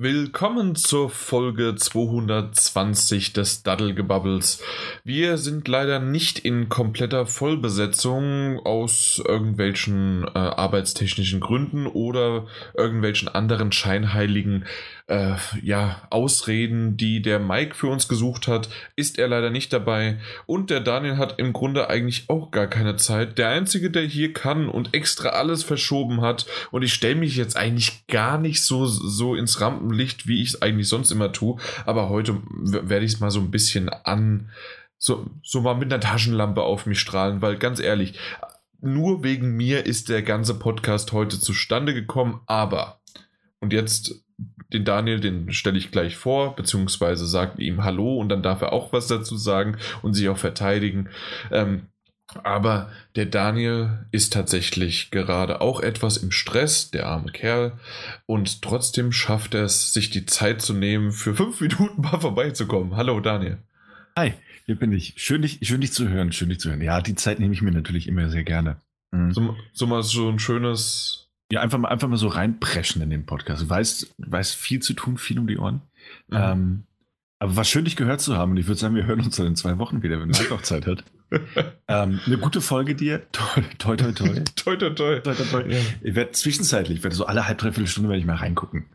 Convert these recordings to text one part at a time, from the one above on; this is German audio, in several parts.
Willkommen zur Folge 220 des Daddelgebubbles. Wir sind leider nicht in kompletter Vollbesetzung aus irgendwelchen äh, arbeitstechnischen Gründen oder irgendwelchen anderen scheinheiligen äh, ja, Ausreden, die der Mike für uns gesucht hat, ist er leider nicht dabei. Und der Daniel hat im Grunde eigentlich auch gar keine Zeit. Der Einzige, der hier kann und extra alles verschoben hat. Und ich stelle mich jetzt eigentlich gar nicht so, so ins Rampenlicht, wie ich es eigentlich sonst immer tue. Aber heute werde ich es mal so ein bisschen an, so, so mal mit einer Taschenlampe auf mich strahlen, weil ganz ehrlich, nur wegen mir ist der ganze Podcast heute zustande gekommen, aber, und jetzt den Daniel, den stelle ich gleich vor, beziehungsweise sagt ihm Hallo und dann darf er auch was dazu sagen und sich auch verteidigen. Ähm, aber der Daniel ist tatsächlich gerade auch etwas im Stress, der arme Kerl. Und trotzdem schafft er es, sich die Zeit zu nehmen, für fünf Minuten mal vorbeizukommen. Hallo Daniel. Hi, hier bin ich. Schön dich, schön dich zu hören, schön dich zu hören. Ja, die Zeit nehme ich mir natürlich immer sehr gerne. Mhm. So, so mal so ein schönes ja, einfach mal, einfach mal so reinpreschen in den Podcast. Du weißt, weißt viel zu tun, viel um die Ohren. Mhm. Ähm, aber war schön, dich gehört zu haben. Und ich würde sagen, wir hören uns dann in zwei Wochen wieder, wenn Mike auch Zeit hat. ähm, eine gute Folge dir. Toi, toi, toi. toi. toi, toi, toi. toi, toi, toi. Ja. Ich werde zwischenzeitlich, ich werde so alle halb, dreiviertel Stunde werde ich mal reingucken.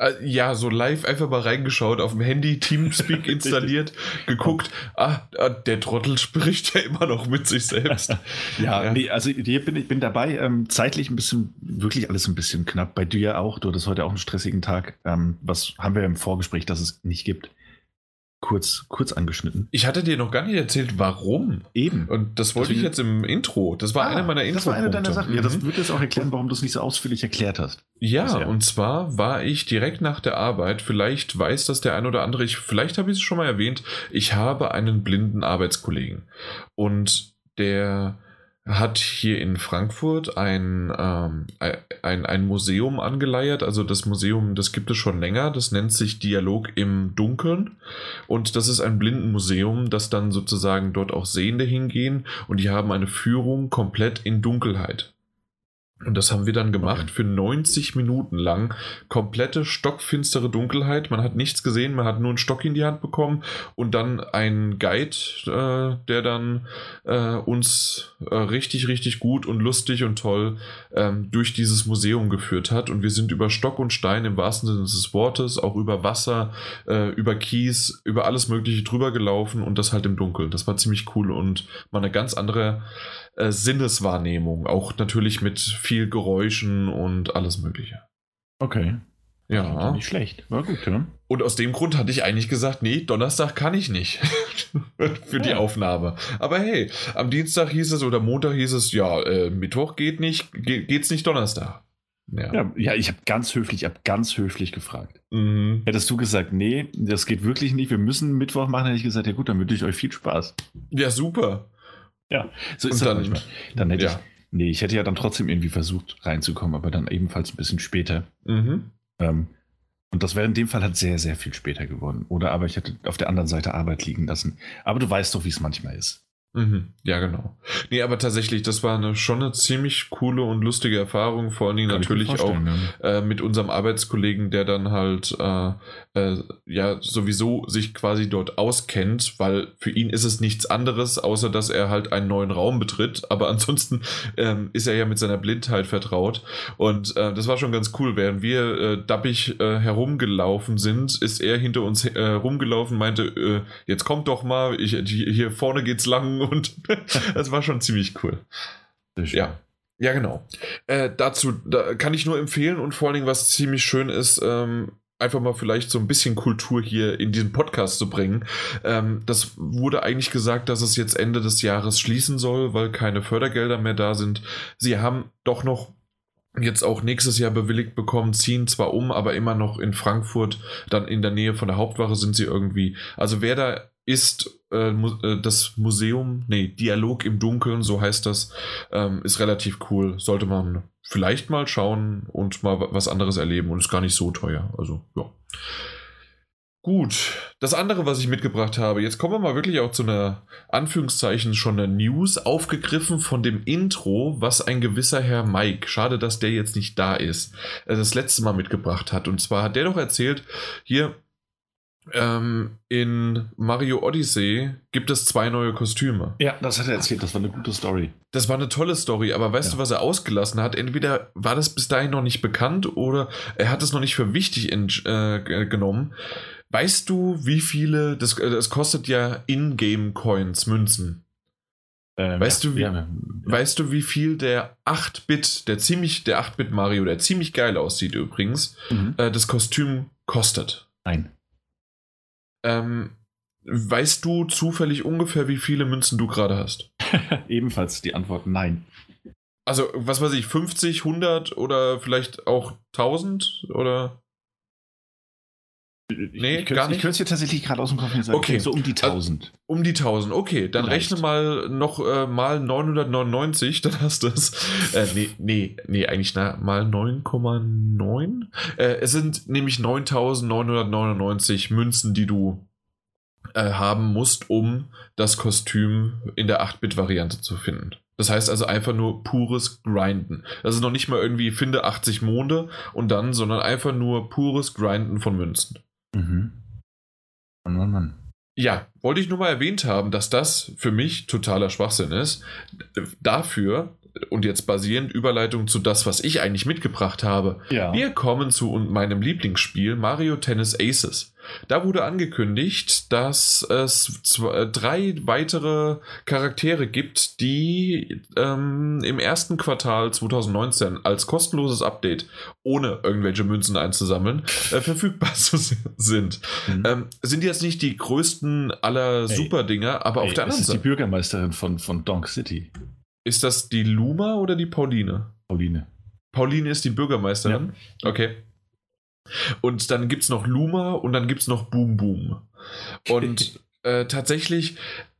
Äh, ja, so live einfach mal reingeschaut, auf dem Handy Teamspeak installiert, geguckt, ah, ah, der Trottel spricht ja immer noch mit sich selbst. ja, ja. Nee, also hier bin ich bin dabei, ähm, zeitlich ein bisschen, wirklich alles ein bisschen knapp. Bei dir ja auch, du hattest heute auch einen stressigen Tag. Ähm, was haben wir im Vorgespräch, dass es nicht gibt? Kurz, kurz angeschnitten. Ich hatte dir noch gar nicht erzählt, warum. Eben. Und das wollte also, ich jetzt im Intro. Das war ah, eine meiner Intro. Das war eine deiner Sachen. Ja, das mhm. würde jetzt auch erklären, warum du es nicht so ausführlich erklärt hast. Ja, also, ja, und zwar war ich direkt nach der Arbeit, vielleicht weiß das der ein oder andere, ich, vielleicht habe ich es schon mal erwähnt, ich habe einen blinden Arbeitskollegen. Und der hat hier in Frankfurt ein, ähm, ein, ein Museum angeleiert. Also das Museum, das gibt es schon länger. Das nennt sich Dialog im Dunkeln. Und das ist ein Blindenmuseum, das dann sozusagen dort auch Sehende hingehen. Und die haben eine Führung komplett in Dunkelheit. Und das haben wir dann gemacht okay. für 90 Minuten lang. Komplette stockfinstere Dunkelheit. Man hat nichts gesehen, man hat nur einen Stock in die Hand bekommen und dann ein Guide, äh, der dann äh, uns äh, richtig, richtig gut und lustig und toll ähm, durch dieses Museum geführt hat. Und wir sind über Stock und Stein im wahrsten Sinne des Wortes, auch über Wasser, äh, über Kies, über alles Mögliche drüber gelaufen und das halt im Dunkeln. Das war ziemlich cool und mal eine ganz andere äh, Sinneswahrnehmung. Auch natürlich mit viel Geräuschen und alles Mögliche. Okay. Ja. Nicht schlecht. War gut, ja. Und aus dem Grund hatte ich eigentlich gesagt, nee, Donnerstag kann ich nicht für ja. die Aufnahme. Aber hey, am Dienstag hieß es oder Montag hieß es, ja, äh, Mittwoch geht nicht, geht, geht's nicht Donnerstag. Ja, ja, ja ich habe ganz höflich, ich habe ganz höflich gefragt. Mhm. Hättest du gesagt, nee, das geht wirklich nicht, wir müssen Mittwoch machen, hätte ich gesagt, ja gut, dann wünsche ich euch viel Spaß. Ja, super. Ja, so ist dann, das manchmal. Dann hätte ja. ich, nee, ich hätte ja dann trotzdem irgendwie versucht reinzukommen, aber dann ebenfalls ein bisschen später. Mhm. Ähm, und das wäre in dem Fall halt sehr, sehr viel später geworden. Oder aber ich hätte auf der anderen Seite Arbeit liegen lassen. Aber du weißt doch, wie es manchmal ist. Mhm, ja, genau. Nee, aber tatsächlich, das war eine, schon eine ziemlich coole und lustige Erfahrung, vor allen Dingen Kann natürlich auch ja. äh, mit unserem Arbeitskollegen, der dann halt äh, äh, ja sowieso sich quasi dort auskennt, weil für ihn ist es nichts anderes, außer dass er halt einen neuen Raum betritt, aber ansonsten ähm, ist er ja mit seiner Blindheit vertraut. Und äh, das war schon ganz cool, während wir äh, dappig äh, herumgelaufen sind, ist er hinter uns herumgelaufen, meinte, jetzt kommt doch mal, ich, hier vorne geht's lang und das war schon ziemlich cool. Ja. Ja, genau. Äh, dazu da kann ich nur empfehlen und vor allen Dingen, was ziemlich schön ist, ähm, einfach mal vielleicht so ein bisschen Kultur hier in diesen Podcast zu bringen. Ähm, das wurde eigentlich gesagt, dass es jetzt Ende des Jahres schließen soll, weil keine Fördergelder mehr da sind. Sie haben doch noch jetzt auch nächstes Jahr bewilligt bekommen, ziehen zwar um, aber immer noch in Frankfurt, dann in der Nähe von der Hauptwache sind sie irgendwie. Also wer da ist äh, äh, das Museum, nee, Dialog im Dunkeln, so heißt das, ähm, ist relativ cool. Sollte man vielleicht mal schauen und mal was anderes erleben und ist gar nicht so teuer. Also, ja. Gut, das andere, was ich mitgebracht habe, jetzt kommen wir mal wirklich auch zu einer Anführungszeichen schon einer News, aufgegriffen von dem Intro, was ein gewisser Herr Mike, schade, dass der jetzt nicht da ist, äh, das letzte Mal mitgebracht hat. Und zwar hat der doch erzählt, hier ähm, in Mario Odyssey gibt es zwei neue Kostüme. Ja, das hat er erzählt, das war eine gute Story. Das war eine tolle Story, aber weißt ja. du, was er ausgelassen hat? Entweder war das bis dahin noch nicht bekannt oder er hat es noch nicht für wichtig äh, genommen. Weißt du, wie viele, das, äh, das kostet ja Ingame-Coins, Münzen. Ähm, weißt, ja, du, wie, ja, ja. weißt du, wie viel der 8-Bit, der ziemlich, der 8-Bit Mario, der ziemlich geil aussieht übrigens, mhm. äh, das Kostüm kostet? Nein. Ähm, weißt du zufällig ungefähr, wie viele Münzen du gerade hast? Ebenfalls die Antwort nein. Also, was weiß ich, 50, 100 oder vielleicht auch 1000 oder? Nee, ich, gar nicht. Ich könnte es dir tatsächlich gerade aus dem Kopf nicht sagen. Okay. So um die 1000. Also, um die 1000, okay. Dann Vielleicht. rechne mal noch äh, mal 999, dann hast du es. Äh, nee, nee, nee, eigentlich na, mal 9,9. Äh, es sind nämlich 9999 Münzen, die du äh, haben musst, um das Kostüm in der 8-Bit-Variante zu finden. Das heißt also einfach nur pures Grinden. Das ist noch nicht mal irgendwie finde 80 Monde und dann, sondern einfach nur pures Grinden von Münzen. Mhm. Mann, Mann, Mann. Ja, wollte ich nur mal erwähnt haben, dass das für mich totaler Schwachsinn ist. Dafür, und jetzt basierend Überleitung zu das, was ich eigentlich mitgebracht habe, ja. wir kommen zu meinem Lieblingsspiel Mario Tennis Aces. Da wurde angekündigt, dass es zwei, äh, drei weitere Charaktere gibt, die ähm, im ersten Quartal 2019 als kostenloses Update, ohne irgendwelche Münzen einzusammeln, äh, verfügbar sind. Mhm. Ähm, sind jetzt nicht die größten aller Super-Dinger, aber ey, auf der anderen Seite. Das ist die Bürgermeisterin von, von Donk City. Ist das die Luma oder die Pauline? Pauline. Pauline ist die Bürgermeisterin? Ja. Okay. Und dann gibt es noch Luma und dann gibt es noch Boom Boom. Und äh, tatsächlich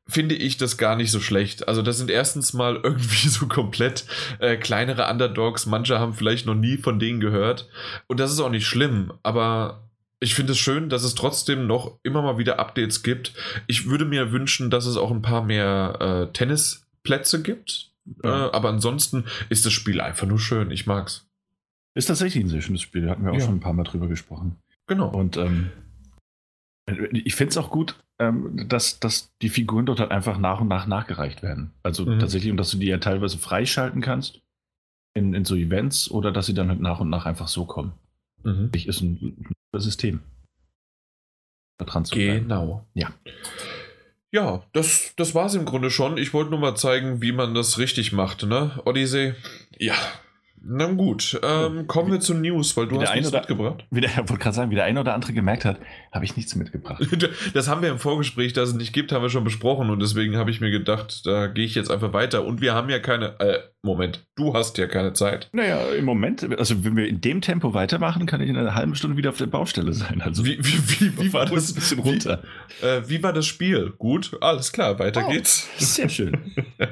finde ich das gar nicht so schlecht. Also das sind erstens mal irgendwie so komplett äh, kleinere Underdogs. Manche haben vielleicht noch nie von denen gehört. Und das ist auch nicht schlimm. Aber ich finde es schön, dass es trotzdem noch immer mal wieder Updates gibt. Ich würde mir wünschen, dass es auch ein paar mehr äh, Tennisplätze gibt. Ja. Äh, aber ansonsten ist das Spiel einfach nur schön. Ich mag's. Ist tatsächlich ein sehr schönes Spiel. Da hatten wir auch ja. schon ein paar Mal drüber gesprochen. Genau. Und ähm, ich finde es auch gut, ähm, dass, dass die Figuren dort halt einfach nach und nach nachgereicht werden. Also mhm. tatsächlich, und dass du die ja teilweise freischalten kannst in, in so Events oder dass sie dann halt nach und nach einfach so kommen. Mhm. Ich ist ein, ein System. Da dran zu bleiben. Genau. Ja. Ja, das, das war es im Grunde schon. Ich wollte nur mal zeigen, wie man das richtig macht, ne? Odyssey. Ja, na gut, ähm, kommen wir zu News, weil du hast nichts oder, mitgebracht. Wie der, wollte gerade sagen, wie der eine oder andere gemerkt hat, habe ich nichts mitgebracht. das haben wir im Vorgespräch, dass es nicht gibt, haben wir schon besprochen und deswegen habe ich mir gedacht, da gehe ich jetzt einfach weiter. Und wir haben ja keine, äh, Moment, du hast ja keine Zeit. Naja, im Moment, also wenn wir in dem Tempo weitermachen, kann ich in einer halben Stunde wieder auf der Baustelle sein. Also wie, wie, wie, wie war das? Ein bisschen runter. Wie, äh, wie war das Spiel? Gut, alles klar, weiter oh, geht's. Sehr schön.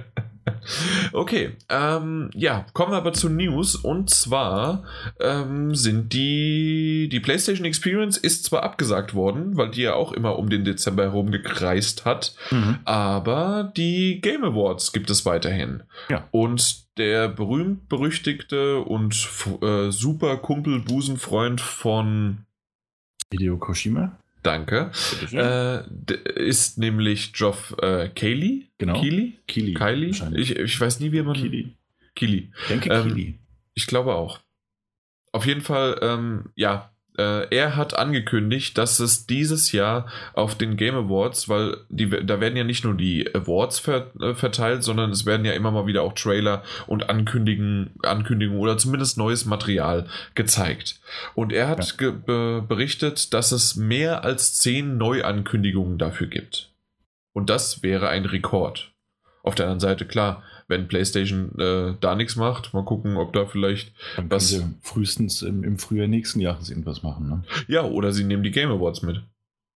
Okay, ähm, ja, kommen wir aber zu News und zwar ähm, sind die, die PlayStation Experience ist zwar abgesagt worden, weil die ja auch immer um den Dezember herum gekreist hat, mhm. aber die Game Awards gibt es weiterhin. Ja. Und der berühmt-berüchtigte und äh, super Kumpel, Busenfreund von Hideo Koshima? Danke. Äh, ist nämlich Geoff äh, Cayley. Genau. Keely? Keely. Kylie? Ich, ich weiß nie, wie man. Keely. Keely. Denke ähm, Keely. Ich glaube auch. Auf jeden Fall, ähm, ja, äh, er hat angekündigt, dass es dieses Jahr auf den Game Awards, weil die, da werden ja nicht nur die Awards ver, äh, verteilt, sondern es werden ja immer mal wieder auch Trailer und Ankündigungen, Ankündigungen oder zumindest neues Material gezeigt. Und er hat ja. be berichtet, dass es mehr als zehn Neuankündigungen dafür gibt. Und das wäre ein Rekord. Auf der anderen Seite, klar, wenn PlayStation äh, da nichts macht. Mal gucken, ob da vielleicht Dann was. Sie frühestens im, im Frühjahr nächsten Jahres irgendwas machen. Ne? Ja, oder sie nehmen die Game Awards mit.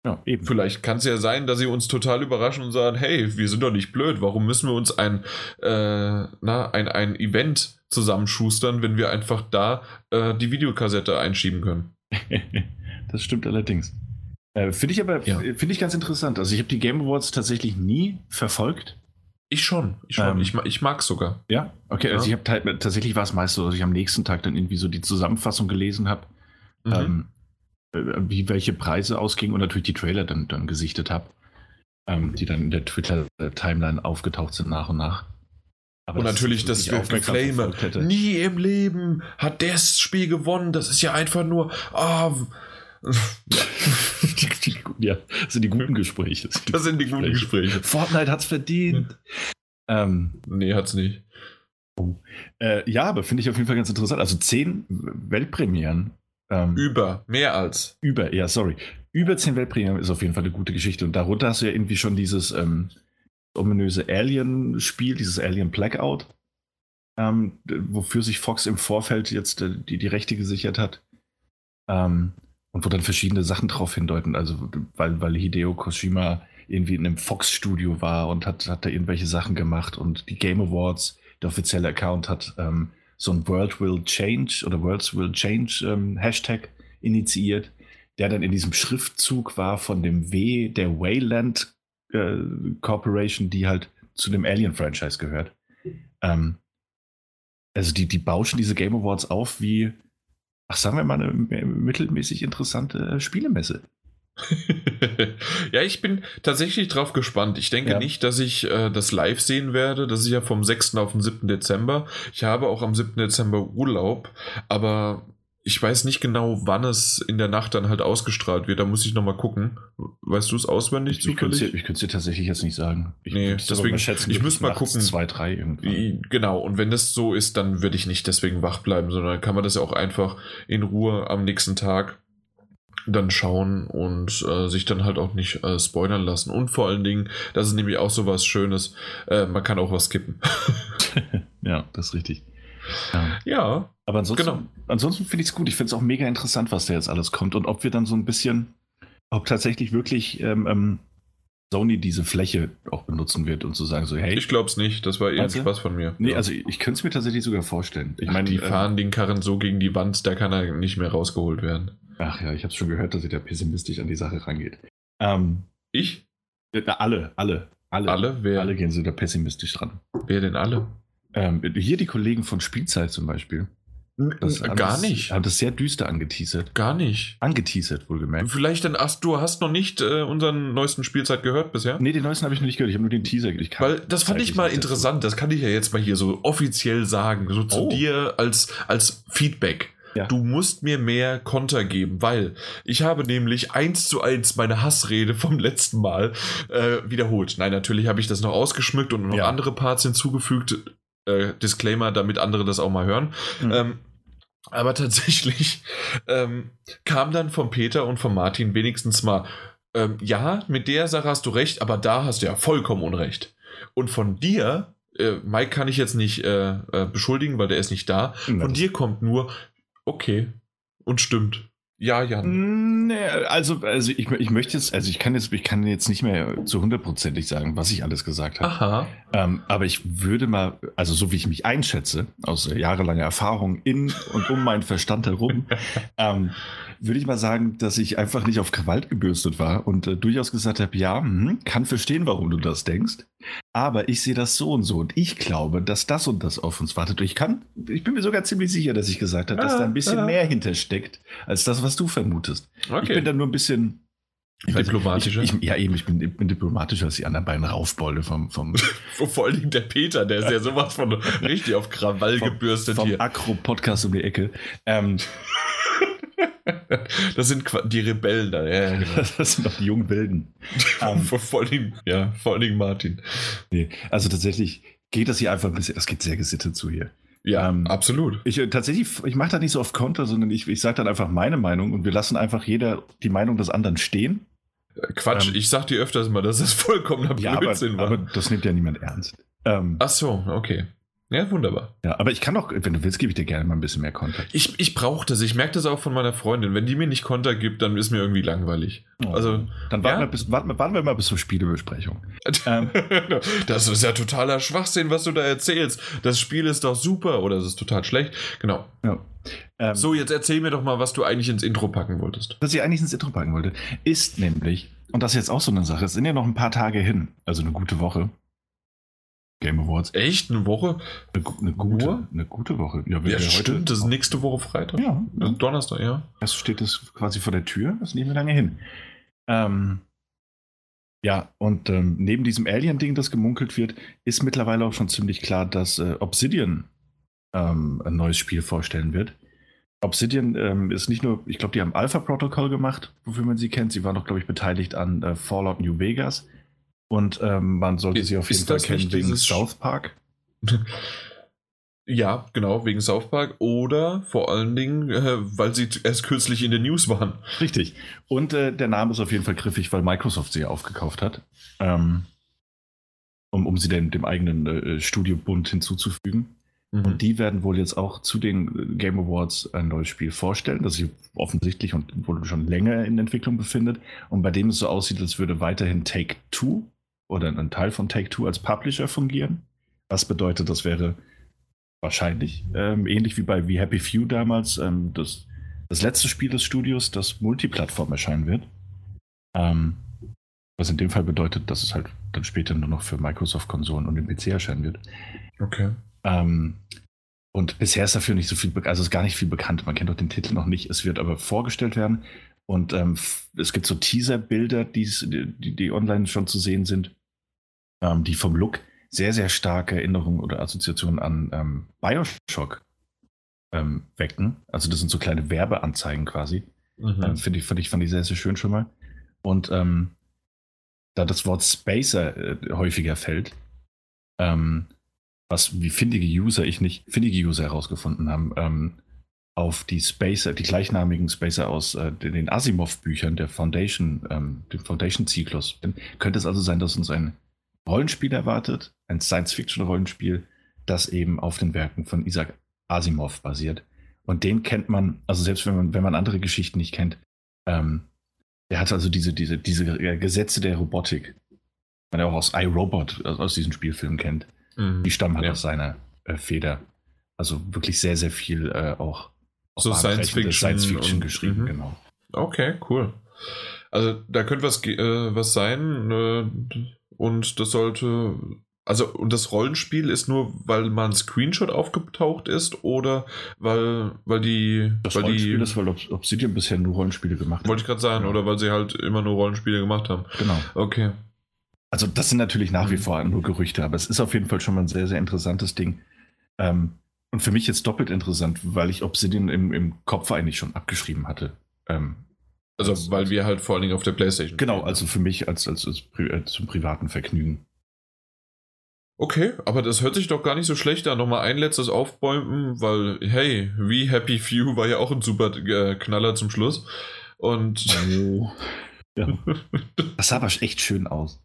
Ja, eben. Vielleicht kann es ja sein, dass sie uns total überraschen und sagen, hey, wir sind doch nicht blöd, warum müssen wir uns ein, äh, na, ein, ein Event zusammenschustern, wenn wir einfach da äh, die Videokassette einschieben können. das stimmt allerdings. Äh, finde ich aber ja. finde ich ganz interessant. Also ich habe die Game Awards tatsächlich nie verfolgt. Ich schon. Ich, schon. Ähm, ich, ich mag es sogar. Ja, okay. Also ja. Also ich habe tatsächlich war es meist so, dass ich am nächsten Tag dann irgendwie so die Zusammenfassung gelesen habe, mhm. ähm, äh, wie welche Preise ausgingen und natürlich die Trailer dann, dann gesichtet habe, ähm, die dann in der Twitter-Timeline aufgetaucht sind nach und nach. Aber und das natürlich das Geflame. Nie im Leben hat das Spiel gewonnen. Das ist ja einfach nur. Oh, ja, das sind die guten Gespräche. Das sind die guten Gespräche. Fortnite hat's verdient. ähm, nee, hat's nicht. Oh. Äh, ja, aber finde ich auf jeden Fall ganz interessant. Also zehn Weltpremieren. Ähm, über, mehr als. Über, ja, sorry. Über zehn Weltpremieren ist auf jeden Fall eine gute Geschichte. Und darunter hast du ja irgendwie schon dieses ähm, ominöse Alien-Spiel, dieses Alien Blackout, ähm, wofür sich Fox im Vorfeld jetzt äh, die, die Rechte gesichert hat. Ähm, und wo dann verschiedene Sachen drauf hindeuten. Also, weil, weil Hideo Koshima irgendwie in einem Fox-Studio war und hat, hat da irgendwelche Sachen gemacht und die Game Awards, der offizielle Account, hat ähm, so ein World Will Change oder Worlds Will Change ähm, Hashtag initiiert, der dann in diesem Schriftzug war von dem W der Wayland äh, Corporation, die halt zu dem Alien-Franchise gehört. Ähm, also die, die bauschen diese Game Awards auf wie ach, sagen wir mal, eine mittelmäßig interessante äh, Spielemesse. ja, ich bin tatsächlich drauf gespannt. Ich denke ja. nicht, dass ich äh, das live sehen werde. Das ist ja vom 6. auf den 7. Dezember. Ich habe auch am 7. Dezember Urlaub, aber ich weiß nicht genau, wann es in der Nacht dann halt ausgestrahlt wird. Da muss ich nochmal gucken. Weißt du es auswendig ich, zufällig? Ich könnte es dir tatsächlich jetzt nicht sagen. Ich nee, deswegen, schätzen, ich müsste mal gucken. Zwei, drei irgendwann. Genau, und wenn das so ist, dann würde ich nicht deswegen wach bleiben, sondern kann man das ja auch einfach in Ruhe am nächsten Tag dann schauen und äh, sich dann halt auch nicht äh, spoilern lassen. Und vor allen Dingen, das ist nämlich auch so was Schönes, äh, man kann auch was skippen. ja, das ist richtig. Ja. ja. Aber ansonsten, genau. ansonsten finde ich es gut. Ich finde es auch mega interessant, was da jetzt alles kommt und ob wir dann so ein bisschen, ob tatsächlich wirklich ähm, ähm, Sony diese Fläche auch benutzen wird und zu sagen so, hey. Ich glaube es nicht, das war eher also, Spaß von mir. Nee, ja. also ich könnte es mir tatsächlich sogar vorstellen. Ich meine, die äh, fahren den Karren so gegen die Wand, da kann er nicht mehr rausgeholt werden. Ach ja, ich habe schon gehört, dass ihr da pessimistisch an die Sache rangeht. Ähm, ich? alle, alle, alle. Alle? Wer? Alle gehen sie da pessimistisch dran. Wer denn alle? Ähm, hier die Kollegen von Spielzeit zum Beispiel. Das gar das, nicht. Haben das sehr düster angeteasert. Gar nicht. Angeteasert, wohlgemerkt. Vielleicht dann, ach, du hast noch nicht äh, unseren neuesten Spielzeit gehört bisher? Nee, den neuesten habe ich noch nicht gehört. Ich habe nur den Teaser gehört. Weil das fand ich mal interessant. Das kann ich ja jetzt mal hier so offiziell sagen. So zu oh. dir als, als Feedback. Ja. Du musst mir mehr Konter geben, weil ich habe nämlich eins zu eins meine Hassrede vom letzten Mal äh, wiederholt. Nein, natürlich habe ich das noch ausgeschmückt und noch ja. andere Parts hinzugefügt. Äh, Disclaimer, damit andere das auch mal hören. Mhm. Ähm, aber tatsächlich ähm, kam dann von Peter und von Martin wenigstens mal, ähm, ja, mit der Sache hast du recht, aber da hast du ja vollkommen Unrecht. Und von dir, äh, Mike kann ich jetzt nicht äh, äh, beschuldigen, weil der ist nicht da. Von dir kommt nur, okay, und stimmt. Ja, Jan. Nee, also, also ich, ich möchte jetzt, also ich kann jetzt, ich kann jetzt nicht mehr zu hundertprozentig sagen, was ich alles gesagt habe. Aha. Ähm, aber ich würde mal, also so wie ich mich einschätze, aus jahrelanger Erfahrung in und um meinen Verstand herum, ähm, würde ich mal sagen, dass ich einfach nicht auf Gewalt gebürstet war und äh, durchaus gesagt habe, ja, mh, kann verstehen, warum du das denkst, aber ich sehe das so und so und ich glaube, dass das und das auf uns wartet. Ich kann, ich bin mir sogar ziemlich sicher, dass ich gesagt habe, dass ah, da ein bisschen ah. mehr hintersteckt, als das, was du vermutest. Okay. Ich bin da nur ein bisschen Diplomatischer? Ich, ich, ja, eben, ich bin, ich bin, diplomatischer als die anderen beiden Raufbolde vom. vom Vor allen Dingen der Peter, der ist ja sowas von richtig auf Krawall vom, gebürstet vom hier. Akro-Podcast um die Ecke. Ähm, das sind die Rebellen da, ja, genau. Das sind doch die jungen Wilden. um, ähm, vor, allem, ja, vor allen Dingen Martin. Nee, also tatsächlich geht das hier einfach ein bisschen, das geht sehr gesittet zu hier. Ja, ähm, absolut. Ich äh, tatsächlich, ich mache da nicht so oft Konter, sondern ich, ich sage dann einfach meine Meinung und wir lassen einfach jeder die Meinung des anderen stehen. Äh, Quatsch, ähm, ich sag dir öfters mal, dass das vollkommener ja, Blödsinn aber, war. Aber das nimmt ja niemand ernst. Ähm, Ach so, okay. Ja, wunderbar. Ja, aber ich kann auch, wenn du willst, gebe ich dir gerne mal ein bisschen mehr Konter. Ich, ich brauche das. Ich merke das auch von meiner Freundin. Wenn die mir nicht Konter gibt, dann ist mir irgendwie langweilig. Oh, also, dann warten, ja? wir bis, warten, warten, wir mal bis zur Spielebesprechung. ähm. das ist ja totaler Schwachsinn, was du da erzählst. Das Spiel ist doch super oder es ist total schlecht. Genau. Ja. Ähm, so, jetzt erzähl mir doch mal, was du eigentlich ins Intro packen wolltest. Was ich eigentlich ins Intro packen wollte, ist nämlich, und das ist jetzt auch so eine Sache, es sind ja noch ein paar Tage hin, also eine gute Woche. Game Awards. Echt? Eine Woche? Eine, eine gute, eine gute Woche. Ja, ja stimmt. Das ist nächste Woche Freitag. Ja. ja. Donnerstag, ja. Erst steht es quasi vor der Tür. Das nicht mehr lange hin. Ähm, ja, und ähm, neben diesem Alien-Ding, das gemunkelt wird, ist mittlerweile auch schon ziemlich klar, dass äh, Obsidian ähm, ein neues Spiel vorstellen wird. Obsidian ähm, ist nicht nur, ich glaube, die haben Alpha Protocol gemacht, wofür man sie kennt. Sie waren auch, glaube ich, beteiligt an äh, Fallout New Vegas. Und ähm, man sollte sie auf jeden Fall kennen wegen South Park. ja, genau, wegen South Park. Oder vor allen Dingen, äh, weil sie erst kürzlich in den News waren. Richtig. Und äh, der Name ist auf jeden Fall griffig, weil Microsoft sie aufgekauft hat. Ähm, um, um sie dem, dem eigenen äh, Studiobund hinzuzufügen. Mhm. Und die werden wohl jetzt auch zu den Game Awards ein neues Spiel vorstellen, das sich offensichtlich und wohl schon länger in Entwicklung befindet und bei dem es so aussieht, als würde weiterhin Take Two oder ein Teil von Take-Two als Publisher fungieren. Was bedeutet, das wäre wahrscheinlich ähm, ähnlich wie bei We Happy Few damals ähm, das, das letzte Spiel des Studios, das Multiplattform erscheinen wird. Ähm, was in dem Fall bedeutet, dass es halt dann später nur noch für Microsoft-Konsolen und den PC erscheinen wird. Okay. Ähm, und bisher ist dafür nicht so viel, also ist gar nicht viel bekannt. Man kennt auch den Titel noch nicht. Es wird aber vorgestellt werden. Und ähm, es gibt so Teaser-Bilder, die, die, die online schon zu sehen sind ähm, die vom Look sehr, sehr starke Erinnerungen oder Assoziationen an ähm, Bioshock ähm, wecken. Also das sind so kleine Werbeanzeigen quasi. Mhm. Ähm, Finde ich, find ich, fand ich sehr, sehr schön schon mal. Und ähm, da das Wort Spacer äh, häufiger fällt, ähm, was wie findige User ich nicht, findige User herausgefunden haben, ähm, auf die Spacer, die gleichnamigen Spacer aus äh, den Asimov-Büchern der Foundation, ähm, dem Foundation-Zyklus. Könnte es also sein, dass uns ein Rollenspiel erwartet, ein Science-Fiction-Rollenspiel, das eben auf den Werken von Isaac Asimov basiert. Und den kennt man, also selbst wenn man, wenn man andere Geschichten nicht kennt, ähm, der hat also diese, diese, diese Gesetze der Robotik, man ja auch aus iRobot, also aus diesen Spielfilmen kennt, mhm. die stammen halt ja. aus seiner äh, Feder. Also wirklich sehr, sehr viel äh, auch so Science-Fiction Science -Fiction geschrieben, mhm. genau. Okay, cool. Also da könnte was, äh, was sein. Und das sollte. Also, und das Rollenspiel ist nur, weil mal ein Screenshot aufgetaucht ist oder weil, weil die. Das weil Rollenspiel die, ist, weil Obsidian bisher nur Rollenspiele gemacht hat. Wollte ich gerade sagen, ja. oder weil sie halt immer nur Rollenspiele gemacht haben. Genau. Okay. Also, das sind natürlich nach wie vor nur Gerüchte, aber es ist auf jeden Fall schon mal ein sehr, sehr interessantes Ding. Ähm, und für mich jetzt doppelt interessant, weil ich Obsidian im, im Kopf eigentlich schon abgeschrieben hatte. Ähm, also, weil wir halt vor allen Dingen auf der Playstation. Genau, spielen. also für mich als, als, als Pri äh, zum privaten Vergnügen. Okay, aber das hört sich doch gar nicht so schlecht an. Nochmal ein letztes Aufbäumen, weil, hey, wie Happy Few war ja auch ein super äh, Knaller zum Schluss. Und. Oh. Ja. Das sah aber echt schön aus.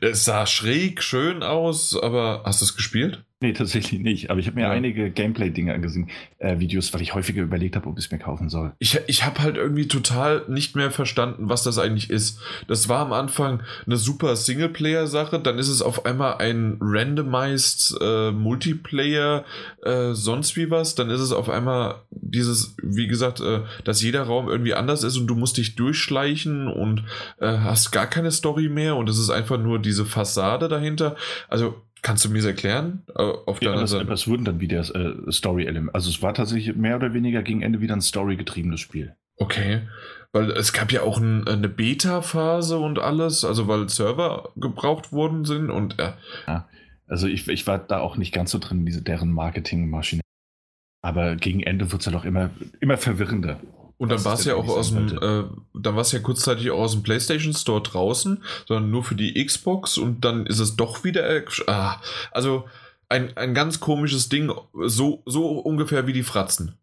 Es sah schräg schön aus, aber hast du es gespielt? Nee, tatsächlich nicht. Aber ich habe mir ja. einige Gameplay-Dinge angesehen, äh, Videos, weil ich häufiger überlegt habe, ob ich es mir kaufen soll. Ich, ich habe halt irgendwie total nicht mehr verstanden, was das eigentlich ist. Das war am Anfang eine super Singleplayer-Sache, dann ist es auf einmal ein randomized äh, Multiplayer, äh, sonst wie was. Dann ist es auf einmal dieses, wie gesagt, äh, dass jeder Raum irgendwie anders ist und du musst dich durchschleichen und äh, hast gar keine Story mehr und es ist einfach nur diese Fassade dahinter. Also Kannst du mir das erklären? Auf ja, das, das wurden dann wieder äh, Story-Elemente. Also es war tatsächlich mehr oder weniger gegen Ende wieder ein Story-getriebenes Spiel. Okay. Weil es gab ja auch ein, eine Beta-Phase und alles, also weil Server gebraucht worden sind und äh, ja. Also ich, ich war da auch nicht ganz so drin, diese deren Marketingmaschine. Aber gegen Ende wird es ja doch immer, immer verwirrender. Und dann war es ja auch aus dem, äh, dann war es ja kurzzeitig auch aus dem PlayStation Store draußen, sondern nur für die Xbox und dann ist es doch wieder. Äh, ah, also ein, ein ganz komisches Ding, so, so ungefähr wie die Fratzen.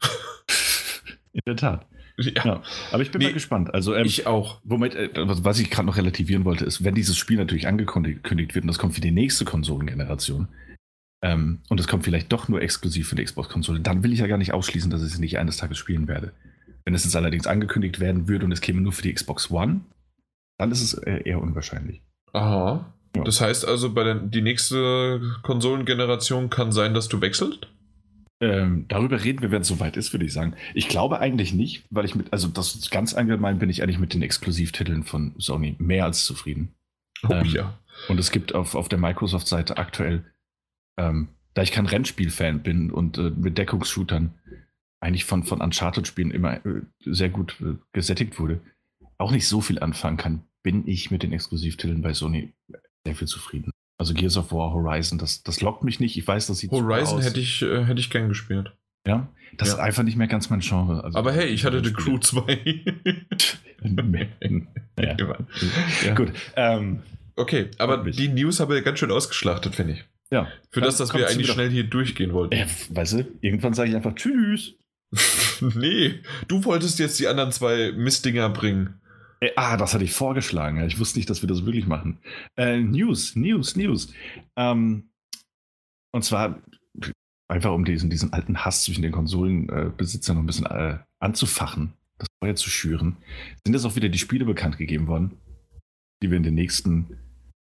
In der Tat. Ja. ja. aber ich bin nee, mal gespannt. Also ähm, ich auch. Womit, äh, was ich gerade noch relativieren wollte, ist, wenn dieses Spiel natürlich angekündigt wird und das kommt für die nächste Konsolengeneration, ähm, und es kommt vielleicht doch nur exklusiv für die Xbox-Konsole, dann will ich ja gar nicht ausschließen, dass ich es nicht eines Tages spielen werde. Wenn es jetzt allerdings angekündigt werden würde und es käme nur für die Xbox One, dann ist es äh, eher unwahrscheinlich. Aha. Ja. Das heißt also, bei der die nächste Konsolengeneration kann sein, dass du wechselst? Ähm, darüber reden wir, wenn es soweit ist, würde ich sagen. Ich glaube eigentlich nicht, weil ich mit, also das ganz allgemein bin ich eigentlich mit den Exklusivtiteln von Sony mehr als zufrieden. Oh ähm, ja. Und es gibt auf, auf der Microsoft-Seite aktuell, ähm, da ich kein Rennspiel-Fan bin und äh, mit Deckungsshootern eigentlich von, von Uncharted-Spielen immer äh, sehr gut äh, gesättigt wurde, auch nicht so viel anfangen kann, bin ich mit den Exklusivtiteln bei Sony sehr viel zufrieden. Also Gears of War, Horizon, das, das lockt mich nicht. Ich weiß, das sieht Horizon hätte ich, äh, hätte ich gern gespielt. Ja, das ja. ist einfach nicht mehr ganz mein Genre. Also, Aber hey, ich hatte The Crew 2. ja. ja. Gut. Ähm, okay, aber die News haben wir ganz schön ausgeschlachtet, finde ich. Ja. Für das, dass wir eigentlich schnell hier durchgehen wollten. Äh, weißt du, irgendwann sage ich einfach Tschüss. nee, du wolltest jetzt die anderen zwei Mistdinger bringen. Äh, ah, das hatte ich vorgeschlagen. Ich wusste nicht, dass wir das wirklich machen. Äh, News, News, News. Ähm, und zwar einfach um diesen, diesen alten Hass zwischen den Konsolenbesitzern noch ein bisschen äh, anzufachen, das Feuer zu schüren, sind jetzt auch wieder die Spiele bekannt gegeben worden, die wir in den nächsten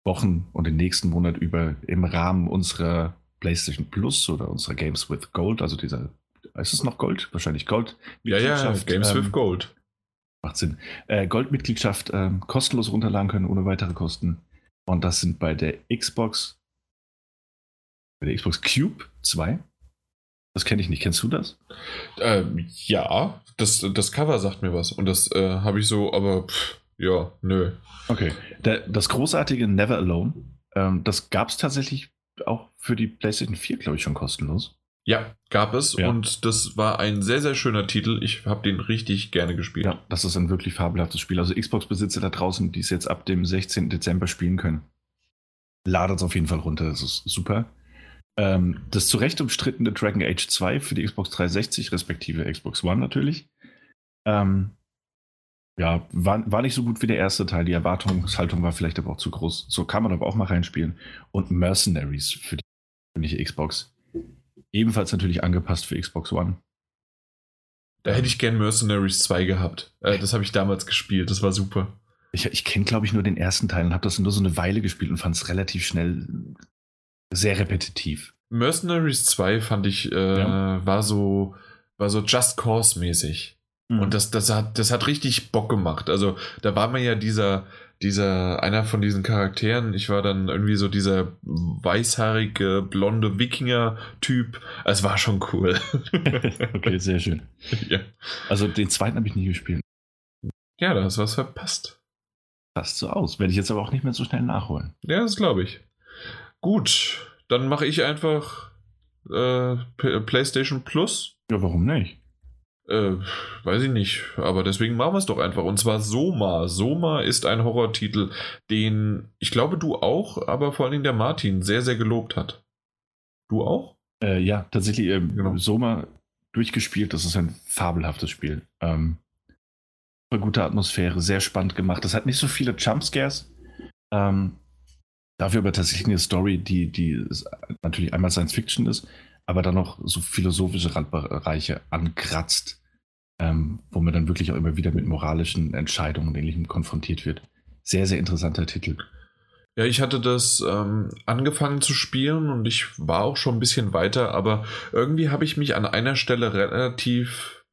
Wochen und den nächsten Monat über im Rahmen unserer PlayStation Plus oder unserer Games with Gold, also dieser, ist es noch Gold? Wahrscheinlich Gold. Ja, ja, Games ähm, with Gold. Macht Sinn. Äh, Goldmitgliedschaft äh, kostenlos runterladen können, ohne weitere Kosten. Und das sind bei der Xbox, bei der Xbox Cube 2. Das kenne ich nicht. Kennst du das? Ähm, ja, das, das Cover sagt mir was. Und das äh, habe ich so, aber pff, ja, nö. Okay. Der, das großartige Never Alone, ähm, das gab es tatsächlich auch für die PlayStation 4, glaube ich, schon kostenlos. Ja, gab es ja. und das war ein sehr, sehr schöner Titel. Ich habe den richtig gerne gespielt. Ja, das ist ein wirklich fabelhaftes Spiel. Also Xbox-Besitzer da draußen, die es jetzt ab dem 16. Dezember spielen können, ladet es auf jeden Fall runter. Das ist super. Ähm, das zu Recht umstrittene Dragon Age 2 für die Xbox 360 respektive Xbox One natürlich. Ähm, ja, war, war nicht so gut wie der erste Teil. Die Erwartungshaltung war vielleicht aber auch zu groß. So kann man aber auch mal reinspielen. Und Mercenaries für die Xbox Ebenfalls natürlich angepasst für Xbox One. Da hätte ich gern Mercenaries 2 gehabt. Äh, das habe ich damals gespielt, das war super. Ich, ich kenne, glaube ich, nur den ersten Teil und habe das nur so eine Weile gespielt und fand es relativ schnell sehr repetitiv. Mercenaries 2 fand ich, äh, ja. war so, war so Just Cause-mäßig. Mhm. Und das, das, hat, das hat richtig Bock gemacht. Also, da war man ja dieser, dieser, einer von diesen Charakteren, ich war dann irgendwie so dieser weißhaarige, blonde Wikinger-Typ. Es war schon cool. okay, sehr schön. Ja. Also den zweiten habe ich nie gespielt. Ja, da hast du was verpasst. Passt so aus. Werde ich jetzt aber auch nicht mehr so schnell nachholen. Ja, das glaube ich. Gut, dann mache ich einfach äh, PlayStation Plus. Ja, warum nicht? Äh, weiß ich nicht, aber deswegen machen wir es doch einfach. Und zwar Soma. Soma ist ein Horrortitel, den ich glaube du auch, aber vor allen Dingen der Martin sehr, sehr gelobt hat. Du auch? Äh, ja, tatsächlich. Ähm, genau. Soma durchgespielt. Das ist ein fabelhaftes Spiel. Ähm, gute Atmosphäre, sehr spannend gemacht. Das hat nicht so viele Jumpscares. Ähm, dafür aber tatsächlich eine Story, die, die natürlich einmal Science Fiction ist, aber dann noch so philosophische Randbereiche ankratzt ähm, wo man dann wirklich auch immer wieder mit moralischen Entscheidungen und Ähnlichem konfrontiert wird. Sehr, sehr interessanter Titel. Ja, ich hatte das ähm, angefangen zu spielen und ich war auch schon ein bisschen weiter, aber irgendwie habe ich mich an einer Stelle relativ,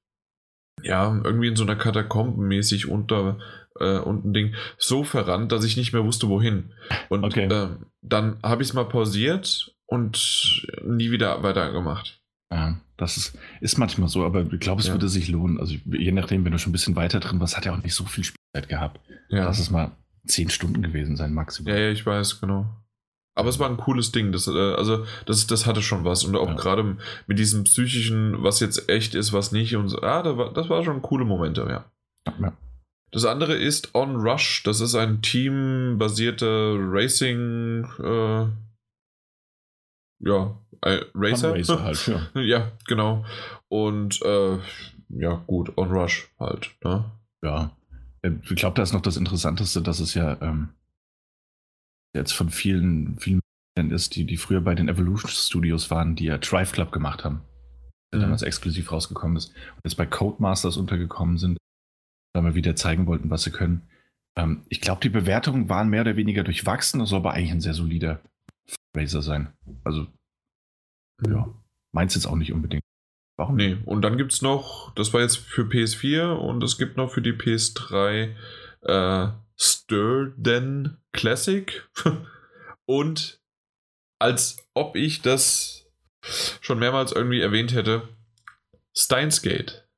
ja, irgendwie in so einer Katakomben mäßig unter äh, unten Ding so verrannt, dass ich nicht mehr wusste, wohin. Und okay. äh, dann habe ich es mal pausiert und nie wieder weitergemacht. Ja, das ist, ist manchmal so, aber ich glaube, es ja. würde sich lohnen. Also je nachdem, wenn du schon ein bisschen weiter drin warst, hat er auch nicht so viel Spielzeit gehabt. Ja. Lass es mal zehn Stunden gewesen sein, maximal. Ja, ja, ich weiß, genau. Aber es war ein cooles Ding. Das, äh, also, das, das hatte schon was. Und auch ja. gerade mit diesem psychischen, was jetzt echt ist, was nicht. Und so, ah, das war, das war schon coole Momente, ja. ja. Das andere ist On Rush. Das ist ein teambasierter Racing. Äh, ja, äh, Racer. Racer halt, ja. ja, genau. Und äh, ja, gut, On Rush halt. Ne? Ja. Ähm, ich glaube, da ist noch das Interessanteste, dass es ja ähm, jetzt von vielen, vielen ist, die, die früher bei den Evolution Studios waren, die ja Drive Club gemacht haben. Der mhm. damals exklusiv rausgekommen ist. Und jetzt bei Codemasters untergekommen sind, weil wir wieder zeigen wollten, was sie können. Ähm, ich glaube, die Bewertungen waren mehr oder weniger durchwachsen, das soll aber eigentlich ein sehr solider Razer sein. Also. Ja, meins jetzt auch nicht unbedingt. Warum? Nee, und dann gibt es noch, das war jetzt für PS4 und es gibt noch für die PS3 äh, Sturden Classic. und als ob ich das schon mehrmals irgendwie erwähnt hätte, Steins Gate.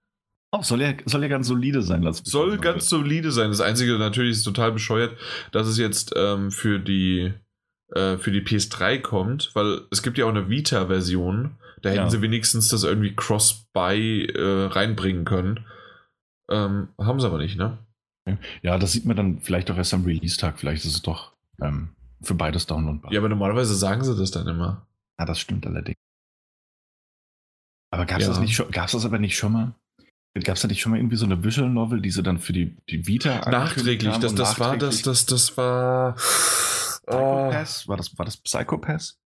Oh, soll ja, soll ja ganz solide sein. Lass soll ganz solide sein. Das Einzige natürlich ist total bescheuert, dass es jetzt ähm, für die äh, für die PS3 kommt, weil es gibt ja auch eine Vita-Version. Da hätten ja. sie wenigstens das irgendwie Cross-Buy äh, reinbringen können. Ähm, haben sie aber nicht, ne? Ja, das sieht man dann vielleicht auch erst am Release-Tag. Vielleicht ist es doch ähm, für beides downloadbar. Ja, aber normalerweise sagen sie das dann immer. Ja, das stimmt allerdings. Aber gab es ja. das, nicht schon, gab's das aber nicht schon mal? Gab es da nicht schon mal irgendwie so eine Visual Novel, die sie dann für die, die Vita Nachträglich, das, das nachträglich? war das, das, das war. Psychopass? War das, war das Psychopass?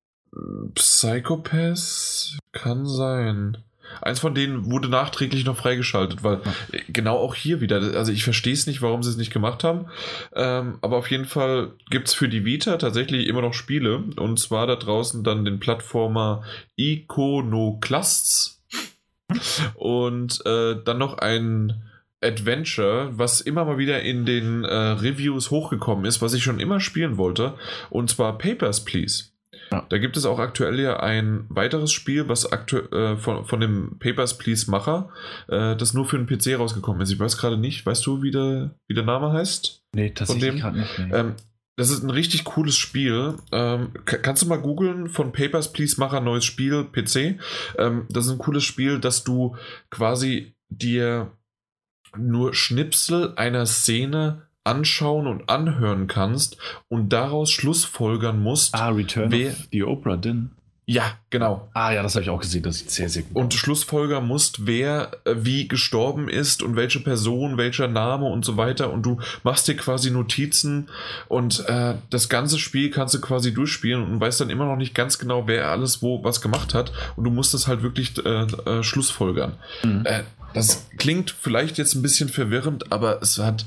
Psychopass kann sein. Eins von denen wurde nachträglich noch freigeschaltet, weil ja. genau auch hier wieder, also ich verstehe es nicht, warum sie es nicht gemacht haben, ähm, aber auf jeden Fall gibt es für die Vita tatsächlich immer noch Spiele und zwar da draußen dann den Plattformer Iconoclasts und äh, dann noch ein Adventure, was immer mal wieder in den äh, Reviews hochgekommen ist, was ich schon immer spielen wollte, und zwar Papers, Please. Ja. Da gibt es auch aktuell ja ein weiteres Spiel, was aktuell äh, von, von dem Papers, Please Macher, äh, das nur für den PC rausgekommen ist. Ich weiß gerade nicht, weißt du, wie der, wie der Name heißt? Nee, tatsächlich gerade nicht. Nee. Ähm, das ist ein richtig cooles Spiel. Ähm, kannst du mal googeln von Papers, Please Macher neues Spiel, PC. Ähm, das ist ein cooles Spiel, dass du quasi dir nur Schnipsel einer Szene anschauen und anhören kannst und daraus Schlussfolgern musst. Ah, Return wer, of the Oprah Din. Ja, genau. Ah ja, das habe ich auch gesehen, das sieht sehr, sehr gut Und aus. Schlussfolger musst, wer äh, wie gestorben ist und welche Person, welcher Name und so weiter. Und du machst dir quasi Notizen und äh, das ganze Spiel kannst du quasi durchspielen und weißt dann immer noch nicht ganz genau, wer alles wo was gemacht hat. Und du musst das halt wirklich äh, äh, Schlussfolgern. Mhm. Das klingt vielleicht jetzt ein bisschen verwirrend, aber es hat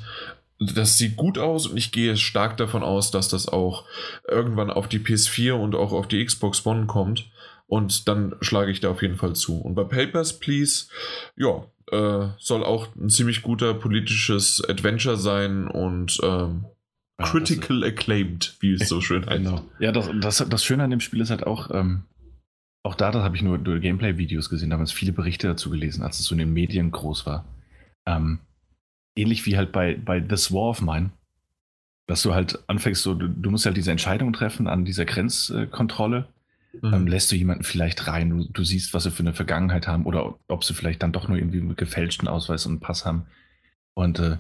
das sieht gut aus und ich gehe stark davon aus, dass das auch irgendwann auf die PS4 und auch auf die Xbox One kommt. Und dann schlage ich da auf jeden Fall zu. Und bei Papers, Please, ja, äh, soll auch ein ziemlich guter politisches Adventure sein und ähm, critical acclaimed, wie es so schön heißt. Genau. Ja, das, das, das Schöne an dem Spiel ist halt auch, ähm, auch da, das habe ich nur, nur Gameplay-Videos gesehen, damals viele Berichte dazu gelesen, als es so in den Medien groß war. Ähm, ähnlich wie halt bei, bei This War of Mine, dass du halt anfängst, so, du, du musst halt diese Entscheidung treffen an dieser Grenzkontrolle. Mhm. Ähm, lässt du jemanden vielleicht rein, du, du, siehst, was sie für eine Vergangenheit haben oder ob sie vielleicht dann doch nur irgendwie einen gefälschten Ausweis und einen Pass haben. Und äh,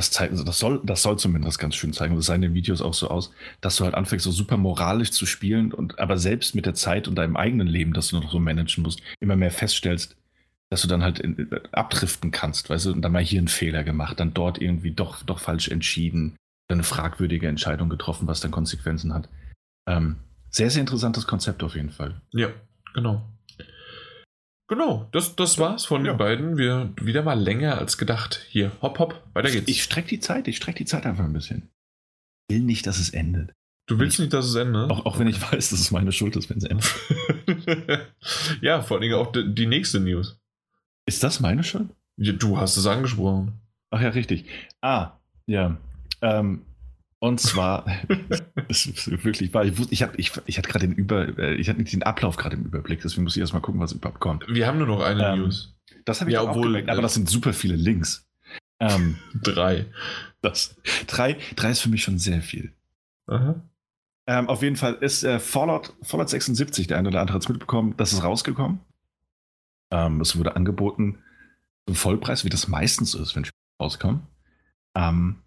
das, also das, soll, das soll zumindest ganz schön zeigen. Das sah in den Videos auch so aus, dass du halt anfängst, so super moralisch zu spielen und aber selbst mit der Zeit und deinem eigenen Leben, das du noch so managen musst, immer mehr feststellst, dass du dann halt in, abdriften kannst, weißt du, und dann mal hier einen Fehler gemacht, dann dort irgendwie doch, doch falsch entschieden, dann eine fragwürdige Entscheidung getroffen, was dann Konsequenzen hat. Ähm, sehr, sehr interessantes Konzept auf jeden Fall. Ja, genau. Genau, das, das war's von ja. den beiden. Wir wieder mal länger als gedacht. Hier, hopp, hopp, weiter geht's. Ich streck die Zeit, ich streck die Zeit einfach ein bisschen. Ich will nicht, dass es endet. Du willst ich, nicht, dass es endet? Auch, auch wenn ich weiß, dass es meine Schuld ist, wenn es endet. ja, vor allem auch die, die nächste News. Ist das meine Schuld? Ja, du hast es angesprochen. Ach ja, richtig. Ah, ja. Ähm, und zwar, das ist wirklich wahr. Ich, ich, hab, ich, ich hatte gerade den Über, äh, ich hatte nicht den Ablauf gerade im Überblick, deswegen muss ich erstmal gucken, was überhaupt kommt. Wir haben nur noch eine ähm, News. Das habe ich ja, obwohl, gemerkt, aber das sind super viele Links. Ähm, drei. Das, drei. Drei ist für mich schon sehr viel. Ähm, auf jeden Fall ist äh, Fallout, Fallout 76, der eine oder andere hat es mitbekommen, das ist rausgekommen. Ähm, es wurde angeboten zum Vollpreis, wie das meistens ist, wenn Spiele rauskommen. Ähm,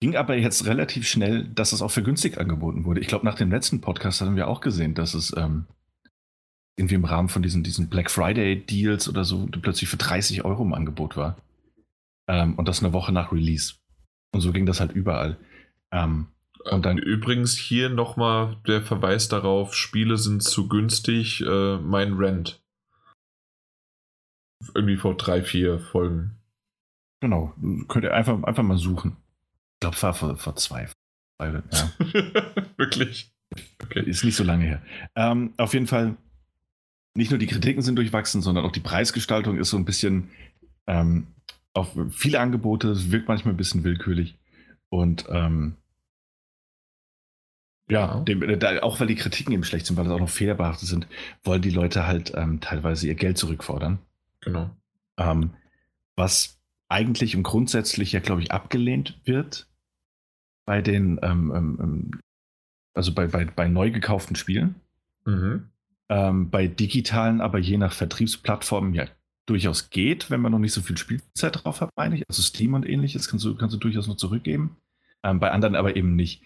ging aber jetzt relativ schnell, dass es auch für günstig angeboten wurde. Ich glaube, nach dem letzten Podcast haben wir auch gesehen, dass es ähm, irgendwie im Rahmen von diesen, diesen Black Friday Deals oder so plötzlich für 30 Euro im Angebot war. Ähm, und das eine Woche nach Release. Und so ging das halt überall. Ähm, Und dann übrigens hier nochmal der Verweis darauf, Spiele sind zu günstig, äh, mein Rent. Irgendwie vor drei, vier Folgen. Genau, könnt ihr einfach, einfach mal suchen. Ich glaube, es war vor, vor zwei. Ja. Wirklich? Okay. Ist nicht so lange her. Ähm, auf jeden Fall, nicht nur die Kritiken sind durchwachsen, sondern auch die Preisgestaltung ist so ein bisschen ähm, auf viele Angebote, wirkt manchmal ein bisschen willkürlich. Und ähm, ja, dem, da, auch weil die Kritiken eben schlecht sind, weil das auch noch fehlerbehaftet sind, wollen die Leute halt ähm, teilweise ihr Geld zurückfordern. Genau. Ähm, was eigentlich und grundsätzlich ja, glaube ich, abgelehnt wird bei den, ähm, ähm, ähm, also bei, bei, bei neu gekauften Spielen. Mhm. Ähm, bei digitalen, aber je nach Vertriebsplattformen ja durchaus geht, wenn man noch nicht so viel Spielzeit drauf hat, meine ich. Also Steam und ähnliches kannst du, kannst du durchaus noch zurückgeben. Ähm, bei anderen aber eben nicht.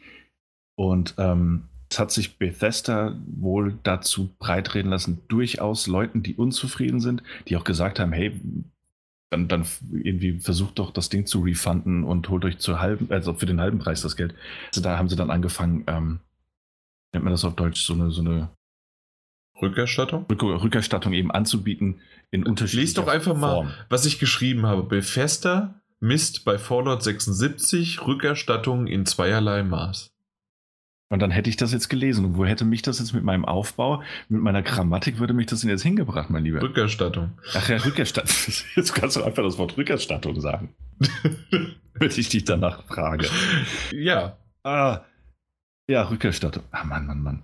Und ähm, es hat sich Bethesda wohl dazu breitreden lassen, durchaus Leuten, die unzufrieden sind, die auch gesagt haben, hey, dann, dann irgendwie versucht doch das Ding zu refunden und holt euch zur halben, also für den halben Preis das Geld. Also da haben sie dann angefangen, ähm, nennt man das auf Deutsch, so eine, so eine Rückerstattung? Rück Rückerstattung eben anzubieten in unterschiedlichen Lies doch einfach Form. mal, was ich geschrieben habe. Bethesda misst bei Fallout 76 Rückerstattungen in zweierlei Maß. Und dann hätte ich das jetzt gelesen. Und wo hätte mich das jetzt mit meinem Aufbau, mit meiner Grammatik, würde mich das denn jetzt hingebracht, mein Lieber? Rückerstattung. Ach ja, Rückerstattung. Jetzt kannst du einfach das Wort Rückerstattung sagen. Wenn ich dich danach frage. Ja. Ah. Ja, Rückerstattung. Ah, Mann, Mann, Mann.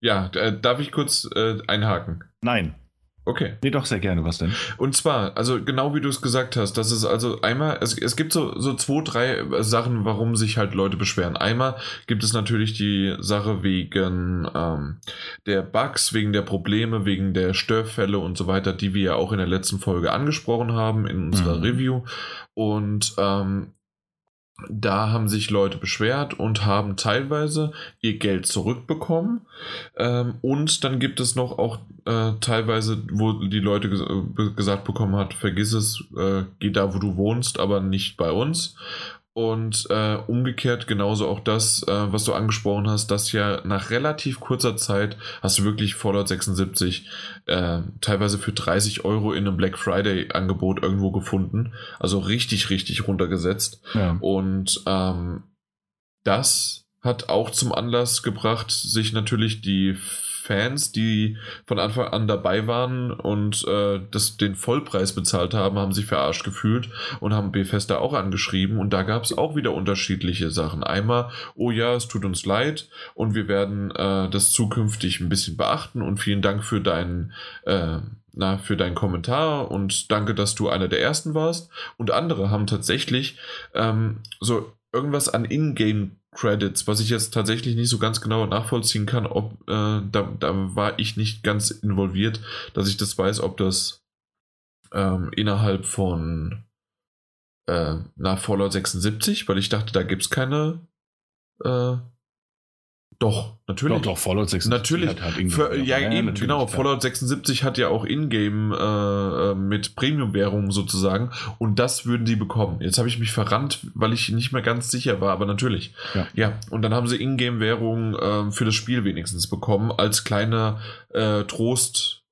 Ja, äh, darf ich kurz äh, einhaken? Nein. Okay. Nee, doch sehr gerne. Was denn? Und zwar, also genau wie du es gesagt hast, das ist also einmal, es, es gibt so, so zwei, drei Sachen, warum sich halt Leute beschweren. Einmal gibt es natürlich die Sache wegen ähm, der Bugs, wegen der Probleme, wegen der Störfälle und so weiter, die wir ja auch in der letzten Folge angesprochen haben in unserer mhm. Review. Und ähm, da haben sich Leute beschwert und haben teilweise ihr Geld zurückbekommen. Ähm, und dann gibt es noch auch äh, teilweise, wo die Leute ges gesagt bekommen hat, vergiss es, äh, geh da, wo du wohnst, aber nicht bei uns. Und äh, umgekehrt genauso auch das, äh, was du angesprochen hast, dass ja nach relativ kurzer Zeit hast du wirklich Fallout 76 äh, teilweise für 30 Euro in einem Black Friday Angebot irgendwo gefunden. Also richtig, richtig runtergesetzt. Ja. Und ähm, das hat auch zum Anlass gebracht, sich natürlich die Fans, die von Anfang an dabei waren und äh, das, den Vollpreis bezahlt haben, haben sich verarscht gefühlt und haben Bethesda auch angeschrieben. Und da gab es auch wieder unterschiedliche Sachen. Einmal, oh ja, es tut uns leid und wir werden äh, das zukünftig ein bisschen beachten und vielen Dank für deinen äh, na, für deinen Kommentar und danke, dass du einer der ersten warst. Und andere haben tatsächlich ähm, so irgendwas an Ingame Credits, was ich jetzt tatsächlich nicht so ganz genau nachvollziehen kann, ob äh, da, da war ich nicht ganz involviert, dass ich das weiß, ob das ähm, innerhalb von äh, nach Fallout 76, weil ich dachte, da gibt es keine äh, doch, natürlich. Doch, doch, Fallout 76 natürlich. hat halt Für, ja, ja, eben, genau. Klar. Fallout 76 hat ja auch Ingame äh, äh, mit Premium-Währung sozusagen und das würden sie bekommen. Jetzt habe ich mich verrannt, weil ich nicht mehr ganz sicher war, aber natürlich. Ja, ja und dann haben sie Ingame-Währung äh, für das Spiel wenigstens bekommen, als kleiner äh, Trost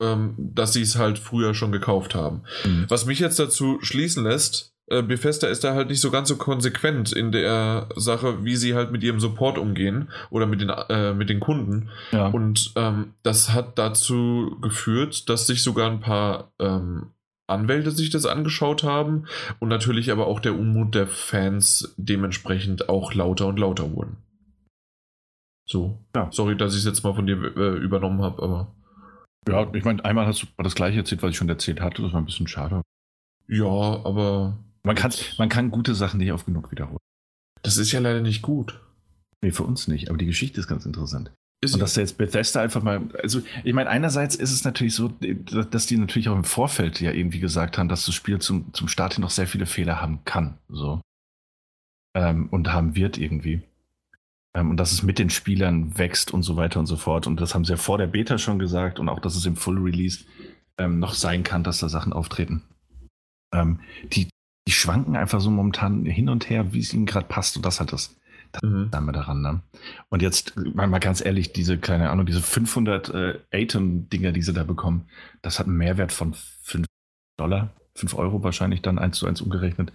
ähm, dass sie es halt früher schon gekauft haben. Mhm. Was mich jetzt dazu schließen lässt, äh, Bethesda ist da halt nicht so ganz so konsequent in der Sache, wie sie halt mit ihrem Support umgehen oder mit den, äh, mit den Kunden. Ja. Und ähm, das hat dazu geführt, dass sich sogar ein paar ähm, Anwälte sich das angeschaut haben und natürlich aber auch der Unmut der Fans dementsprechend auch lauter und lauter wurden. So, ja. sorry, dass ich es jetzt mal von dir äh, übernommen habe, aber. Ja, ich meine, einmal hast du das gleiche erzählt, was ich schon erzählt hatte, das war ein bisschen schade. Ja, aber man kann, man kann gute Sachen nicht oft genug wiederholen. Das ist ja leider nicht gut. Nee, für uns nicht, aber die Geschichte ist ganz interessant. Ist und dass da jetzt Bethesda einfach mal, also ich meine, einerseits ist es natürlich so, dass die natürlich auch im Vorfeld ja irgendwie gesagt haben, dass das Spiel zum, zum Start hin noch sehr viele Fehler haben kann, so. Ähm, und haben wird irgendwie. Ähm, und dass es mit den Spielern wächst und so weiter und so fort. Und das haben sie ja vor der Beta schon gesagt und auch, dass es im Full Release ähm, noch sein kann, dass da Sachen auftreten. Ähm, die, die schwanken einfach so momentan hin und her, wie es ihnen gerade passt. Und das hat das, Das mhm. wir daran. Ne? Und jetzt, mal, mal ganz ehrlich, diese, keine Ahnung, diese 500 äh, Atom-Dinger, die sie da bekommen, das hat einen Mehrwert von 5 Dollar, 5 Euro wahrscheinlich dann eins zu eins umgerechnet.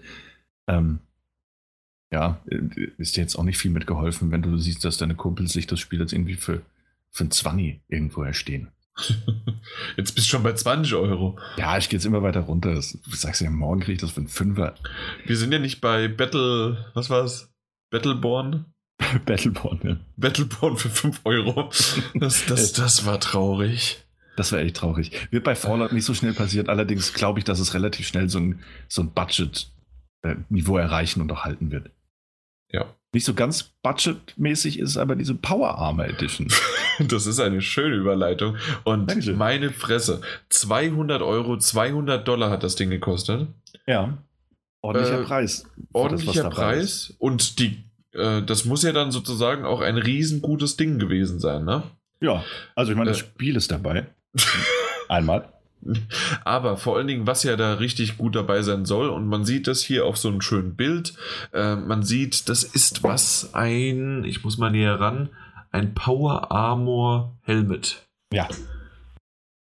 Ähm, ja, ist dir jetzt auch nicht viel mitgeholfen, wenn du siehst, dass deine Kumpels sich das Spiel jetzt irgendwie für, für ein 20 irgendwo erstehen. Jetzt bist du schon bei 20 Euro. Ja, ich gehe jetzt immer weiter runter. Das, du sagst ja, morgen kriege ich das für einen Fünfer. Wir sind ja nicht bei Battle, was war's? Battleborn? Battleborn, ja. Battleborn für 5 Euro. Das, das, das war traurig. Das war echt traurig. Wird bei Fallout nicht so schnell passiert. Allerdings glaube ich, dass es relativ schnell so ein, so ein Budget-Niveau erreichen und auch halten wird. Ja. Nicht so ganz budgetmäßig ist aber diese Power Armor Edition. Das ist eine schöne Überleitung. Und Dankeschön. meine Fresse, 200 Euro, 200 Dollar hat das Ding gekostet. Ja. Ordentlicher äh, Preis. Ordentlicher das, Preis. Und die, äh, das muss ja dann sozusagen auch ein riesengutes Ding gewesen sein, ne? Ja, also ich meine, das äh, Spiel ist dabei. Einmal. Aber vor allen Dingen, was ja da richtig gut dabei sein soll, und man sieht das hier auf so einem schönen Bild. Äh, man sieht, das ist was ein, ich muss mal näher ran, ein Power Armor Helmet. Ja.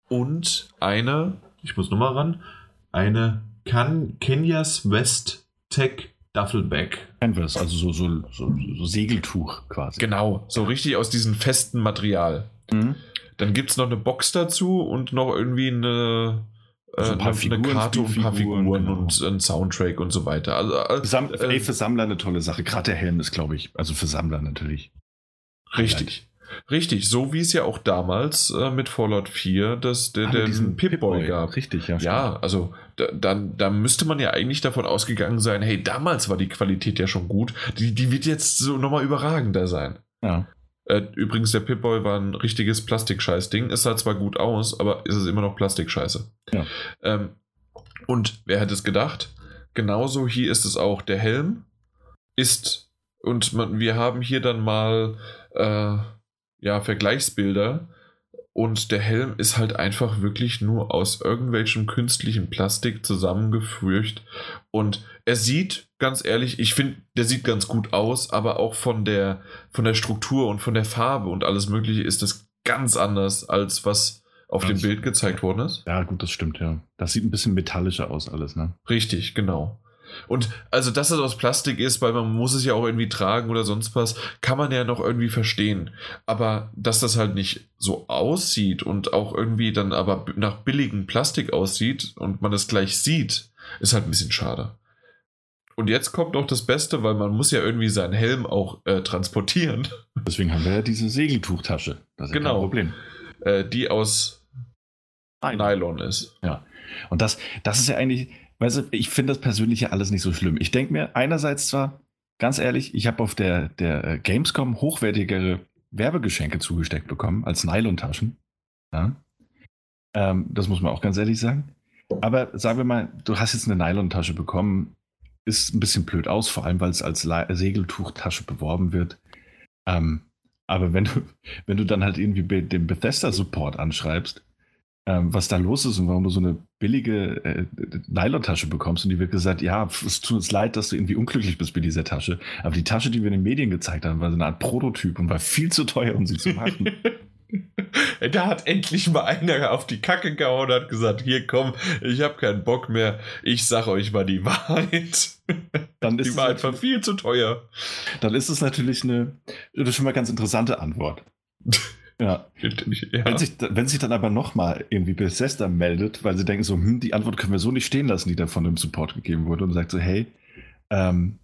Und eine, ich muss nochmal ran, eine Can Kenyas West Tech Duffelbag. Canvas, also so, so, so, so, Segeltuch quasi. Genau, so richtig aus diesem festen Material. Mhm. Dann gibt es noch eine Box dazu und noch irgendwie eine, äh, also ein paar eine, Figuren, eine Karte und ein paar Figuren genau. und ein Soundtrack und so weiter. Also, äh, Sam äh, für Sammler eine tolle Sache. Gerade der Helm ist, glaube ich, also für Sammler natürlich. Richtig. Richtig, so wie es ja auch damals äh, mit Fallout 4 das, der, ah, der diesen Pip-Boy Pip gab. Richtig, ja. Ja, also da, dann, da müsste man ja eigentlich davon ausgegangen sein, hey, damals war die Qualität ja schon gut, die, die wird jetzt so nochmal überragender sein. Ja. Äh, übrigens, der Pip-Boy war ein richtiges Plastikscheiß-Ding. Es sah zwar gut aus, aber ist es immer noch Plastikscheiße. Ja. Ähm, und wer hätte es gedacht? Genauso hier ist es auch. Der Helm ist, und man, wir haben hier dann mal äh, ja, Vergleichsbilder. Und der Helm ist halt einfach wirklich nur aus irgendwelchem künstlichen Plastik zusammengefügt. Und er sieht, ganz ehrlich, ich finde, der sieht ganz gut aus, aber auch von der, von der Struktur und von der Farbe und alles Mögliche ist das ganz anders, als was auf das dem Bild gezeigt worden ist. Ja, gut, das stimmt, ja. Das sieht ein bisschen metallischer aus, alles, ne? Richtig, genau. Und also, dass es aus Plastik ist, weil man muss es ja auch irgendwie tragen oder sonst was, kann man ja noch irgendwie verstehen. Aber dass das halt nicht so aussieht und auch irgendwie dann aber nach billigem Plastik aussieht und man es gleich sieht, ist halt ein bisschen schade. Und jetzt kommt noch das Beste, weil man muss ja irgendwie seinen Helm auch äh, transportieren. Deswegen haben wir ja diese Segeltuchtasche. Das ist genau. kein Problem. Äh, die aus Nylon. Nylon ist. Ja. Und das, das ist ja eigentlich, Weißt du, ich finde das persönlich ja alles nicht so schlimm. Ich denke mir, einerseits zwar, ganz ehrlich, ich habe auf der, der äh, Gamescom hochwertigere Werbegeschenke zugesteckt bekommen als Nylon-Taschen. Ja? Ähm, das muss man auch ganz ehrlich sagen. Aber sagen wir mal, du hast jetzt eine Nylon-Tasche bekommen, ist ein bisschen blöd aus, vor allem weil es als Segeltuchtasche beworben wird. Ähm, aber wenn du, wenn du dann halt irgendwie den Bethesda-Support anschreibst, ähm, was da los ist und warum du so eine billige äh, Nylon-Tasche bekommst. Und die wird gesagt, ja, es tut uns leid, dass du irgendwie unglücklich bist mit dieser Tasche. Aber die Tasche, die wir in den Medien gezeigt haben, war so eine Art Prototyp und war viel zu teuer, um sie zu machen. da hat endlich mal einer auf die Kacke gehauen und hat gesagt, hier komm, ich habe keinen Bock mehr, ich sag euch mal die Wahrheit. Dann ist die war einfach viel zu teuer. Dann ist es natürlich eine, das ist schon mal ganz interessante Antwort. Ja. ja. Wenn, sich, wenn sich dann aber nochmal irgendwie Bethesda meldet, weil sie denken so, hm, die Antwort können wir so nicht stehen lassen, die da von dem Support gegeben wurde und sagt so, hey, ähm,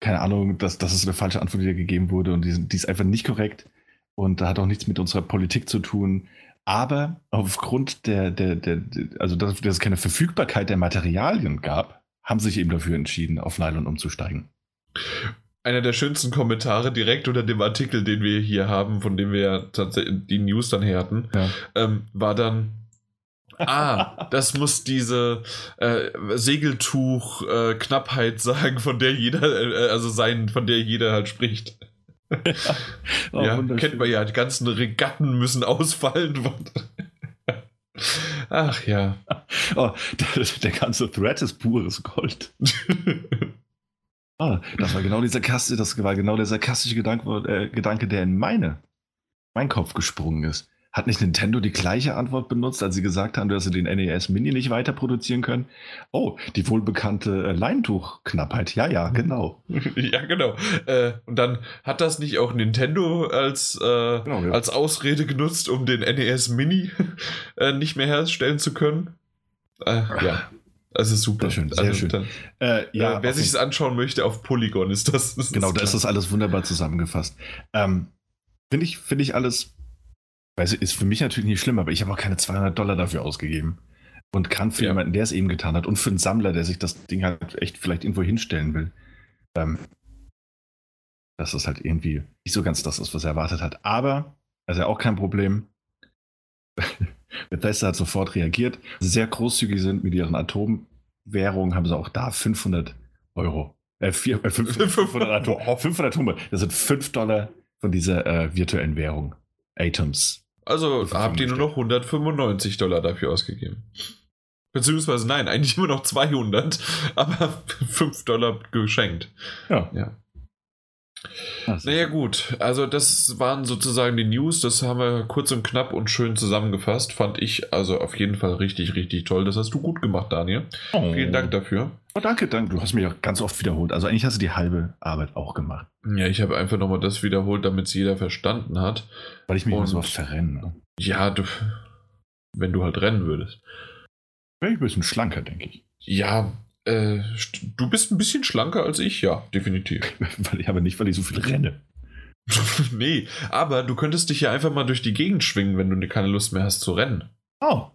keine Ahnung, dass das ist eine falsche Antwort, die da gegeben wurde und die, die ist einfach nicht korrekt und da hat auch nichts mit unserer Politik zu tun. Aber aufgrund der, der, der, also dass, dass es keine Verfügbarkeit der Materialien gab, haben sie sich eben dafür entschieden, auf Nylon umzusteigen einer der schönsten Kommentare direkt unter dem Artikel, den wir hier haben, von dem wir tatsächlich die News dann her hatten, ja. ähm, war dann, ah, das muss diese äh, Segeltuch-Knappheit äh, sagen, von der jeder, äh, also sein, von der jeder halt spricht. Ja, oh, ja kennt man ja, die ganzen Regatten müssen ausfallen. Ach ja. Oh, der, der ganze Thread ist pures Gold. Ah, das war genau dieser Kaste, das war genau der sarkastische Gedanke, äh, Gedanke, der in meine, mein Kopf gesprungen ist. Hat nicht Nintendo die gleiche Antwort benutzt, als sie gesagt haben, dass sie den NES Mini nicht weiter produzieren können? Oh, die wohlbekannte äh, Leintuchknappheit. Ja, ja, genau. ja, genau. Äh, und dann hat das nicht auch Nintendo als, äh, genau, ja. als Ausrede genutzt, um den NES Mini äh, nicht mehr herstellen zu können? Äh, ja. Also super. Sehr schön, sehr also, schön. Dann, äh, ja, äh, wer sich das anschauen möchte, auf Polygon ist das. das genau, ist da ist das alles wunderbar zusammengefasst. Ähm, Finde ich, find ich alles Weißt du, ist für mich natürlich nicht schlimm, aber ich habe auch keine 200 Dollar dafür ausgegeben. Und kann für ja. jemanden, der es eben getan hat und für einen Sammler, der sich das Ding halt echt vielleicht irgendwo hinstellen will, ähm, dass das halt irgendwie nicht so ganz das ist, was er erwartet hat. Aber, also auch kein Problem. Bethesda hat sofort reagiert. Sehr großzügig sind mit ihren Atomwährungen, haben sie auch da 500 Euro. Äh, 4, äh 500, 500, Atom, 500 Hummer. Das sind 5 Dollar von dieser äh, virtuellen Währung. Atoms. Also habt ihr nur noch 195 Dollar dafür ausgegeben. Beziehungsweise nein, eigentlich immer noch 200, aber 5 Dollar geschenkt. Ja. ja. Naja gut, also das waren sozusagen die News, das haben wir kurz und knapp und schön zusammengefasst, fand ich also auf jeden Fall richtig, richtig toll. Das hast du gut gemacht, Daniel. Oh. Vielen Dank dafür. Oh, danke, danke. Du hast mich auch ganz oft wiederholt. Also eigentlich hast du die halbe Arbeit auch gemacht. Ja, ich habe einfach nochmal das wiederholt, damit es jeder verstanden hat. Weil ich mich und, so oft verrenne. Ne? Ja, du, wenn du halt rennen würdest. Wäre ich ein bisschen schlanker, denke ich. Ja, äh, du bist ein bisschen schlanker als ich, ja, definitiv. weil ich aber nicht, weil ich so viel renne. nee, aber du könntest dich ja einfach mal durch die Gegend schwingen, wenn du keine Lust mehr hast zu rennen. Oh,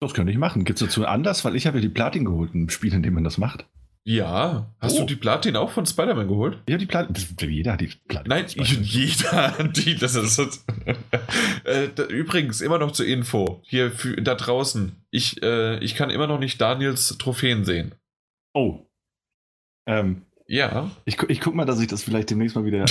das könnte ich machen. Gibt es dazu anders? Weil ich habe ja die Platin geholt, ein Spiel, in dem man das macht. Ja, hast oh. du die Platin auch von Spider-Man geholt? Ja, die Platin. Jeder hat die Platin. Nein, jeder hat die. Das ist, das, äh, da, übrigens, immer noch zur Info. Hier für, da draußen. Ich, äh, ich kann immer noch nicht Daniels Trophäen sehen. Oh. Ähm, ja. Ich, ich guck mal, dass ich das vielleicht demnächst mal wieder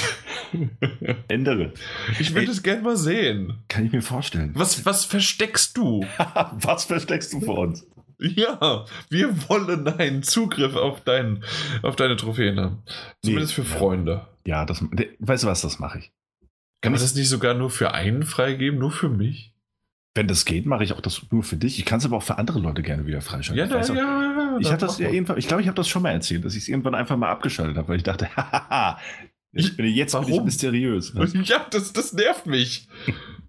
ändere. Ich würde es gerne mal sehen. Kann ich mir vorstellen. Was, was versteckst du? was versteckst du vor uns? Ja, wir wollen einen Zugriff auf, dein, auf deine Trophäen haben. Zumindest nee, für Freunde. Ja, das, weißt du was, das mache ich. Kann man das nicht sogar nur für einen freigeben, nur für mich? Wenn das geht, mache ich auch das nur für dich. Ich kann es aber auch für andere Leute gerne wieder freischalten. Ja, da, ja, ich habe das ja irgendwann, ich glaube, ich habe das schon mal erzählt, dass ich es irgendwann einfach mal abgeschaltet habe, weil ich dachte, haha, ich bin jetzt Warum? Bin mysteriös. Ne? Ja, das, das nervt mich.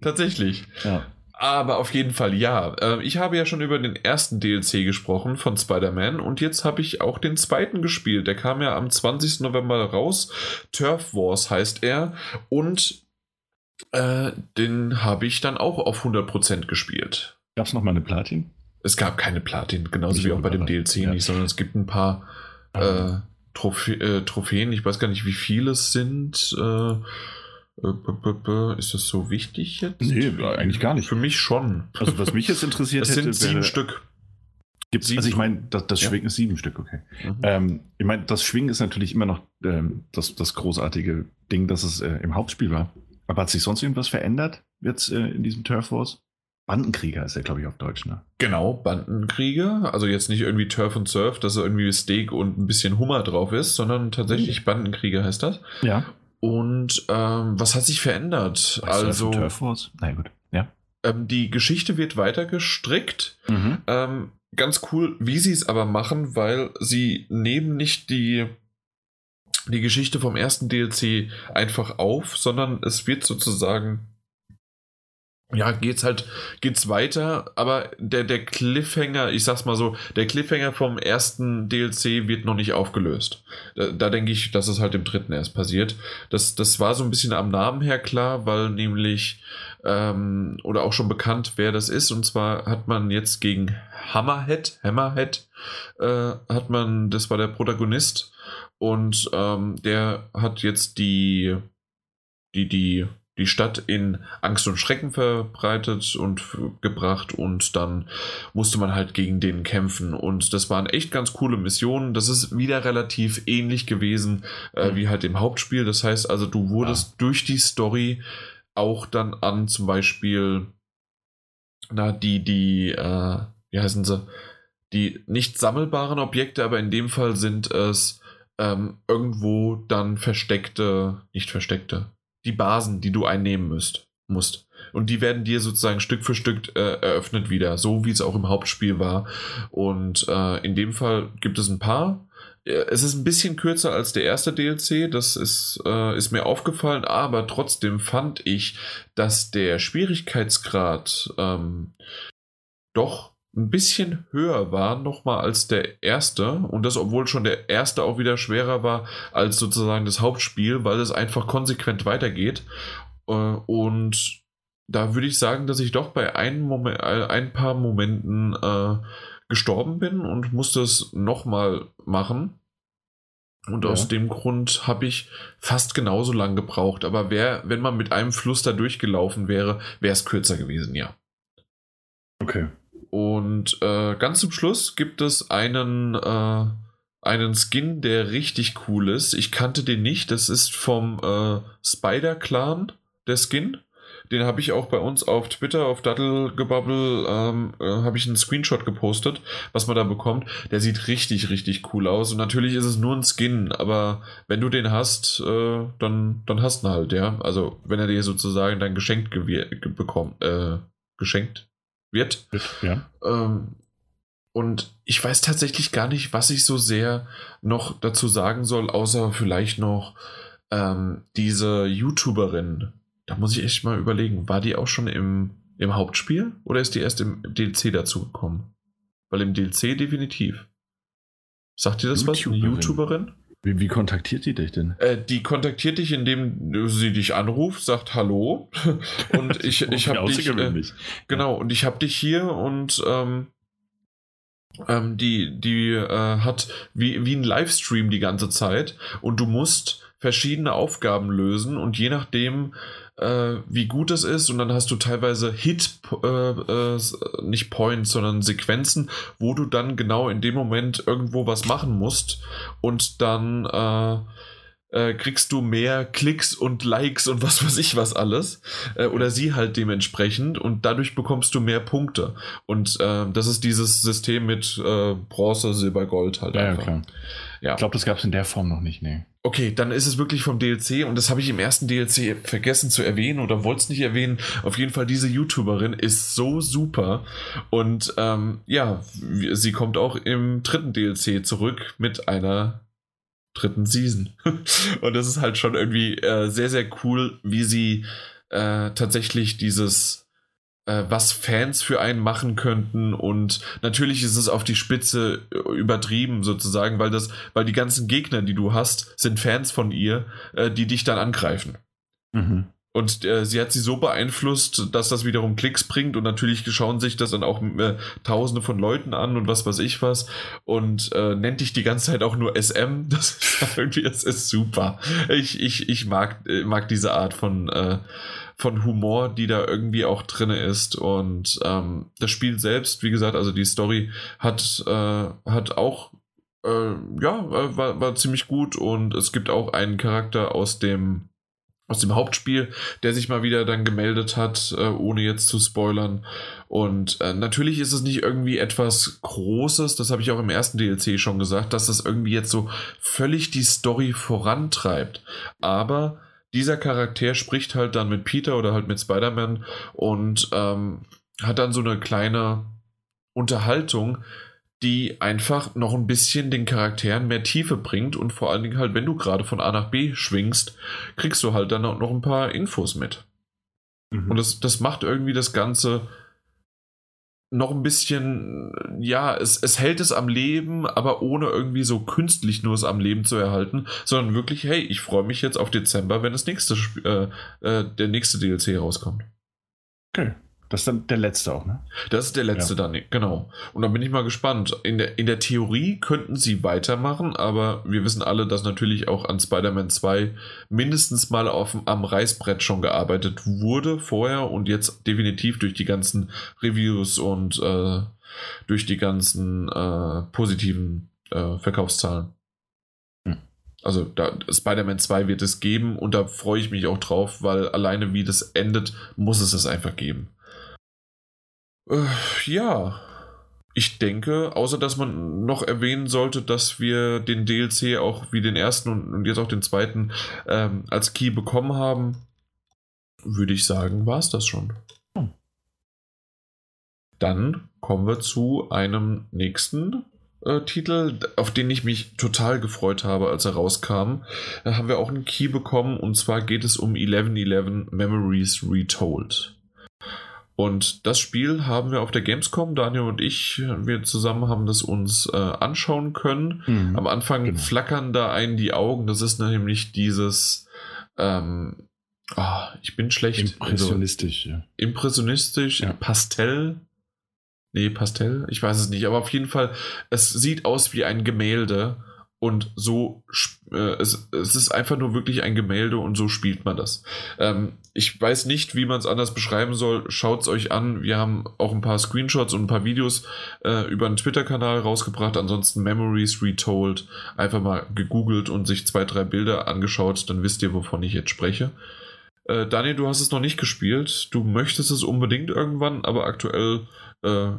Tatsächlich. Ja. Aber auf jeden Fall ja. Äh, ich habe ja schon über den ersten DLC gesprochen von Spider-Man und jetzt habe ich auch den zweiten gespielt. Der kam ja am 20. November raus. Turf Wars heißt er. Und äh, den habe ich dann auch auf 100% gespielt. Gab es nochmal eine Platin? Es gab keine Platin, genauso nicht wie auch bei dem DLC ja. nicht, sondern es gibt ein paar äh, Trophy äh, Trophäen. Ich weiß gar nicht, wie viele es sind. Äh, äh, ist das so wichtig jetzt? Nee, eigentlich gar nicht. Für mich schon. Also was mich jetzt interessiert es hätte, sind sieben wäre, Stück. Gibt's, sieben also ich meine, das, das Schwingen ist sieben Stück, okay. Mhm. Ähm, ich meine, das Schwingen ist natürlich immer noch ähm, das, das großartige Ding, das es äh, im Hauptspiel war. Aber hat sich sonst irgendwas verändert jetzt äh, in diesem Turf Wars? Bandenkrieger ist der, glaube ich, auf Deutsch, ne? Genau, Bandenkrieger. Also jetzt nicht irgendwie Turf und Surf, dass da irgendwie Steak und ein bisschen Hummer drauf ist, sondern tatsächlich mhm. Bandenkrieger heißt das. Ja. Und ähm, was hat sich verändert? Weißt also Turf Wars? Na gut, ja. Ähm, die Geschichte wird weiter gestrickt. Mhm. Ähm, ganz cool, wie sie es aber machen, weil sie nehmen nicht die die Geschichte vom ersten DLC einfach auf, sondern es wird sozusagen ja, geht's halt, geht's weiter, aber der, der Cliffhanger, ich sag's mal so, der Cliffhanger vom ersten DLC wird noch nicht aufgelöst. Da, da denke ich, dass es halt im dritten erst passiert. Das, das war so ein bisschen am Namen her klar, weil nämlich, ähm, oder auch schon bekannt, wer das ist, und zwar hat man jetzt gegen Hammerhead, Hammerhead, äh, hat man, das war der Protagonist, und ähm, der hat jetzt die, die, die, die Stadt in Angst und Schrecken verbreitet und gebracht und dann musste man halt gegen den kämpfen und das waren echt ganz coole Missionen. Das ist wieder relativ ähnlich gewesen äh, mhm. wie halt im Hauptspiel. Das heißt also, du wurdest ja. durch die Story auch dann an zum Beispiel na die die äh, wie heißen sie die nicht sammelbaren Objekte, aber in dem Fall sind es ähm, irgendwo dann versteckte, nicht versteckte, die Basen, die du einnehmen müsst, musst. Und die werden dir sozusagen Stück für Stück äh, eröffnet wieder, so wie es auch im Hauptspiel war. Und äh, in dem Fall gibt es ein paar. Äh, es ist ein bisschen kürzer als der erste DLC, das ist, äh, ist mir aufgefallen, aber trotzdem fand ich, dass der Schwierigkeitsgrad ähm, doch ein bisschen höher war nochmal als der erste und das obwohl schon der erste auch wieder schwerer war als sozusagen das Hauptspiel, weil es einfach konsequent weitergeht äh, und da würde ich sagen, dass ich doch bei ein, Moment, äh, ein paar Momenten äh, gestorben bin und musste es nochmal machen. Und ja. aus dem Grund habe ich fast genauso lang gebraucht. Aber wär, wenn man mit einem Fluss da durchgelaufen wäre, wäre es kürzer gewesen, ja. Okay. Und äh, ganz zum Schluss gibt es einen, äh, einen Skin, der richtig cool ist. Ich kannte den nicht. Das ist vom äh, Spider-Clan, der Skin. Den habe ich auch bei uns auf Twitter, auf Dattelgebubble, ähm, äh, habe ich einen Screenshot gepostet, was man da bekommt. Der sieht richtig, richtig cool aus. Und natürlich ist es nur ein Skin, aber wenn du den hast, äh, dann, dann hast du ihn halt, ja. Also wenn er dir sozusagen dein Geschenk bekommt, äh, geschenkt wird. Ja. Ähm, und ich weiß tatsächlich gar nicht, was ich so sehr noch dazu sagen soll, außer vielleicht noch ähm, diese YouTuberin. Da muss ich echt mal überlegen, war die auch schon im, im Hauptspiel oder ist die erst im DLC dazugekommen? Weil im DLC definitiv. Sagt dir das was? Eine YouTuberin? Wie, wie, kontaktiert die dich denn? Äh, die kontaktiert dich, indem sie dich anruft, sagt Hallo und ich, ich habe dich. Äh, genau, und ich habe dich hier und ähm, ähm, die, die äh, hat wie, wie ein Livestream die ganze Zeit und du musst verschiedene Aufgaben lösen und je nachdem, äh, wie gut es ist, und dann hast du teilweise Hit, äh, äh, nicht Points, sondern Sequenzen, wo du dann genau in dem Moment irgendwo was machen musst und dann äh, kriegst du mehr Klicks und Likes und was weiß ich was alles. Äh, oder sie halt dementsprechend und dadurch bekommst du mehr Punkte. Und äh, das ist dieses System mit äh, Bronze, Silber, Gold halt ja, einfach. Ja, klar. Ja. Ich glaube, das gab es in der Form noch nicht, nee. Okay, dann ist es wirklich vom DLC und das habe ich im ersten DLC vergessen zu erwähnen oder wollte es nicht erwähnen. Auf jeden Fall, diese YouTuberin ist so super und ähm, ja, sie kommt auch im dritten DLC zurück mit einer dritten Season. und das ist halt schon irgendwie äh, sehr, sehr cool, wie sie äh, tatsächlich dieses äh, was Fans für einen machen könnten und natürlich ist es auf die Spitze äh, übertrieben sozusagen, weil das, weil die ganzen Gegner, die du hast, sind Fans von ihr, äh, die dich dann angreifen. Mhm. Und äh, sie hat sie so beeinflusst, dass das wiederum Klicks bringt und natürlich schauen sich das dann auch äh, Tausende von Leuten an und was weiß ich was und äh, nennt dich die ganze Zeit auch nur SM. Das ist irgendwie, das ist super. Ich, ich, ich mag, äh, mag diese Art von, äh, von Humor, die da irgendwie auch drin ist und ähm, das Spiel selbst, wie gesagt, also die Story hat, äh, hat auch äh, ja, war, war ziemlich gut und es gibt auch einen Charakter aus dem aus dem Hauptspiel, der sich mal wieder dann gemeldet hat, äh, ohne jetzt zu spoilern. Und äh, natürlich ist es nicht irgendwie etwas Großes, das habe ich auch im ersten DLC schon gesagt, dass das irgendwie jetzt so völlig die Story vorantreibt. Aber dieser Charakter spricht halt dann mit Peter oder halt mit Spider-Man und ähm, hat dann so eine kleine Unterhaltung, die einfach noch ein bisschen den Charakteren mehr Tiefe bringt und vor allen Dingen halt, wenn du gerade von A nach B schwingst, kriegst du halt dann auch noch ein paar Infos mit. Mhm. Und das, das macht irgendwie das Ganze noch ein bisschen, ja, es, es hält es am Leben, aber ohne irgendwie so künstlich nur es am Leben zu erhalten, sondern wirklich, hey, ich freue mich jetzt auf Dezember, wenn das nächste, äh, äh, der nächste DLC rauskommt. Okay. Das ist dann der letzte auch, ne? Das ist der letzte ja. dann, genau. Und dann bin ich mal gespannt. In der, in der Theorie könnten sie weitermachen, aber wir wissen alle, dass natürlich auch an Spider-Man 2 mindestens mal auf, am Reißbrett schon gearbeitet wurde vorher und jetzt definitiv durch die ganzen Reviews und äh, durch die ganzen äh, positiven äh, Verkaufszahlen. Hm. Also Spider-Man 2 wird es geben und da freue ich mich auch drauf, weil alleine wie das endet, muss es es einfach geben. Äh, ja. ich denke, außer dass man noch erwähnen sollte, dass wir den DLC auch wie den ersten und, jetzt auch den zweiten ähm, als Key bekommen haben, würde ich sagen, war es das schon. Hm. Dann kommen wir zu einem nächsten äh, Titel, auf den ich mich total gefreut habe, als er rauskam. Da haben wir auch einen Key bekommen und zwar geht es um 1111 Memories Retold. Und das Spiel haben wir auf der Gamescom, Daniel und ich, wir zusammen haben das uns äh, anschauen können. Mhm, Am Anfang genau. flackern da einen die Augen. Das ist nämlich dieses, ähm, oh, ich bin schlecht. Impressionistisch, also, ja. Impressionistisch, ja. Pastell. Nee, Pastell, ich weiß es nicht, aber auf jeden Fall, es sieht aus wie ein Gemälde und so, äh, es, es ist einfach nur wirklich ein Gemälde und so spielt man das. Ähm, ich weiß nicht, wie man es anders beschreiben soll. Schaut es euch an. Wir haben auch ein paar Screenshots und ein paar Videos äh, über einen Twitter-Kanal rausgebracht. Ansonsten Memories Retold. Einfach mal gegoogelt und sich zwei, drei Bilder angeschaut. Dann wisst ihr, wovon ich jetzt spreche. Äh, Daniel, du hast es noch nicht gespielt. Du möchtest es unbedingt irgendwann, aber aktuell äh,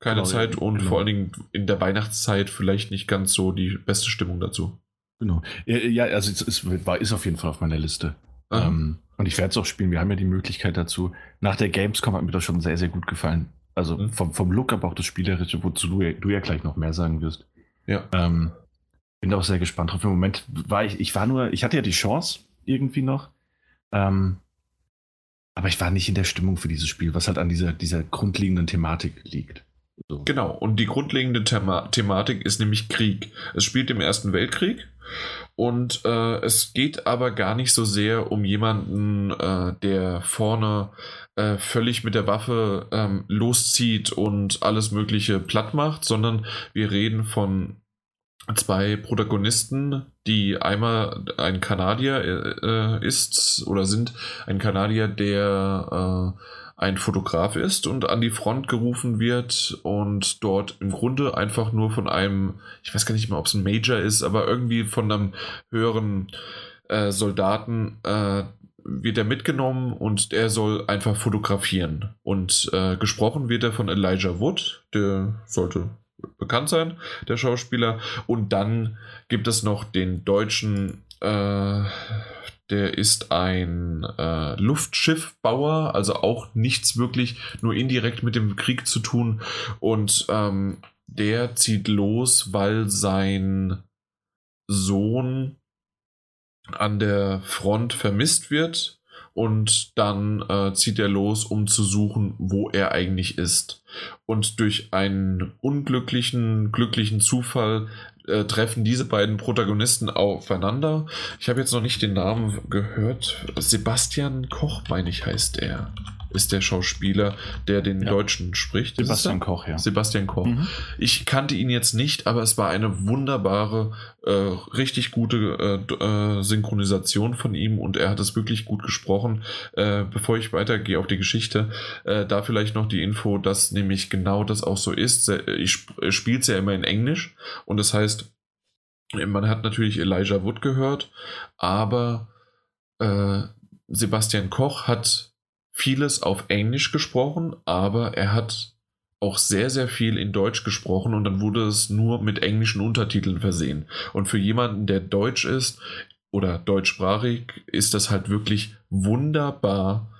keine genau, Zeit und genau. vor allen Dingen in der Weihnachtszeit vielleicht nicht ganz so die beste Stimmung dazu. Genau. Ja, also es ist, ist auf jeden Fall auf meiner Liste. Ähm, und ich werde es auch spielen. Wir haben ja die Möglichkeit dazu. Nach der Gamescom hat mir das schon sehr, sehr gut gefallen. Also mhm. vom, vom Look, aber auch das Spielerische, wozu du, du ja gleich noch mehr sagen wirst. Ja. Ähm, bin auch sehr gespannt drauf. Im Moment war ich, ich war nur, ich hatte ja die Chance irgendwie noch. Ähm, aber ich war nicht in der Stimmung für dieses Spiel, was halt an dieser, dieser grundlegenden Thematik liegt. So. Genau, und die grundlegende Thema Thematik ist nämlich Krieg. Es spielt im Ersten Weltkrieg und äh, es geht aber gar nicht so sehr um jemanden, äh, der vorne äh, völlig mit der Waffe ähm, loszieht und alles Mögliche platt macht, sondern wir reden von zwei Protagonisten, die einmal ein Kanadier äh, ist oder sind, ein Kanadier, der äh, ein Fotograf ist und an die Front gerufen wird und dort im Grunde einfach nur von einem, ich weiß gar nicht mehr, ob es ein Major ist, aber irgendwie von einem höheren äh, Soldaten äh, wird er mitgenommen und er soll einfach fotografieren. Und äh, gesprochen wird er von Elijah Wood, der sollte bekannt sein, der Schauspieler. Und dann gibt es noch den deutschen äh, der ist ein äh, Luftschiffbauer, also auch nichts wirklich, nur indirekt mit dem Krieg zu tun. Und ähm, der zieht los, weil sein Sohn an der Front vermisst wird. Und dann äh, zieht er los, um zu suchen, wo er eigentlich ist. Und durch einen unglücklichen, glücklichen Zufall äh, treffen diese beiden Protagonisten aufeinander. Ich habe jetzt noch nicht den Namen gehört. Sebastian Koch, meine ich, heißt er. Ist der Schauspieler, der den ja. Deutschen spricht. Sebastian Koch, ja. Sebastian Koch. Mhm. Ich kannte ihn jetzt nicht, aber es war eine wunderbare, äh, richtig gute äh, äh Synchronisation von ihm und er hat es wirklich gut gesprochen. Äh, bevor ich weitergehe auf die Geschichte, äh, da vielleicht noch die Info, dass nämlich genau das auch so ist. Ich spiele es ja immer in Englisch und das heißt, man hat natürlich Elijah Wood gehört, aber äh, Sebastian Koch hat vieles auf Englisch gesprochen, aber er hat auch sehr, sehr viel in Deutsch gesprochen und dann wurde es nur mit englischen Untertiteln versehen. Und für jemanden, der Deutsch ist oder deutschsprachig, ist das halt wirklich wunderbar,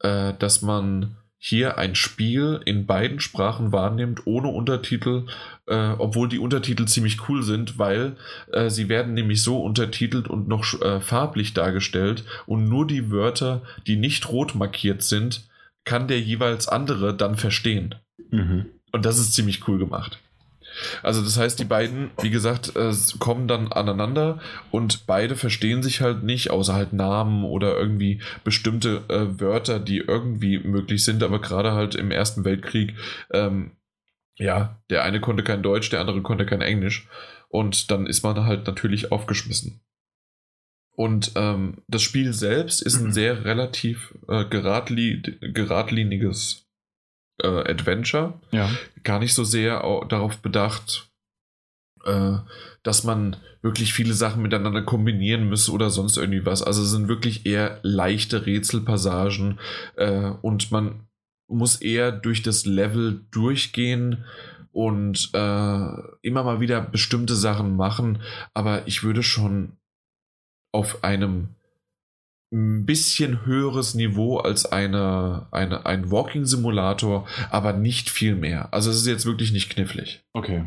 äh, dass man hier ein Spiel in beiden Sprachen wahrnimmt, ohne Untertitel, äh, obwohl die Untertitel ziemlich cool sind, weil äh, sie werden nämlich so untertitelt und noch äh, farblich dargestellt und nur die Wörter, die nicht rot markiert sind, kann der jeweils andere dann verstehen. Mhm. Und das ist ziemlich cool gemacht. Also das heißt, die beiden, wie gesagt, äh, kommen dann aneinander und beide verstehen sich halt nicht, außer halt Namen oder irgendwie bestimmte äh, Wörter, die irgendwie möglich sind, aber gerade halt im Ersten Weltkrieg, ähm, ja, der eine konnte kein Deutsch, der andere konnte kein Englisch und dann ist man halt natürlich aufgeschmissen. Und ähm, das Spiel selbst ist ein mhm. sehr relativ äh, geradli geradliniges äh, Adventure. Ja. Gar nicht so sehr darauf bedacht, äh, dass man wirklich viele Sachen miteinander kombinieren müsse oder sonst irgendwie was. Also es sind wirklich eher leichte Rätselpassagen äh, und man muss eher durch das Level durchgehen und äh, immer mal wieder bestimmte Sachen machen, aber ich würde schon auf einem ein bisschen höheres Niveau als eine, eine, ein Walking-Simulator, aber nicht viel mehr. Also es ist jetzt wirklich nicht knifflig. Okay.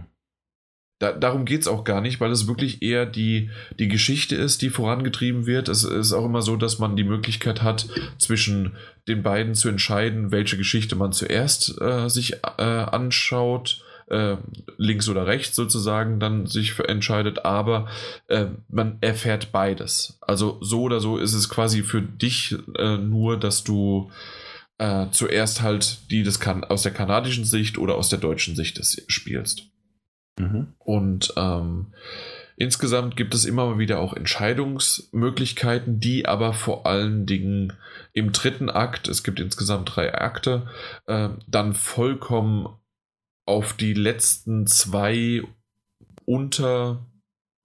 Da, darum geht es auch gar nicht, weil es wirklich eher die, die Geschichte ist, die vorangetrieben wird. Es ist auch immer so, dass man die Möglichkeit hat, zwischen den beiden zu entscheiden, welche Geschichte man zuerst äh, sich äh, anschaut äh, links oder rechts sozusagen dann sich für entscheidet, aber äh, man erfährt beides. Also so oder so ist es quasi für dich äh, nur, dass du äh, zuerst halt die des kan aus der kanadischen Sicht oder aus der deutschen Sicht des spielst. Mhm. Und ähm, Insgesamt gibt es immer wieder auch Entscheidungsmöglichkeiten, die aber vor allen Dingen im dritten Akt, es gibt insgesamt drei Akte, äh, dann vollkommen auf die letzten zwei unter,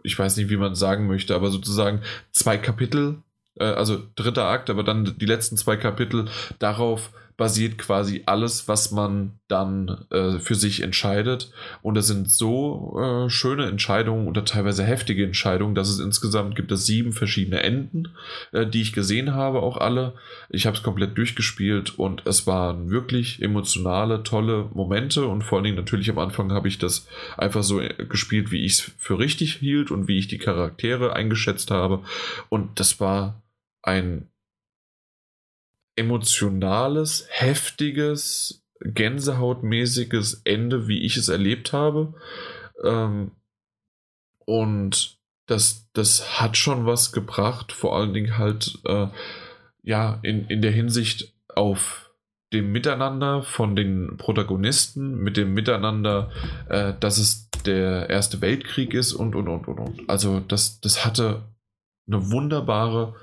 ich weiß nicht, wie man sagen möchte, aber sozusagen zwei Kapitel, äh, also dritter Akt, aber dann die letzten zwei Kapitel darauf basiert quasi alles, was man dann äh, für sich entscheidet. Und das sind so äh, schöne Entscheidungen oder teilweise heftige Entscheidungen, dass es insgesamt gibt es sieben verschiedene Enden, äh, die ich gesehen habe, auch alle. Ich habe es komplett durchgespielt und es waren wirklich emotionale, tolle Momente und vor allen Dingen natürlich am Anfang habe ich das einfach so äh, gespielt, wie ich es für richtig hielt und wie ich die Charaktere eingeschätzt habe. Und das war ein emotionales, heftiges, gänsehautmäßiges Ende, wie ich es erlebt habe. Ähm, und das, das hat schon was gebracht, vor allen Dingen halt, äh, ja, in, in der Hinsicht auf dem Miteinander von den Protagonisten, mit dem Miteinander, äh, dass es der Erste Weltkrieg ist und, und, und, und, und. Also das, das hatte eine wunderbare,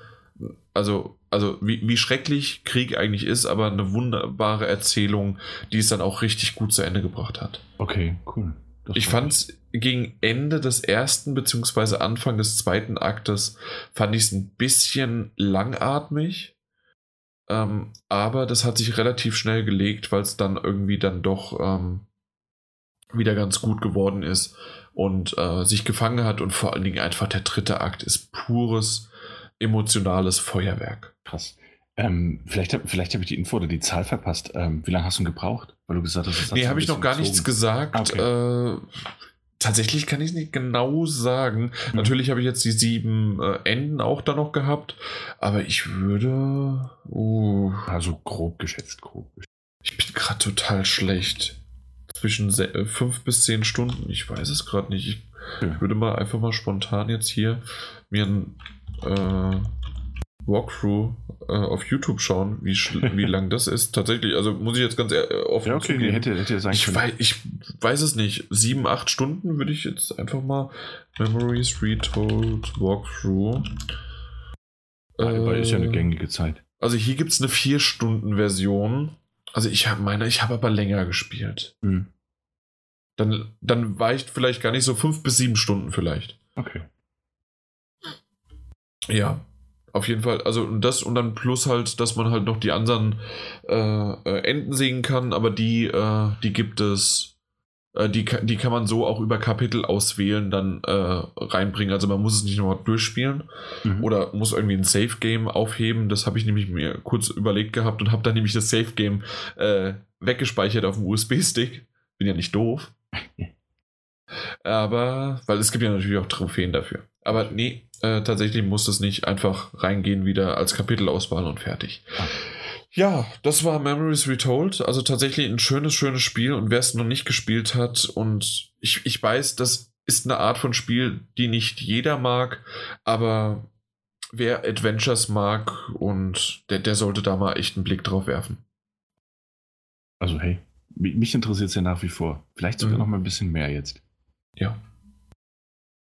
also also wie, wie schrecklich Krieg eigentlich ist, aber eine wunderbare Erzählung, die es dann auch richtig gut zu Ende gebracht hat. Okay, cool. Das ich fand es gegen Ende des ersten beziehungsweise Anfang des zweiten Aktes fand ich es ein bisschen langatmig. Ähm, aber das hat sich relativ schnell gelegt, weil es dann irgendwie dann doch ähm, wieder ganz gut geworden ist und äh, sich gefangen hat und vor allen Dingen einfach der dritte Akt ist pures emotionales Feuerwerk. Krass. Ähm, vielleicht vielleicht habe ich die Info oder die Zahl verpasst. Ähm, wie lange hast du gebraucht? Weil du gesagt hast, das Nee, habe ich noch gar gezogen. nichts gesagt. Ah, okay. Äh, tatsächlich kann ich es nicht genau sagen. Mhm. Natürlich habe ich jetzt die sieben äh, Enden auch da noch gehabt. Aber ich würde. Uh, also grob geschätzt, grob geschätzt. Ich bin gerade total schlecht. Zwischen äh, fünf bis zehn Stunden. Ich weiß es gerade nicht. Ich, ja. ich würde mal einfach mal spontan jetzt hier mir ein äh, Walkthrough äh, auf YouTube schauen, wie, wie lang das ist. Tatsächlich, also muss ich jetzt ganz äh, offen ja, okay, zugeben. Hätte, hätte sein ich, weiß, ich weiß es nicht. Sieben, acht Stunden würde ich jetzt einfach mal Memories Retold Walkthrough. Aber äh, ist ja eine gängige Zeit. Also hier gibt es eine vier Stunden Version. Also ich habe meine, ich habe aber länger gespielt. Mhm. Dann, dann weicht vielleicht gar nicht so fünf bis sieben Stunden vielleicht. Okay. Ja, auf jeden Fall. Also das und dann plus halt, dass man halt noch die anderen äh, äh, Enden sehen kann, aber die, äh, die gibt es, äh, die, die kann man so auch über Kapitel auswählen, dann äh, reinbringen. Also man muss es nicht nur durchspielen mhm. oder muss irgendwie ein Safe Game aufheben. Das habe ich nämlich mir kurz überlegt gehabt und habe dann nämlich das Safe Game äh, weggespeichert auf dem USB-Stick. Bin ja nicht doof. Aber, weil es gibt ja natürlich auch Trophäen dafür. Aber nee, äh, tatsächlich muss es nicht einfach reingehen wieder als Kapitelauswahl und fertig. Ah. Ja, das war Memories Retold. Also tatsächlich ein schönes, schönes Spiel. Und wer es noch nicht gespielt hat, und ich, ich weiß, das ist eine Art von Spiel, die nicht jeder mag, aber wer Adventures mag und der, der sollte da mal echt einen Blick drauf werfen. Also hey, mich interessiert es ja nach wie vor. Vielleicht sogar mhm. noch mal ein bisschen mehr jetzt. Ja.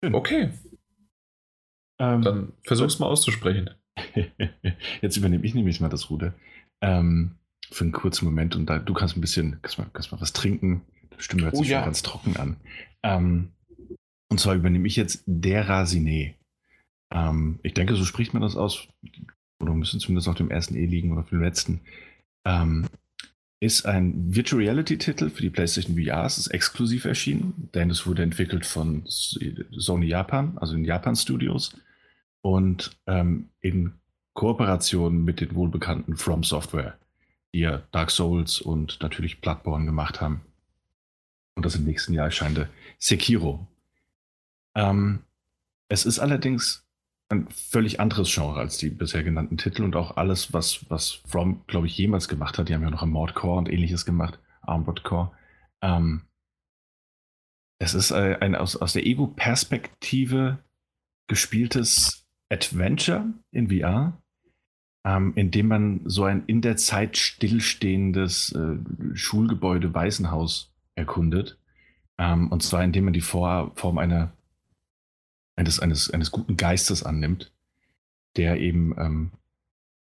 Schön. Okay. Ähm, Dann versuch's mal auszusprechen. Jetzt übernehme ich nämlich mal das Ruder. Ähm, für einen kurzen Moment und da, du kannst ein bisschen, kannst mal, kannst mal was trinken. Die Stimme hört oh, sich ja. schon ganz trocken an. Ähm, und zwar übernehme ich jetzt der Rasiné. Ähm, ich denke, so spricht man das aus. Oder müssen zumindest auf dem ersten E liegen oder auf dem letzten. Ähm, ist ein Virtual Reality Titel für die PlayStation VR. Es ist exklusiv erschienen, denn es wurde entwickelt von Sony Japan, also in Japan Studios und ähm, in Kooperation mit den wohlbekannten From Software, die ja Dark Souls und natürlich Bloodborne gemacht haben. Und das im nächsten Jahr erscheinende Sekiro. Ähm, es ist allerdings ein völlig anderes Genre als die bisher genannten Titel und auch alles, was, was From, glaube ich, jemals gemacht hat. Die haben ja noch Mord Core und ähnliches gemacht, Armored Core. Ähm, es ist ein, ein aus, aus der Ego-Perspektive gespieltes Adventure in VR, ähm, in dem man so ein in der Zeit stillstehendes äh, Schulgebäude Waisenhaus erkundet. Ähm, und zwar indem man die Form einer eines, eines, eines guten Geistes annimmt, der eben ähm,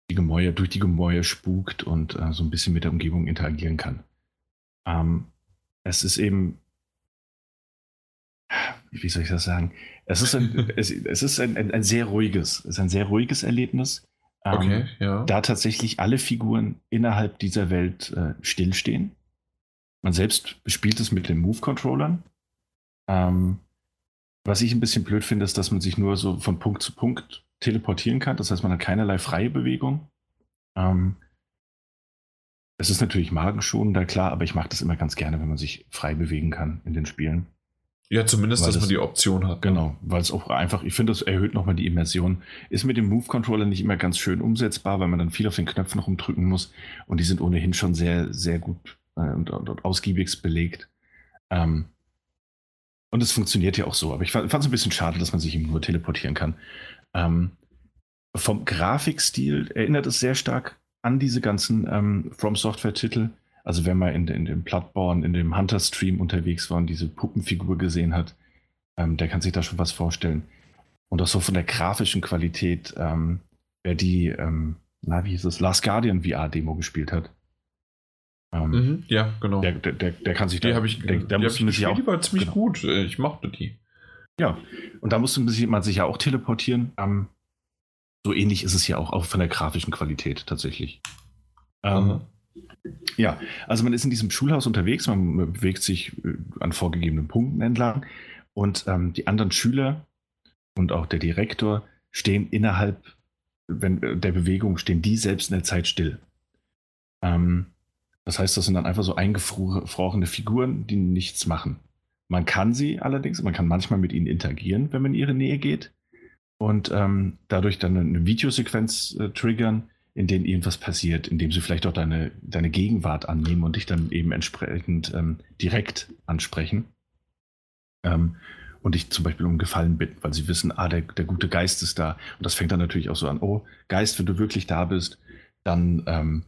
die Gemäuer, durch die Gemäuer spukt und äh, so ein bisschen mit der Umgebung interagieren kann. Ähm, es ist eben, wie soll ich das sagen? Es ist ein, es, es, ist ein, ein, ein, sehr ruhiges, es ist ein sehr ruhiges Erlebnis. Ähm, okay, ja. Da tatsächlich alle Figuren innerhalb dieser Welt äh, stillstehen. Man selbst spielt es mit den Move-Controllern. Ähm, was ich ein bisschen blöd finde, ist, dass man sich nur so von Punkt zu Punkt teleportieren kann. Das heißt, man hat keinerlei freie Bewegung. Ähm, es ist natürlich magenschonender, klar, aber ich mache das immer ganz gerne, wenn man sich frei bewegen kann in den Spielen. Ja, zumindest, weil dass das, man die Option hat. Genau, weil es auch einfach, ich finde, das erhöht nochmal die Immersion. Ist mit dem Move-Controller nicht immer ganz schön umsetzbar, weil man dann viel auf den Knöpfen rumdrücken muss und die sind ohnehin schon sehr, sehr gut äh, und, und, und ausgiebigst belegt. Ähm, und es funktioniert ja auch so. Aber ich fand es ein bisschen schade, dass man sich eben nur teleportieren kann. Ähm, vom Grafikstil erinnert es sehr stark an diese ganzen ähm, From Software-Titel. Also wenn man in, in dem Bloodborne, in dem Hunter-Stream unterwegs war und diese Puppenfigur gesehen hat, ähm, der kann sich da schon was vorstellen. Und auch so von der grafischen Qualität, ähm, wer die, ähm, na, wie hieß es, Last Guardian VR-Demo gespielt hat, ähm, mhm, ja, genau. Der, der, der, der kann sich die da. Ich, der, der die muss ich auch, die war ziemlich genau. gut. Äh, ich mochte die. Ja, und da musste man sich ja auch teleportieren. Ähm, so ähnlich ist es ja auch, auch von der grafischen Qualität tatsächlich. Ähm, ja, also man ist in diesem Schulhaus unterwegs, man bewegt sich äh, an vorgegebenen Punkten entlang und ähm, die anderen Schüler und auch der Direktor stehen innerhalb wenn, äh, der Bewegung, stehen die selbst in der Zeit still. Ähm, das heißt, das sind dann einfach so eingefrorene Figuren, die nichts machen. Man kann sie allerdings, man kann manchmal mit ihnen interagieren, wenn man in ihre Nähe geht und ähm, dadurch dann eine Videosequenz äh, triggern, in denen irgendwas passiert, in dem sie vielleicht auch deine, deine Gegenwart annehmen und dich dann eben entsprechend ähm, direkt ansprechen. Ähm, und dich zum Beispiel um Gefallen bitten, weil sie wissen, ah, der, der gute Geist ist da. Und das fängt dann natürlich auch so an, oh, Geist, wenn du wirklich da bist, dann ähm,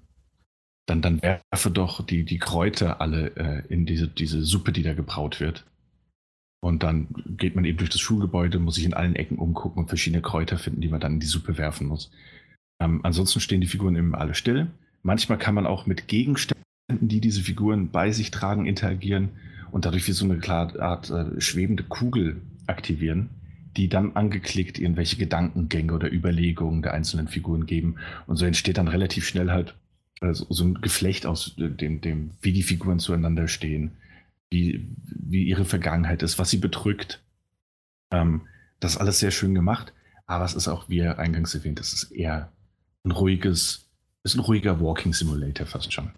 dann, dann werfe doch die, die Kräuter alle äh, in diese, diese Suppe, die da gebraut wird. Und dann geht man eben durch das Schulgebäude, muss sich in allen Ecken umgucken und verschiedene Kräuter finden, die man dann in die Suppe werfen muss. Ähm, ansonsten stehen die Figuren eben alle still. Manchmal kann man auch mit Gegenständen, die diese Figuren bei sich tragen, interagieren und dadurch wie so eine Art äh, schwebende Kugel aktivieren, die dann angeklickt irgendwelche Gedankengänge oder Überlegungen der einzelnen Figuren geben. Und so entsteht dann relativ schnell halt also so ein Geflecht aus dem, dem, wie die Figuren zueinander stehen, wie, wie ihre Vergangenheit ist, was sie bedrückt. Ähm, das ist alles sehr schön gemacht, aber es ist auch, wie eingangs erwähnt, es ist eher ein ruhiges, ist ein ruhiger Walking Simulator fast schon.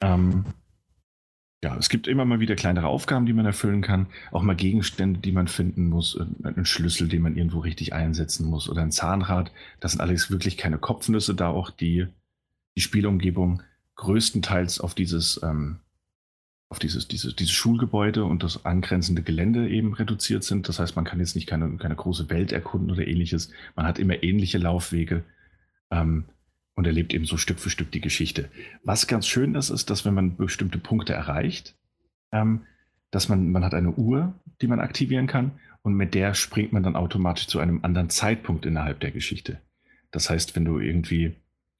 Ähm, ja, es gibt immer mal wieder kleinere Aufgaben, die man erfüllen kann, auch mal Gegenstände, die man finden muss, einen Schlüssel, den man irgendwo richtig einsetzen muss oder ein Zahnrad. Das sind alles wirklich keine Kopfnüsse, da auch die die Spielumgebung größtenteils auf dieses, ähm, auf dieses, dieses, dieses Schulgebäude und das angrenzende Gelände eben reduziert sind. Das heißt, man kann jetzt nicht keine, keine große Welt erkunden oder ähnliches. Man hat immer ähnliche Laufwege ähm, und erlebt eben so Stück für Stück die Geschichte. Was ganz schön ist, ist, dass wenn man bestimmte Punkte erreicht, ähm, dass man, man hat eine Uhr, die man aktivieren kann und mit der springt man dann automatisch zu einem anderen Zeitpunkt innerhalb der Geschichte. Das heißt, wenn du irgendwie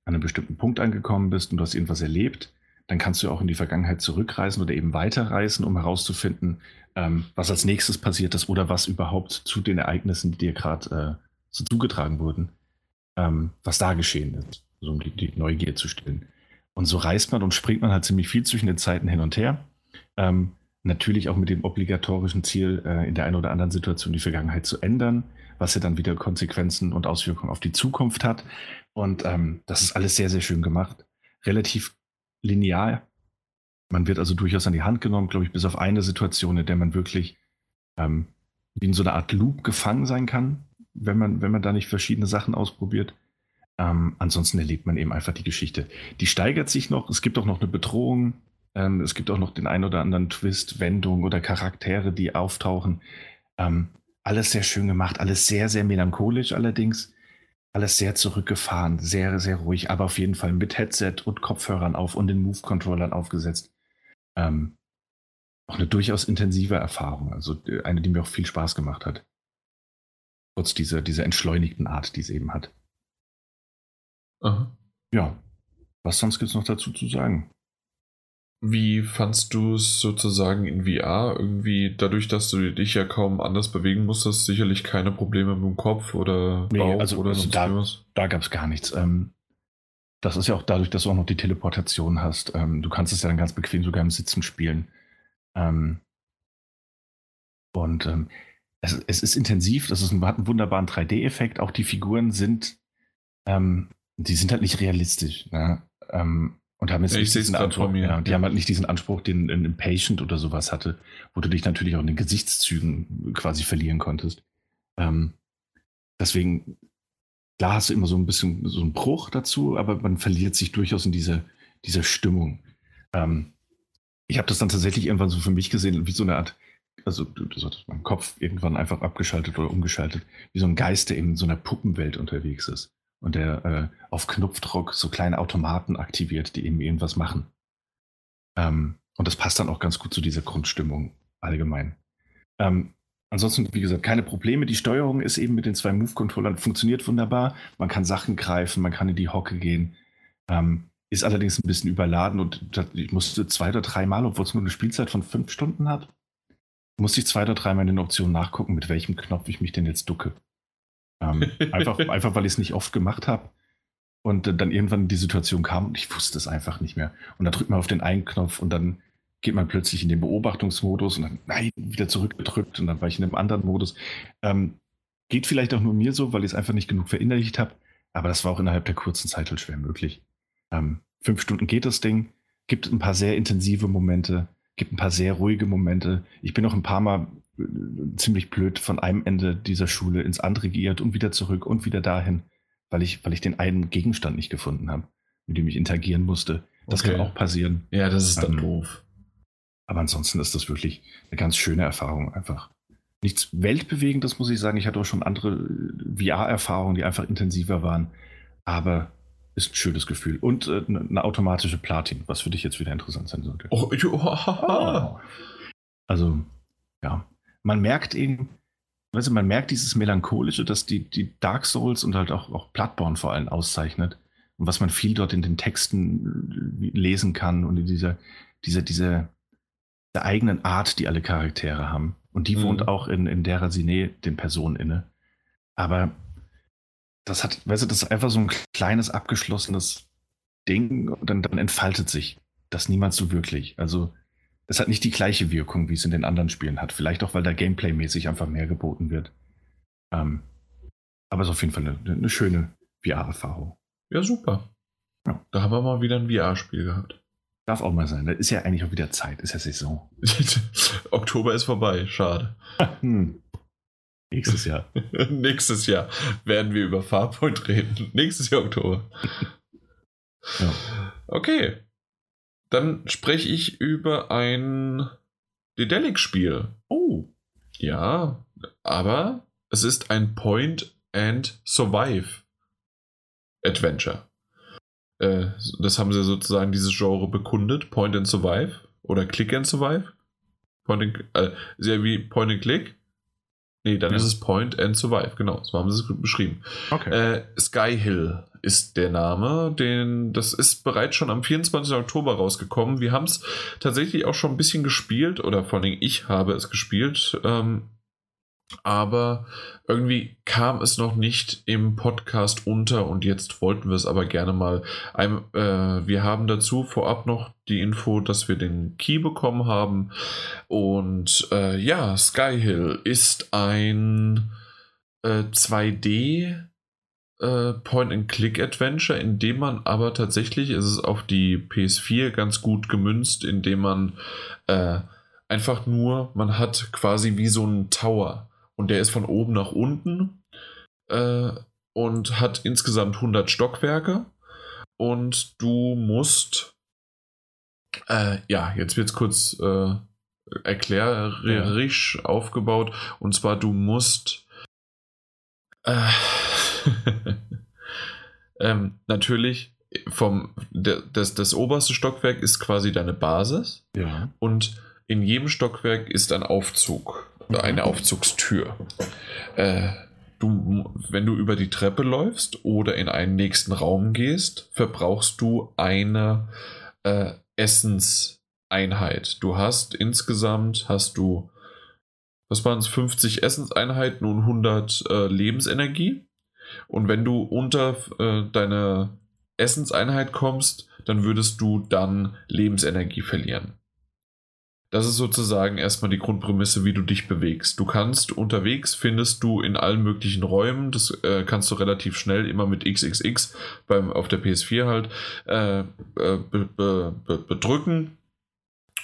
an einem bestimmten Punkt angekommen bist und du hast irgendwas erlebt, dann kannst du auch in die Vergangenheit zurückreisen oder eben weiterreisen, um herauszufinden, ähm, was als nächstes passiert ist oder was überhaupt zu den Ereignissen, die dir gerade äh, so zugetragen wurden, ähm, was da geschehen ist, also um die, die Neugier zu stillen. Und so reist man und springt man halt ziemlich viel zwischen den Zeiten hin und her. Ähm, natürlich auch mit dem obligatorischen Ziel, äh, in der einen oder anderen Situation die Vergangenheit zu ändern, was ja dann wieder Konsequenzen und Auswirkungen auf die Zukunft hat. Und ähm, das ist alles sehr, sehr schön gemacht. Relativ linear. Man wird also durchaus an die Hand genommen, glaube ich, bis auf eine Situation, in der man wirklich ähm, wie in so einer Art Loop gefangen sein kann, wenn man, wenn man da nicht verschiedene Sachen ausprobiert. Ähm, ansonsten erlebt man eben einfach die Geschichte. Die steigert sich noch. Es gibt auch noch eine Bedrohung. Ähm, es gibt auch noch den ein oder anderen Twist, Wendung oder Charaktere, die auftauchen. Ähm, alles sehr schön gemacht, alles sehr, sehr melancholisch allerdings. Alles sehr zurückgefahren, sehr, sehr ruhig, aber auf jeden Fall mit Headset und Kopfhörern auf und den Move-Controllern aufgesetzt. Ähm, auch eine durchaus intensive Erfahrung, also äh, eine, die mir auch viel Spaß gemacht hat. Trotz dieser, dieser entschleunigten Art, die es eben hat. Aha. Ja, was sonst gibt es noch dazu zu sagen? Wie fandst du es sozusagen in VR? Irgendwie dadurch, dass du dich ja kaum anders bewegen musstest, sicherlich keine Probleme mit dem Kopf oder Bauch nee, also, oder sonst da, was? Da gab es gar nichts. Ähm, das ist ja auch dadurch, dass du auch noch die Teleportation hast. Ähm, du kannst es ja dann ganz bequem sogar im Sitzen spielen. Ähm, und ähm, es, es, ist intensiv, das ist ein, hat einen wunderbaren 3D-Effekt. Auch die Figuren sind, ähm, die sind halt nicht realistisch. Ne? Ähm, und haben jetzt ja, nicht diesen Anspruch, ja, die haben halt nicht diesen Anspruch, den ein Impatient oder sowas hatte, wo du dich natürlich auch in den Gesichtszügen quasi verlieren konntest. Ähm, deswegen, klar hast du immer so ein bisschen so einen Bruch dazu, aber man verliert sich durchaus in diese, dieser Stimmung. Ähm, ich habe das dann tatsächlich irgendwann so für mich gesehen, wie so eine Art, also das hat mein Kopf irgendwann einfach abgeschaltet oder umgeschaltet, wie so ein Geist, der in so einer Puppenwelt unterwegs ist und der äh, auf Knopfdruck so kleine Automaten aktiviert, die eben irgendwas machen. Ähm, und das passt dann auch ganz gut zu dieser Grundstimmung allgemein. Ähm, ansonsten, wie gesagt, keine Probleme. Die Steuerung ist eben mit den zwei Move-Controllern, funktioniert wunderbar. Man kann Sachen greifen, man kann in die Hocke gehen. Ähm, ist allerdings ein bisschen überladen und ich musste zwei oder dreimal, obwohl es nur eine Spielzeit von fünf Stunden hat, musste ich zwei oder dreimal in den Optionen nachgucken, mit welchem Knopf ich mich denn jetzt ducke. Ähm, einfach, einfach, weil ich es nicht oft gemacht habe. Und äh, dann irgendwann die Situation kam und ich wusste es einfach nicht mehr. Und dann drückt man auf den einen Knopf und dann geht man plötzlich in den Beobachtungsmodus und dann, nein, wieder zurückgedrückt und dann war ich in einem anderen Modus. Ähm, geht vielleicht auch nur mir so, weil ich es einfach nicht genug verinnerlicht habe. Aber das war auch innerhalb der kurzen Zeit halt schwer möglich. Ähm, fünf Stunden geht das Ding, gibt ein paar sehr intensive Momente, gibt ein paar sehr ruhige Momente. Ich bin noch ein paar Mal ziemlich blöd von einem Ende dieser Schule ins andere geirrt und wieder zurück und wieder dahin, weil ich, weil ich den einen Gegenstand nicht gefunden habe, mit dem ich interagieren musste. Das okay. kann auch passieren. Ja, das ist dann ähm, doof. Aber ansonsten ist das wirklich eine ganz schöne Erfahrung einfach. Nichts Weltbewegendes, muss ich sagen. Ich hatte auch schon andere äh, VR-Erfahrungen, die einfach intensiver waren. Aber ist ein schönes Gefühl. Und äh, eine automatische Platin, was für dich jetzt wieder interessant sein sollte. Oh, oh. Also, ja man merkt eben, weißt du, man merkt dieses Melancholische, das die, die Dark Souls und halt auch, auch Bloodborne vor allem auszeichnet. Und was man viel dort in den Texten äh, lesen kann und in dieser, dieser, dieser, der eigenen Art, die alle Charaktere haben. Und die mhm. wohnt auch in, in der Rasine den Personen inne. Aber das hat, weißt du, das ist einfach so ein kleines, abgeschlossenes Ding und dann, dann entfaltet sich das niemals so wirklich. Also es hat nicht die gleiche Wirkung, wie es in den anderen Spielen hat. Vielleicht auch, weil da Gameplay-mäßig einfach mehr geboten wird. Ähm, aber es ist auf jeden Fall eine, eine schöne VR-Erfahrung. Ja, super. Ja. Da haben wir mal wieder ein VR-Spiel gehabt. Darf auch mal sein. Da ist ja eigentlich auch wieder Zeit. Ist ja Saison. Oktober ist vorbei. Schade. hm. Nächstes Jahr. Nächstes Jahr werden wir über Farpoint reden. Nächstes Jahr Oktober. ja. Okay. Dann spreche ich über ein Dedelic-Spiel. Oh. Ja, aber es ist ein Point and Survive Adventure. Äh, das haben sie sozusagen dieses Genre bekundet. Point and Survive oder Click and Survive. Point and, äh, sehr wie Point and Click. Nee, dann ja. ist es Point and Survive, genau. So haben sie es beschrieben. Okay. Äh, Sky Hill ist der Name. Den, das ist bereits schon am 24. Oktober rausgekommen. Wir haben es tatsächlich auch schon ein bisschen gespielt, oder vor allem ich habe es gespielt. Ähm, aber irgendwie kam es noch nicht im Podcast unter und jetzt wollten wir es aber gerne mal. Ein, äh, wir haben dazu vorab noch die Info, dass wir den Key bekommen haben und äh, ja, Skyhill ist ein äh, 2D äh, Point-and-Click-Adventure, in dem man aber tatsächlich, ist es auf die PS4 ganz gut gemünzt, indem man äh, einfach nur, man hat quasi wie so einen Tower und der ist von oben nach unten äh, und hat insgesamt 100 Stockwerke und du musst, äh, ja, jetzt wird es kurz äh, erklärerisch ja. aufgebaut und zwar du musst äh, ähm, natürlich vom das, das oberste Stockwerk ist quasi deine Basis ja. und in jedem Stockwerk ist ein Aufzug eine Aufzugstür. Äh, du, wenn du über die Treppe läufst oder in einen nächsten Raum gehst, verbrauchst du eine äh, Essenseinheit. Du hast insgesamt hast du, was waren es, 50 Essenseinheiten und 100 äh, Lebensenergie. Und wenn du unter äh, deine Essenseinheit kommst, dann würdest du dann Lebensenergie verlieren. Das ist sozusagen erstmal die Grundprämisse, wie du dich bewegst. Du kannst unterwegs, findest du in allen möglichen Räumen, das äh, kannst du relativ schnell immer mit XXX beim, auf der PS4 halt äh, äh be, be, be, bedrücken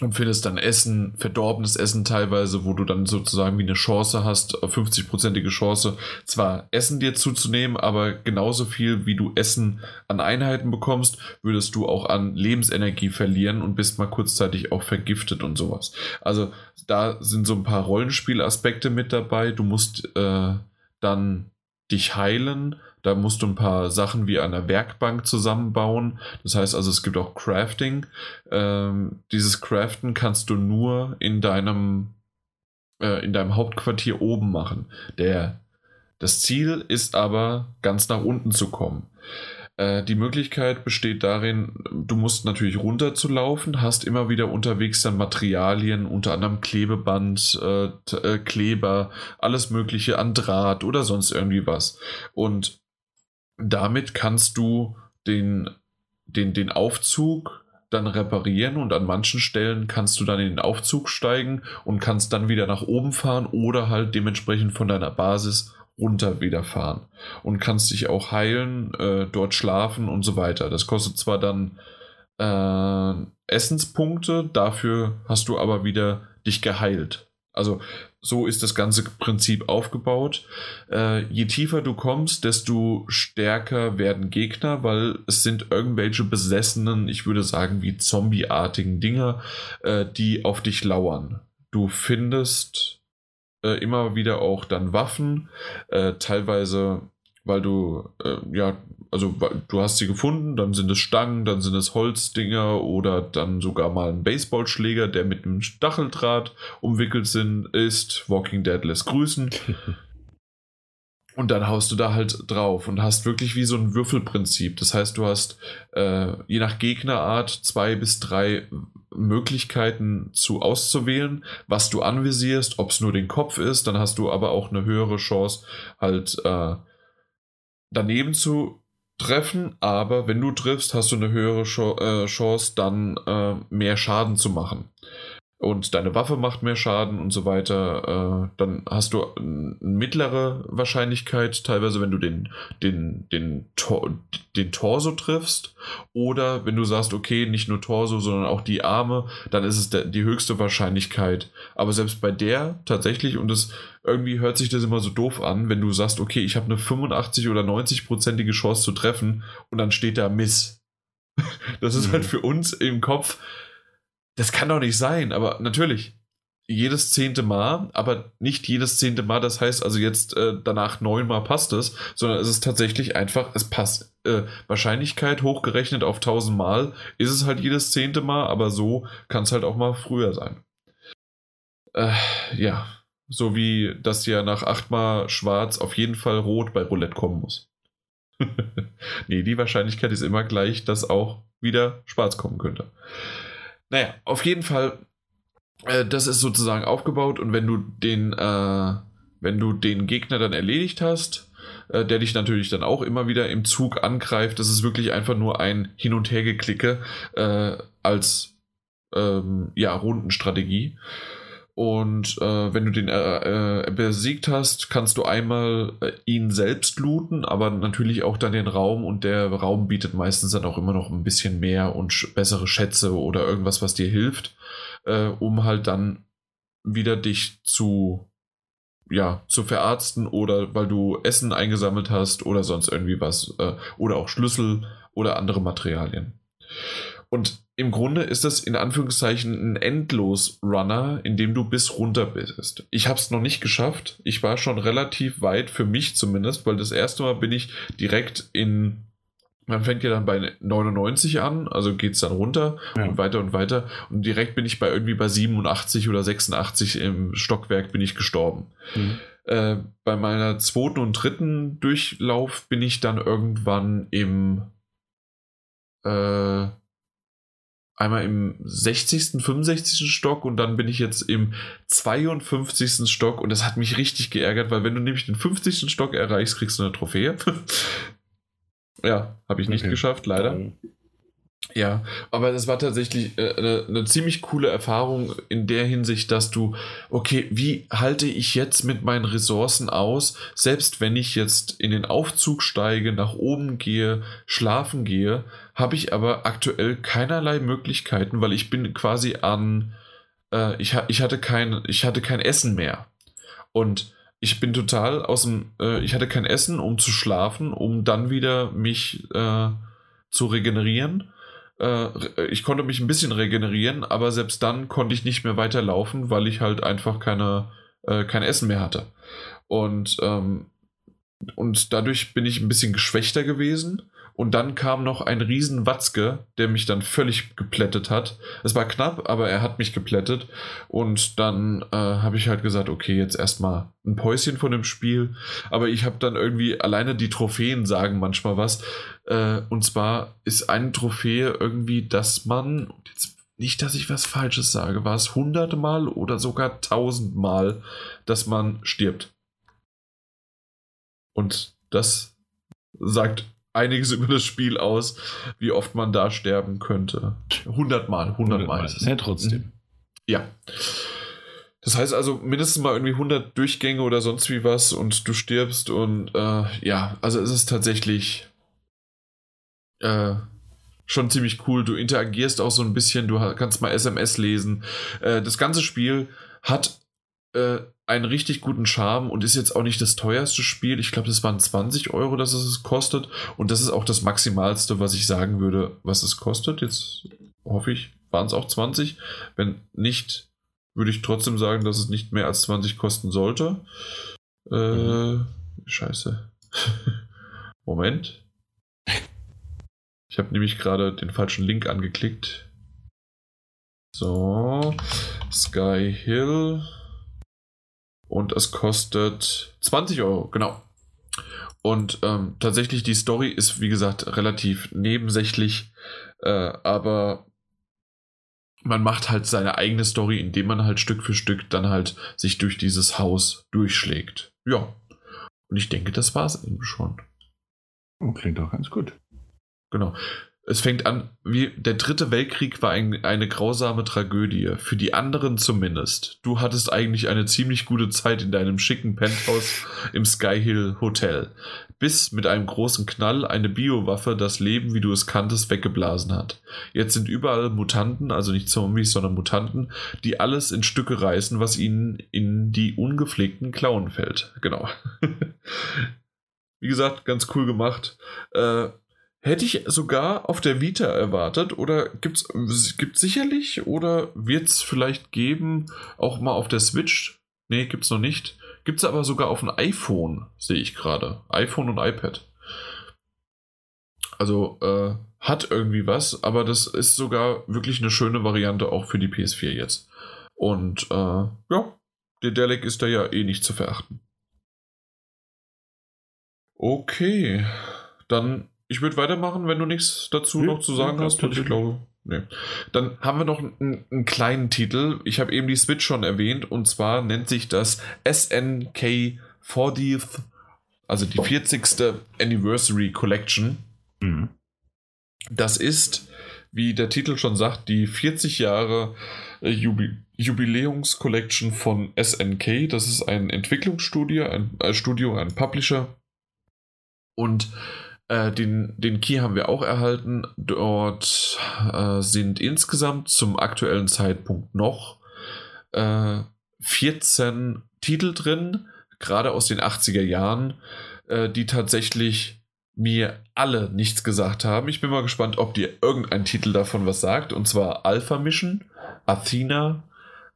und findest dann Essen, verdorbenes Essen teilweise, wo du dann sozusagen wie eine Chance hast, 50-prozentige Chance, zwar Essen dir zuzunehmen, aber genauso viel wie du Essen an Einheiten bekommst, würdest du auch an Lebensenergie verlieren und bist mal kurzzeitig auch vergiftet und sowas. Also da sind so ein paar Rollenspielaspekte mit dabei. Du musst äh, dann dich heilen, da musst du ein paar Sachen wie eine Werkbank zusammenbauen. Das heißt also, es gibt auch Crafting. Ähm, dieses Craften kannst du nur in deinem, äh, in deinem Hauptquartier oben machen. Der, das Ziel ist aber, ganz nach unten zu kommen. Äh, die Möglichkeit besteht darin, du musst natürlich runterzulaufen, hast immer wieder unterwegs dann Materialien, unter anderem Klebeband, äh, äh, Kleber, alles Mögliche an Draht oder sonst irgendwie was. Und damit kannst du den, den, den Aufzug dann reparieren und an manchen Stellen kannst du dann in den Aufzug steigen und kannst dann wieder nach oben fahren oder halt dementsprechend von deiner Basis runter wieder fahren und kannst dich auch heilen, äh, dort schlafen und so weiter. Das kostet zwar dann äh, Essenspunkte, dafür hast du aber wieder dich geheilt. Also so ist das ganze Prinzip aufgebaut. Äh, je tiefer du kommst, desto stärker werden Gegner, weil es sind irgendwelche besessenen, ich würde sagen, wie zombieartigen Dinger, äh, die auf dich lauern. Du findest äh, immer wieder auch dann Waffen, äh, teilweise weil du, äh, ja, also du hast sie gefunden, dann sind es Stangen, dann sind es Holzdinger oder dann sogar mal ein Baseballschläger, der mit einem Stacheldraht umwickelt sind, ist. Walking Dead lässt grüßen. Und dann haust du da halt drauf und hast wirklich wie so ein Würfelprinzip. Das heißt, du hast äh, je nach Gegnerart zwei bis drei Möglichkeiten zu auszuwählen, was du anvisierst, ob es nur den Kopf ist, dann hast du aber auch eine höhere Chance, halt äh, daneben zu treffen, aber wenn du triffst, hast du eine höhere äh, Chance, dann äh, mehr Schaden zu machen und deine Waffe macht mehr Schaden und so weiter, äh, dann hast du eine mittlere Wahrscheinlichkeit, teilweise wenn du den, den, den, Tor, den Torso triffst oder wenn du sagst, okay, nicht nur Torso, sondern auch die Arme, dann ist es die höchste Wahrscheinlichkeit. Aber selbst bei der tatsächlich, und es irgendwie hört sich das immer so doof an, wenn du sagst, okay, ich habe eine 85 oder 90-prozentige Chance zu treffen und dann steht da Miss. Das ist mhm. halt für uns im Kopf das kann doch nicht sein, aber natürlich, jedes zehnte Mal, aber nicht jedes zehnte Mal, das heißt also jetzt äh, danach neunmal passt es, sondern es ist tatsächlich einfach, es passt. Äh, Wahrscheinlichkeit hochgerechnet auf tausend Mal ist es halt jedes zehnte Mal, aber so kann es halt auch mal früher sein. Äh, ja, so wie das ja nach achtmal schwarz auf jeden Fall rot bei Roulette kommen muss. nee, die Wahrscheinlichkeit ist immer gleich, dass auch wieder schwarz kommen könnte. Naja, auf jeden Fall, äh, das ist sozusagen aufgebaut und wenn du den, äh, wenn du den Gegner dann erledigt hast, äh, der dich natürlich dann auch immer wieder im Zug angreift, das ist wirklich einfach nur ein Hin- und Hergeklicke äh, als ähm, ja, Rundenstrategie. Und äh, wenn du den äh, äh, besiegt hast, kannst du einmal äh, ihn selbst looten, aber natürlich auch dann den Raum und der Raum bietet meistens dann auch immer noch ein bisschen mehr und sch bessere Schätze oder irgendwas, was dir hilft, äh, um halt dann wieder dich zu ja, zu verarzten oder weil du Essen eingesammelt hast oder sonst irgendwie was äh, oder auch Schlüssel oder andere Materialien. Und im Grunde ist das in Anführungszeichen ein Endlos-Runner, in dem du bis runter bist. Ich habe es noch nicht geschafft. Ich war schon relativ weit, für mich zumindest, weil das erste Mal bin ich direkt in. Man fängt ja dann bei 99 an, also geht es dann runter ja. und weiter und weiter. Und direkt bin ich bei irgendwie bei 87 oder 86 im Stockwerk bin ich gestorben. Mhm. Äh, bei meiner zweiten und dritten Durchlauf bin ich dann irgendwann im äh, einmal im 60., 65. Stock und dann bin ich jetzt im 52. Stock und das hat mich richtig geärgert, weil wenn du nämlich den 50. Stock erreichst, kriegst du eine Trophäe. ja, habe ich nicht okay. geschafft, leider. Ja, aber das war tatsächlich äh, eine, eine, ziemlich coole Erfahrung in der Hinsicht, dass du, okay, wie halte ich jetzt mit meinen Ressourcen aus, selbst wenn ich jetzt in den Aufzug steige, nach oben gehe, schlafen gehe, habe ich aber aktuell keinerlei Möglichkeiten, weil ich bin quasi an, äh, ich, ich, hatte kein, ich hatte kein Essen mehr. Und ich bin total aus dem, äh, ich hatte kein Essen, um zu schlafen, um dann wieder mich äh, zu regenerieren äh, ich konnte mich ein bisschen regenerieren, aber selbst dann konnte ich nicht mehr weiterlaufen, weil ich halt einfach keine, äh, kein Essen mehr hatte. Und, ähm, und dadurch bin ich ein bisschen geschwächter gewesen. Und dann kam noch ein riesen Watzke, der mich dann völlig geplättet hat. Es war knapp, aber er hat mich geplättet. Und dann äh, habe ich halt gesagt, okay, jetzt erstmal ein Päuschen von dem Spiel. Aber ich habe dann irgendwie, alleine die Trophäen sagen manchmal was. Äh, und zwar ist eine Trophäe irgendwie, dass man, jetzt nicht, dass ich was Falsches sage, war es 100 Mal oder sogar 1000 Mal, dass man stirbt. Und das sagt einiges über das Spiel aus, wie oft man da sterben könnte. 100 Mal, 100, 100 Mal. Ja, trotzdem. Mhm. Ja. Das heißt also mindestens mal irgendwie 100 Durchgänge oder sonst wie was und du stirbst und äh, ja, also es ist tatsächlich äh, schon ziemlich cool. Du interagierst auch so ein bisschen, du kannst mal SMS lesen. Äh, das ganze Spiel hat äh, einen richtig guten Charme und ist jetzt auch nicht das teuerste Spiel. Ich glaube, das waren 20 Euro, dass es kostet. Und das ist auch das Maximalste, was ich sagen würde, was es kostet. Jetzt hoffe ich, waren es auch 20. Wenn nicht, würde ich trotzdem sagen, dass es nicht mehr als 20 kosten sollte. Äh, mhm. Scheiße. Moment. Ich habe nämlich gerade den falschen Link angeklickt. So, Sky Hill. Und es kostet 20 Euro, genau. Und ähm, tatsächlich, die Story ist, wie gesagt, relativ nebensächlich, äh, aber man macht halt seine eigene Story, indem man halt Stück für Stück dann halt sich durch dieses Haus durchschlägt. Ja. Und ich denke, das war es eben schon. Oh, klingt auch ganz gut. Genau. Es fängt an, wie der dritte Weltkrieg war ein, eine grausame Tragödie, für die anderen zumindest. Du hattest eigentlich eine ziemlich gute Zeit in deinem schicken Penthouse im Sky Hill Hotel, bis mit einem großen Knall eine Biowaffe das Leben, wie du es kanntest, weggeblasen hat. Jetzt sind überall Mutanten, also nicht Zombies, sondern Mutanten, die alles in Stücke reißen, was ihnen in die ungepflegten Klauen fällt. Genau. wie gesagt, ganz cool gemacht. Äh, Hätte ich sogar auf der Vita erwartet oder gibt es sicherlich oder wird es vielleicht geben, auch mal auf der Switch? Nee, gibt es noch nicht. Gibt es aber sogar auf dem iPhone, sehe ich gerade. iPhone und iPad. Also äh, hat irgendwie was, aber das ist sogar wirklich eine schöne Variante auch für die PS4 jetzt. Und äh, ja, der Delic ist da ja eh nicht zu verachten. Okay, dann ich würde weitermachen, wenn du nichts dazu ja, noch zu sagen hast. Und ich glaube, Nee. Dann haben wir noch einen, einen kleinen Titel. Ich habe eben die Switch schon erwähnt und zwar nennt sich das SNK 40th, also die 40. Anniversary Collection. Mhm. Das ist, wie der Titel schon sagt, die 40 Jahre äh, Jubi Jubiläums-Collection von SNK. Das ist ein Entwicklungsstudio, ein äh, Studio, ein Publisher. Und äh, den, den Key haben wir auch erhalten. Dort äh, sind insgesamt zum aktuellen Zeitpunkt noch äh, 14 Titel drin, gerade aus den 80er Jahren, äh, die tatsächlich mir alle nichts gesagt haben. Ich bin mal gespannt, ob dir irgendein Titel davon was sagt. Und zwar Alpha Mission, Athena,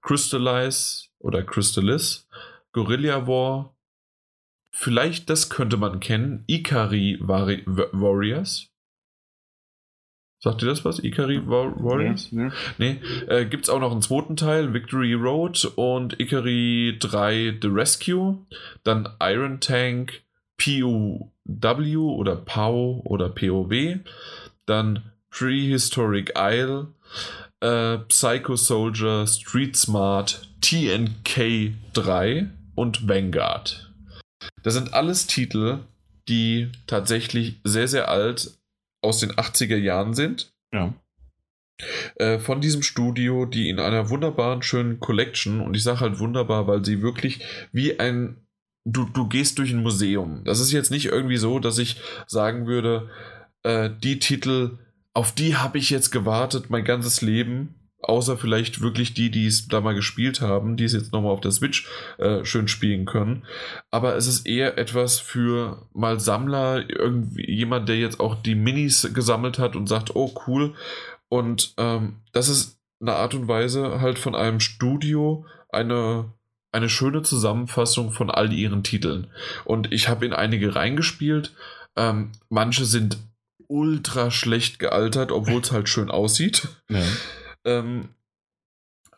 Crystallize oder Crystallis, Guerilla War, Vielleicht das könnte man kennen. Ikari Vari Warriors. Sagt ihr das was? Ikari Warriors? Nee. nee. Äh, Gibt es auch noch einen zweiten Teil, Victory Road und Ikari 3 The Rescue. Dann Iron Tank, POW oder POW oder POW. Dann Prehistoric Isle, äh, Psycho Soldier, Street Smart, TNK 3 und Vanguard. Das sind alles Titel, die tatsächlich sehr, sehr alt aus den 80er Jahren sind. Ja. Äh, von diesem Studio, die in einer wunderbaren, schönen Collection, und ich sage halt wunderbar, weil sie wirklich wie ein, du, du gehst durch ein Museum. Das ist jetzt nicht irgendwie so, dass ich sagen würde, äh, die Titel, auf die habe ich jetzt gewartet mein ganzes Leben Außer vielleicht wirklich die, die es da mal gespielt haben, die es jetzt nochmal auf der Switch äh, schön spielen können. Aber es ist eher etwas für mal Sammler, irgendwie jemand, der jetzt auch die Minis gesammelt hat und sagt, oh cool. Und ähm, das ist eine Art und Weise halt von einem Studio eine, eine schöne Zusammenfassung von all ihren Titeln. Und ich habe in einige reingespielt. Ähm, manche sind ultra schlecht gealtert, obwohl es halt schön aussieht. Ja. Ähm,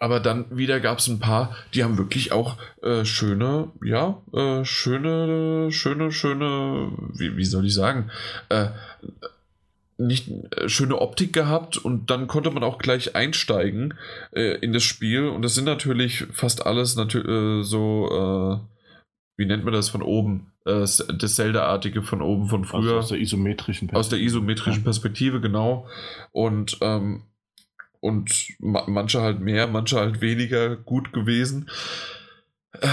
aber dann wieder gab es ein paar, die haben wirklich auch äh, schöne, ja, äh, schöne, schöne, schöne, wie, wie soll ich sagen, äh, nicht äh, schöne Optik gehabt und dann konnte man auch gleich einsteigen äh, in das Spiel und das sind natürlich fast alles natürlich äh, so, wie nennt man das von oben? das Zelda-artige von oben von früher. Aus, aus der isometrischen Perspektive. Aus der isometrischen Perspektive, genau. Und ähm, und ma manche halt mehr, manche halt weniger gut gewesen. Äh,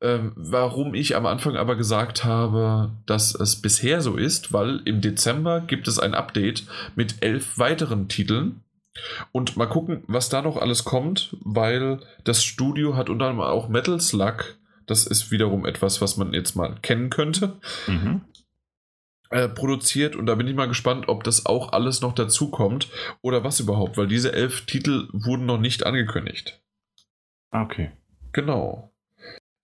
äh, warum ich am Anfang aber gesagt habe, dass es bisher so ist, weil im Dezember gibt es ein Update mit elf weiteren Titeln. Und mal gucken, was da noch alles kommt, weil das Studio hat unter anderem auch Metal Slug. Das ist wiederum etwas, was man jetzt mal kennen könnte. Mhm. Äh, produziert und da bin ich mal gespannt, ob das auch alles noch dazu kommt oder was überhaupt, weil diese elf Titel wurden noch nicht angekündigt. Okay. Genau.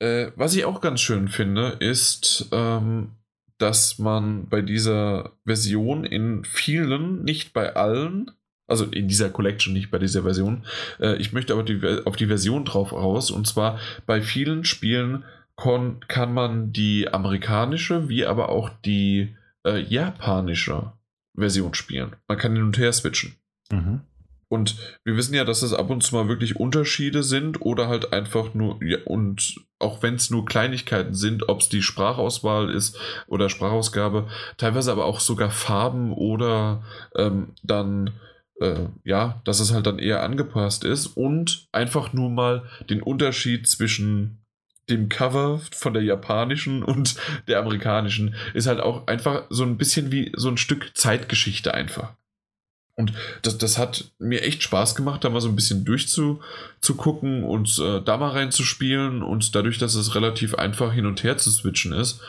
Äh, was ich auch ganz schön finde, ist, ähm, dass man bei dieser Version in vielen, nicht bei allen, also in dieser Collection, nicht bei dieser Version, äh, ich möchte aber die, auf die Version drauf raus, und zwar bei vielen Spielen kann man die amerikanische wie aber auch die äh, japanische Version spielen. Man kann hin und her switchen. Mhm. Und wir wissen ja, dass es ab und zu mal wirklich Unterschiede sind oder halt einfach nur, ja, und auch wenn es nur Kleinigkeiten sind, ob es die Sprachauswahl ist oder Sprachausgabe, teilweise aber auch sogar Farben oder ähm, dann, äh, ja, dass es halt dann eher angepasst ist und einfach nur mal den Unterschied zwischen dem Cover von der japanischen und der amerikanischen ist halt auch einfach so ein bisschen wie so ein Stück Zeitgeschichte einfach. Und das, das hat mir echt Spaß gemacht, da mal so ein bisschen durchzugucken und äh, da mal reinzuspielen. Und dadurch, dass es relativ einfach hin und her zu switchen ist,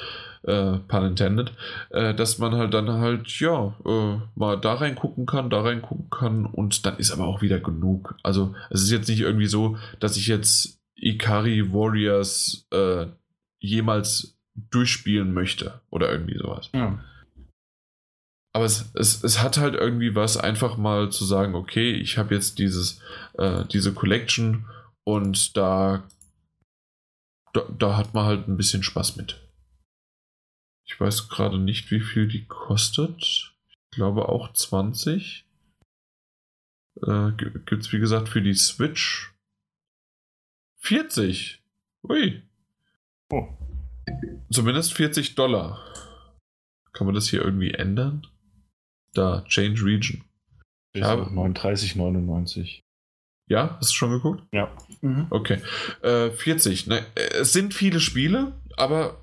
äh, pun intended, äh, dass man halt dann halt, ja, äh, mal da reingucken kann, da reingucken kann und dann ist aber auch wieder genug. Also es ist jetzt nicht irgendwie so, dass ich jetzt Ikari Warriors äh, jemals durchspielen möchte oder irgendwie sowas. Ja. Aber es, es, es hat halt irgendwie was, einfach mal zu sagen, okay, ich habe jetzt dieses, äh, diese Collection und da, da, da hat man halt ein bisschen Spaß mit. Ich weiß gerade nicht, wie viel die kostet. Ich glaube auch 20. Äh, Gibt es, wie gesagt, für die Switch 40. Ui. Oh. Zumindest 40 Dollar. Kann man das hier irgendwie ändern? Da, Change Region. Ich habe 39,99. Ja, hast du schon geguckt? Ja. Mhm. Okay. Äh, 40. Ne, es sind viele Spiele, aber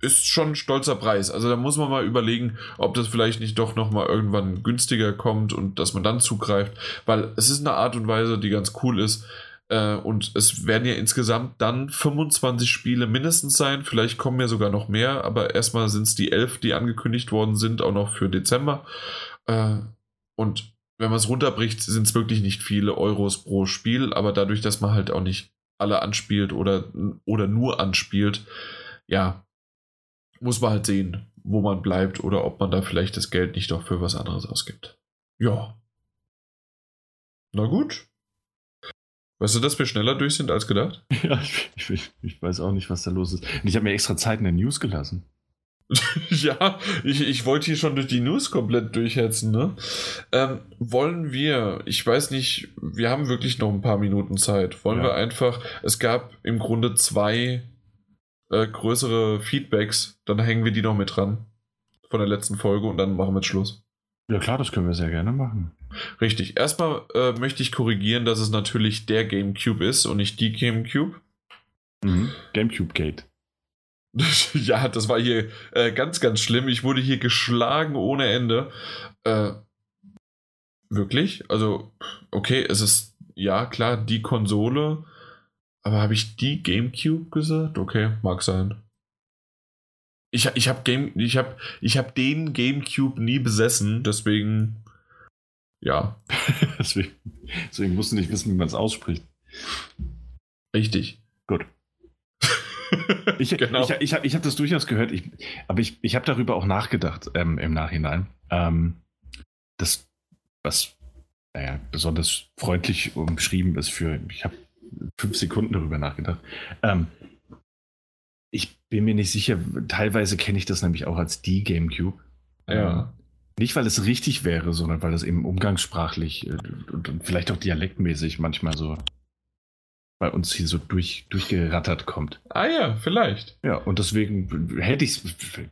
ist schon ein stolzer Preis. Also da muss man mal überlegen, ob das vielleicht nicht doch nochmal irgendwann günstiger kommt und dass man dann zugreift, weil es ist eine Art und Weise, die ganz cool ist. Äh, und es werden ja insgesamt dann 25 Spiele mindestens sein. Vielleicht kommen ja sogar noch mehr, aber erstmal sind es die 11, die angekündigt worden sind, auch noch für Dezember. Äh, und wenn man es runterbricht, sind es wirklich nicht viele Euros pro Spiel, aber dadurch, dass man halt auch nicht alle anspielt oder, oder nur anspielt, ja, muss man halt sehen, wo man bleibt oder ob man da vielleicht das Geld nicht doch für was anderes ausgibt. Ja. Na gut. Weißt du, dass wir schneller durch sind als gedacht? Ja, ich, ich, ich weiß auch nicht, was da los ist. Und ich habe mir extra Zeit in der News gelassen. ja, ich, ich wollte hier schon durch die News komplett durchhetzen, ne? Ähm, wollen wir, ich weiß nicht, wir haben wirklich noch ein paar Minuten Zeit. Wollen ja. wir einfach, es gab im Grunde zwei äh, größere Feedbacks, dann hängen wir die noch mit dran von der letzten Folge und dann machen wir Schluss. Ja klar, das können wir sehr gerne machen. Richtig. Erstmal äh, möchte ich korrigieren, dass es natürlich der GameCube ist und nicht die GameCube. Mhm. GameCube Gate. ja, das war hier äh, ganz, ganz schlimm. Ich wurde hier geschlagen ohne Ende. Äh, wirklich? Also, okay, es ist ja klar die Konsole, aber habe ich die GameCube gesagt? Okay, mag sein. Ich, ich habe Game, ich hab, ich hab den GameCube nie besessen, deswegen ja. deswegen, deswegen musst du nicht wissen, wie man es ausspricht. Richtig. Gut. ich, genau. ich, ich, ich habe das durchaus gehört, ich, aber ich, ich habe darüber auch nachgedacht ähm, im Nachhinein. Ähm, das, was naja, besonders freundlich umschrieben ist für, ich habe fünf Sekunden darüber nachgedacht. Ähm, ich bin mir nicht sicher, teilweise kenne ich das nämlich auch als die GameCube. Ja. Nicht, weil es richtig wäre, sondern weil es eben umgangssprachlich äh, und, und, vielleicht auch dialektmäßig manchmal so bei uns hier so durch, durchgerattert kommt. Ah ja, vielleicht. Ja, und deswegen hätte ich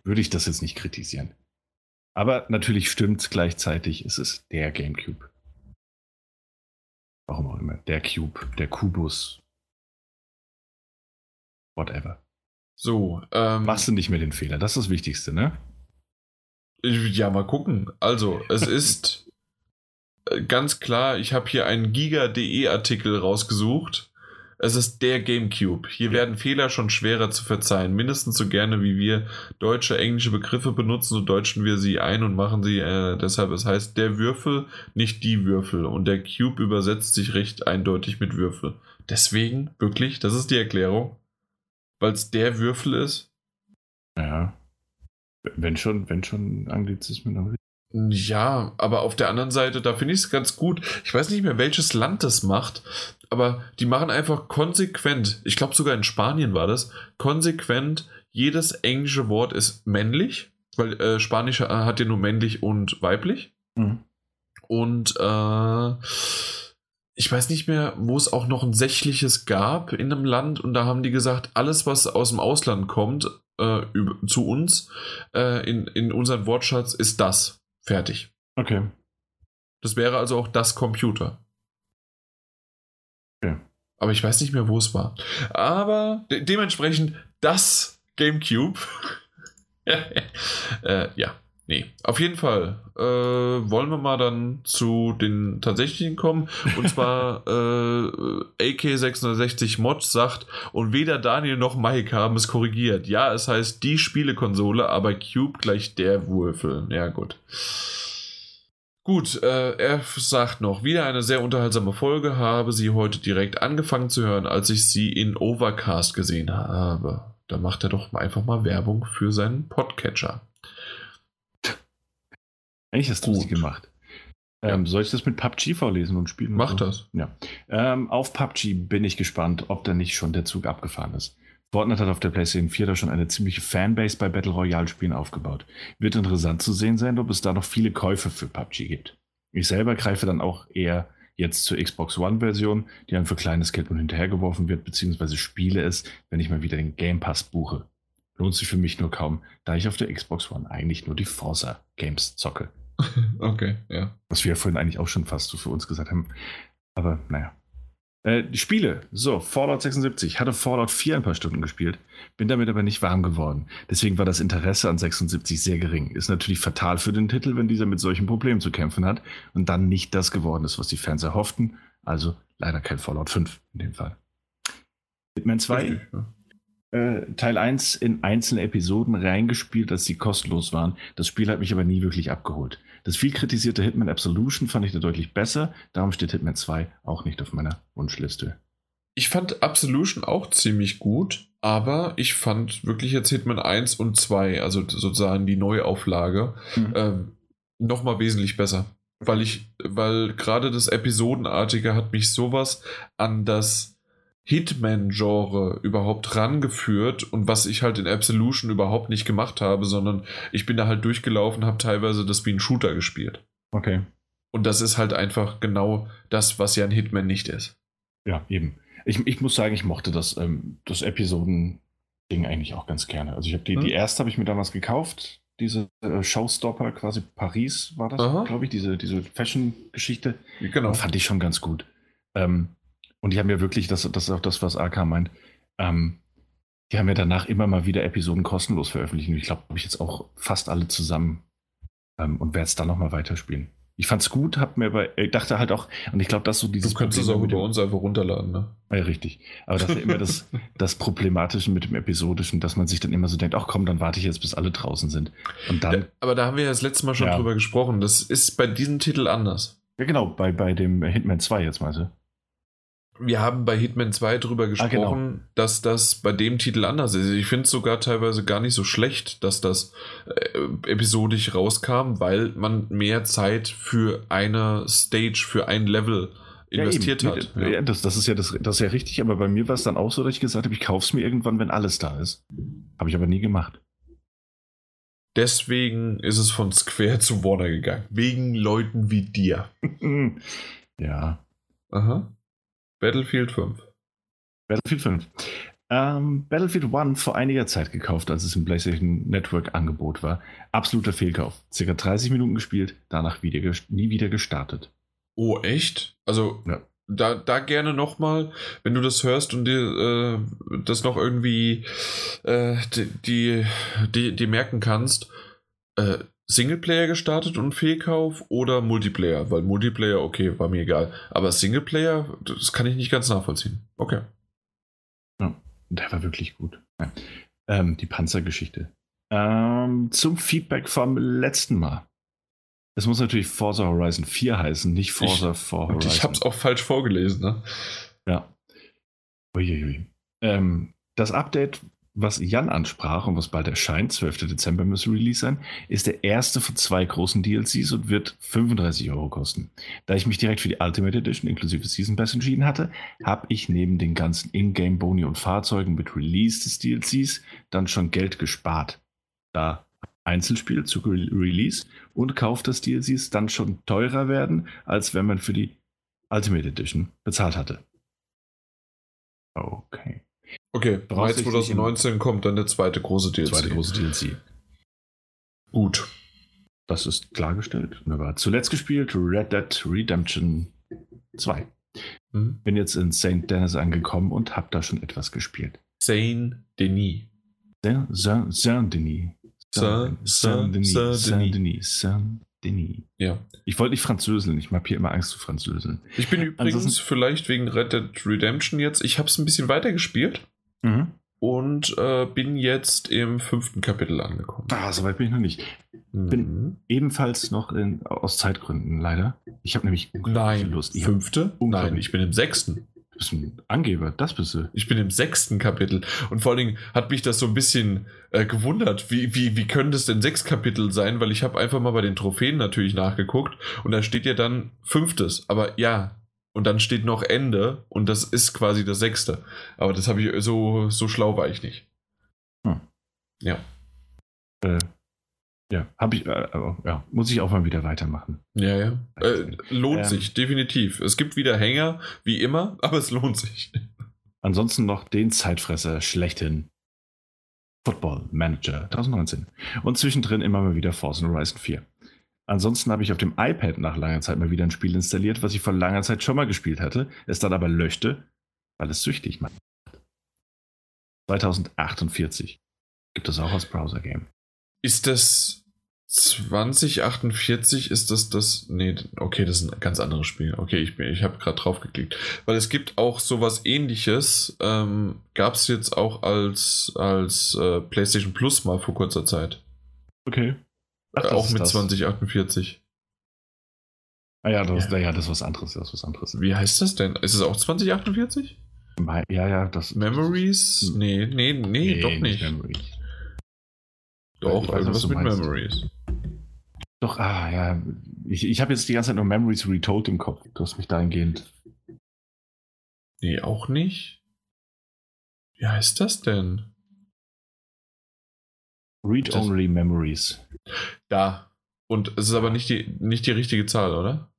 würde ich das jetzt nicht kritisieren. Aber natürlich stimmt es gleichzeitig, es ist der GameCube. Warum auch immer. Der Cube, der Kubus. Whatever. So, ähm. Machst du nicht mehr den Fehler, das ist das Wichtigste, ne? Ja, mal gucken. Also, es ist äh, ganz klar, ich habe hier einen Giga.de Artikel rausgesucht. Es ist der GameCube. Hier werden Fehler schon schwerer zu verzeihen. Mindestens so gerne, wie wir deutsche, englische Begriffe benutzen, so deutschen wir sie ein und machen sie äh, deshalb. Es heißt der Würfel, nicht die Würfel. Und der Cube übersetzt sich recht eindeutig mit Würfel. Deswegen, wirklich, das ist die Erklärung. Weil es der Würfel ist. Ja. Wenn schon, wenn schon Anglizismen. Ja, aber auf der anderen Seite, da finde ich es ganz gut. Ich weiß nicht mehr, welches Land das macht, aber die machen einfach konsequent, ich glaube sogar in Spanien war das, konsequent, jedes englische Wort ist männlich, weil äh, Spanisch hat ja nur männlich und weiblich. Mhm. Und äh, ich weiß nicht mehr, wo es auch noch ein sächliches gab in einem Land und da haben die gesagt, alles, was aus dem Ausland kommt, äh, über, zu uns äh, in, in unseren Wortschatz ist das. Fertig. Okay. Das wäre also auch das Computer. Okay. Aber ich weiß nicht mehr, wo es war. Aber de dementsprechend das GameCube. äh, ja. Nee, auf jeden Fall äh, wollen wir mal dann zu den tatsächlichen kommen. Und zwar äh, AK660 Mod sagt, und weder Daniel noch Mike haben es korrigiert. Ja, es heißt die Spielekonsole, aber Cube gleich der Würfel. Ja, gut. Gut, äh, er sagt noch, wieder eine sehr unterhaltsame Folge, habe sie heute direkt angefangen zu hören, als ich sie in Overcast gesehen habe. Da macht er doch einfach mal Werbung für seinen Podcatcher. Eigentlich hast du es gemacht. Ähm, soll ich das mit PUBG vorlesen und spielen? Mach das. Ja. Ähm, auf PUBG bin ich gespannt, ob da nicht schon der Zug abgefahren ist. Fortnite hat auf der PlayStation 4 da schon eine ziemliche Fanbase bei Battle Royale-Spielen aufgebaut. Wird interessant zu sehen sein, ob es da noch viele Käufe für PUBG gibt. Ich selber greife dann auch eher jetzt zur Xbox One-Version, die dann für kleines Geld und hinterhergeworfen wird, beziehungsweise spiele es, wenn ich mal wieder den Game Pass buche. Lohnt sich für mich nur kaum, da ich auf der Xbox One eigentlich nur die Forza Games zocke. okay, ja. Was wir ja vorhin eigentlich auch schon fast so für uns gesagt haben. Aber naja. Äh, die Spiele. So, Fallout 76. Hatte Fallout 4 ein paar Stunden gespielt. Bin damit aber nicht warm geworden. Deswegen war das Interesse an 76 sehr gering. Ist natürlich fatal für den Titel, wenn dieser mit solchen Problemen zu kämpfen hat und dann nicht das geworden ist, was die Fans erhofften. Also leider kein Fallout 5 in dem Fall. Hitman 2. Richtig, ja. Äh, Teil 1 in einzelne Episoden reingespielt, dass sie kostenlos waren. Das Spiel hat mich aber nie wirklich abgeholt. Das viel kritisierte Hitman Absolution fand ich da deutlich besser, darum steht Hitman 2 auch nicht auf meiner Wunschliste. Ich fand Absolution auch ziemlich gut, aber ich fand wirklich jetzt Hitman 1 und 2, also sozusagen die Neuauflage, mhm. ähm, nochmal wesentlich besser. Weil ich, weil gerade das Episodenartige hat mich sowas an das Hitman-Genre überhaupt rangeführt und was ich halt in Absolution überhaupt nicht gemacht habe, sondern ich bin da halt durchgelaufen, habe teilweise das wie ein Shooter gespielt. Okay. Und das ist halt einfach genau das, was ja ein Hitman nicht ist. Ja, eben. Ich, ich muss sagen, ich mochte das, ähm, das Episoden-Ding eigentlich auch ganz gerne. Also ich habe die, hm. die erste habe ich mir damals gekauft, diese äh, Showstopper, quasi Paris war das, glaube ich, diese, diese Fashion-Geschichte. Genau. Fand ich schon ganz gut. Ähm, und die haben ja wirklich, das, das ist auch das, was AK meint, ähm, die haben ja danach immer mal wieder Episoden kostenlos veröffentlicht. Und ich glaube, habe ich jetzt auch fast alle zusammen ähm, und werde es dann nochmal weiterspielen. Ich fand's gut, hab mir aber, ich dachte halt auch, und ich glaube, dass so dieses. Du könntest es auch über uns einfach runterladen, ne? Ja, richtig. Aber das ist ja immer das, das Problematische mit dem Episodischen, dass man sich dann immer so denkt, ach komm, dann warte ich jetzt, bis alle draußen sind. Und dann. Ja, aber da haben wir ja das letzte Mal schon ja. drüber gesprochen. Das ist bei diesem Titel anders. Ja, genau, bei, bei dem Hitman 2 jetzt meinst du wir haben bei Hitman 2 drüber gesprochen, ah, genau. dass das bei dem Titel anders ist. Ich finde es sogar teilweise gar nicht so schlecht, dass das äh, episodisch rauskam, weil man mehr Zeit für eine Stage, für ein Level investiert ja, hat. Ja. ja. das, das, ist ja das, das ist ja richtig, aber bei mir war es dann auch so, dass ich gesagt habe, ich kaufe es mir irgendwann, wenn alles da ist. Habe ich aber nie gemacht. Deswegen ist es von Square zu Warner gegangen. Wegen Leuten wie dir. ja. Aha. Battlefield 5. Battlefield 5. Ähm, Battlefield 1 vor einiger Zeit gekauft, als es im PlayStation Network Angebot war. Absoluter Fehlkauf. Circa 30 Minuten gespielt, danach wieder, nie wieder gestartet. Oh, echt? Also, ja. da, da gerne nochmal, wenn du das hörst und dir äh, das noch irgendwie äh, die, die, die, die merken kannst, äh, Singleplayer gestartet und Fehlkauf oder Multiplayer? Weil Multiplayer, okay, war mir egal. Aber Singleplayer, das kann ich nicht ganz nachvollziehen. Okay. Ja, der war wirklich gut. Ja. Ähm, die Panzergeschichte. Ähm, zum Feedback vom letzten Mal. Es muss natürlich Forza Horizon 4 heißen, nicht Forza ich, 4 Horizon. ich habe es auch falsch vorgelesen, ne? Ja. Uiuiui. Ähm, das Update was Jan ansprach und was bald erscheint, 12. Dezember müsste Release sein, ist der erste von zwei großen DLCs und wird 35 Euro kosten. Da ich mich direkt für die Ultimate Edition inklusive Season Pass entschieden hatte, habe ich neben den ganzen Ingame Boni und Fahrzeugen mit Release des DLCs dann schon Geld gespart. Da Einzelspiel zu Re Release und Kauf des DLCs dann schon teurer werden, als wenn man für die Ultimate Edition bezahlt hatte. Okay. Okay, Mai 2019 kommt dann der zweite große DLC. Zweite große DLC. Gut. Das ist klargestellt. Wunderbar. Zuletzt gespielt Red Dead Redemption 2. Mhm. Bin jetzt in St. Denis angekommen und habe da schon etwas gespielt. Saint Denis. Saint-Denis. Saint-Denis. Saint-Denis. Saint-Denis. Ja. Ich wollte nicht französeln. Ich habe hier immer Angst zu französeln. Ich bin übrigens Ansonsten, vielleicht wegen Red Dead Redemption jetzt. Ich habe es ein bisschen weiter gespielt. Mhm. Und äh, bin jetzt im fünften Kapitel angekommen. Ah, soweit bin ich noch nicht. Bin mhm. ebenfalls noch in, aus Zeitgründen leider. Ich habe nämlich Nein, Lust. Ich fünfte? Nein, ich bin im sechsten. Du bist ein Angeber, das bist du. Ich bin im sechsten Kapitel. Und vor allen Dingen hat mich das so ein bisschen äh, gewundert. Wie, wie, wie können das denn sechs Kapitel sein? Weil ich habe einfach mal bei den Trophäen natürlich nachgeguckt. Und da steht ja dann fünftes. Aber ja, und dann steht noch Ende und das ist quasi das sechste. Aber das habe ich so, so schlau war ich nicht. Hm. Ja. Äh, Ja, habe ich, äh, ja, muss ich auch mal wieder weitermachen. Ja, ja. Äh, lohnt ähm, sich, definitiv. Es gibt wieder Hänger, wie immer, aber es lohnt sich. Ansonsten noch den Zeitfresser schlechthin. Football Manager 2019. Und zwischendrin immer mal wieder Forza Horizon 4. Ansonsten habe ich auf dem iPad nach langer Zeit mal wieder ein Spiel installiert, was ich vor langer Zeit schon mal gespielt hatte, es dann aber löschte, weil es süchtig macht. 2048 gibt es auch als Browser-Game. Ist das 2048? Ist das das? Nee, okay, das ist ein ganz anderes Spiel. Okay, ich, ich habe gerade drauf geklickt. Weil es gibt auch sowas ähnliches. Ähm, Gab es jetzt auch als, als äh, PlayStation Plus mal vor kurzer Zeit. Okay. Ach, auch mit das. 2048. Ah ja das, ja. ja, das ist was anderes. Das ist was anderes. Wie heißt das denn? Ist es auch 2048? Ja, ja, das. Memories? Das, nee, nee, nee, nee, doch nicht. Memories. Doch, also was mit meinst. Memories. Doch, ah, ja. Ich, ich habe jetzt die ganze Zeit nur Memories Retold im Kopf. Du hast mich dahingehend. Nee, auch nicht. Wie heißt das denn? Read-Only Memories. Da. Und es ist aber nicht die, nicht die richtige Zahl, oder?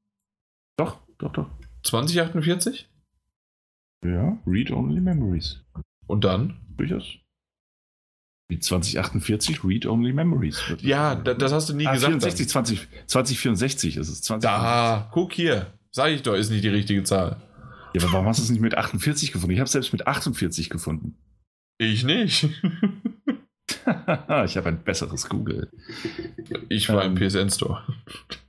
Doch, doch, doch. 2048? Ja, Read-Only Memories. Und dann? Durchaus. Wie 2048 Read-Only Memories. Ja, das, das hast du nie ah, gesagt. 64, 20, 2064 ist es. 20, da, guck hier. Sag ich doch, ist nicht die richtige Zahl. Ja, aber warum hast du es nicht mit 48 gefunden? Ich habe es selbst mit 48 gefunden. Ich nicht. ich habe ein besseres Google. Ich war ähm, im PSN Store.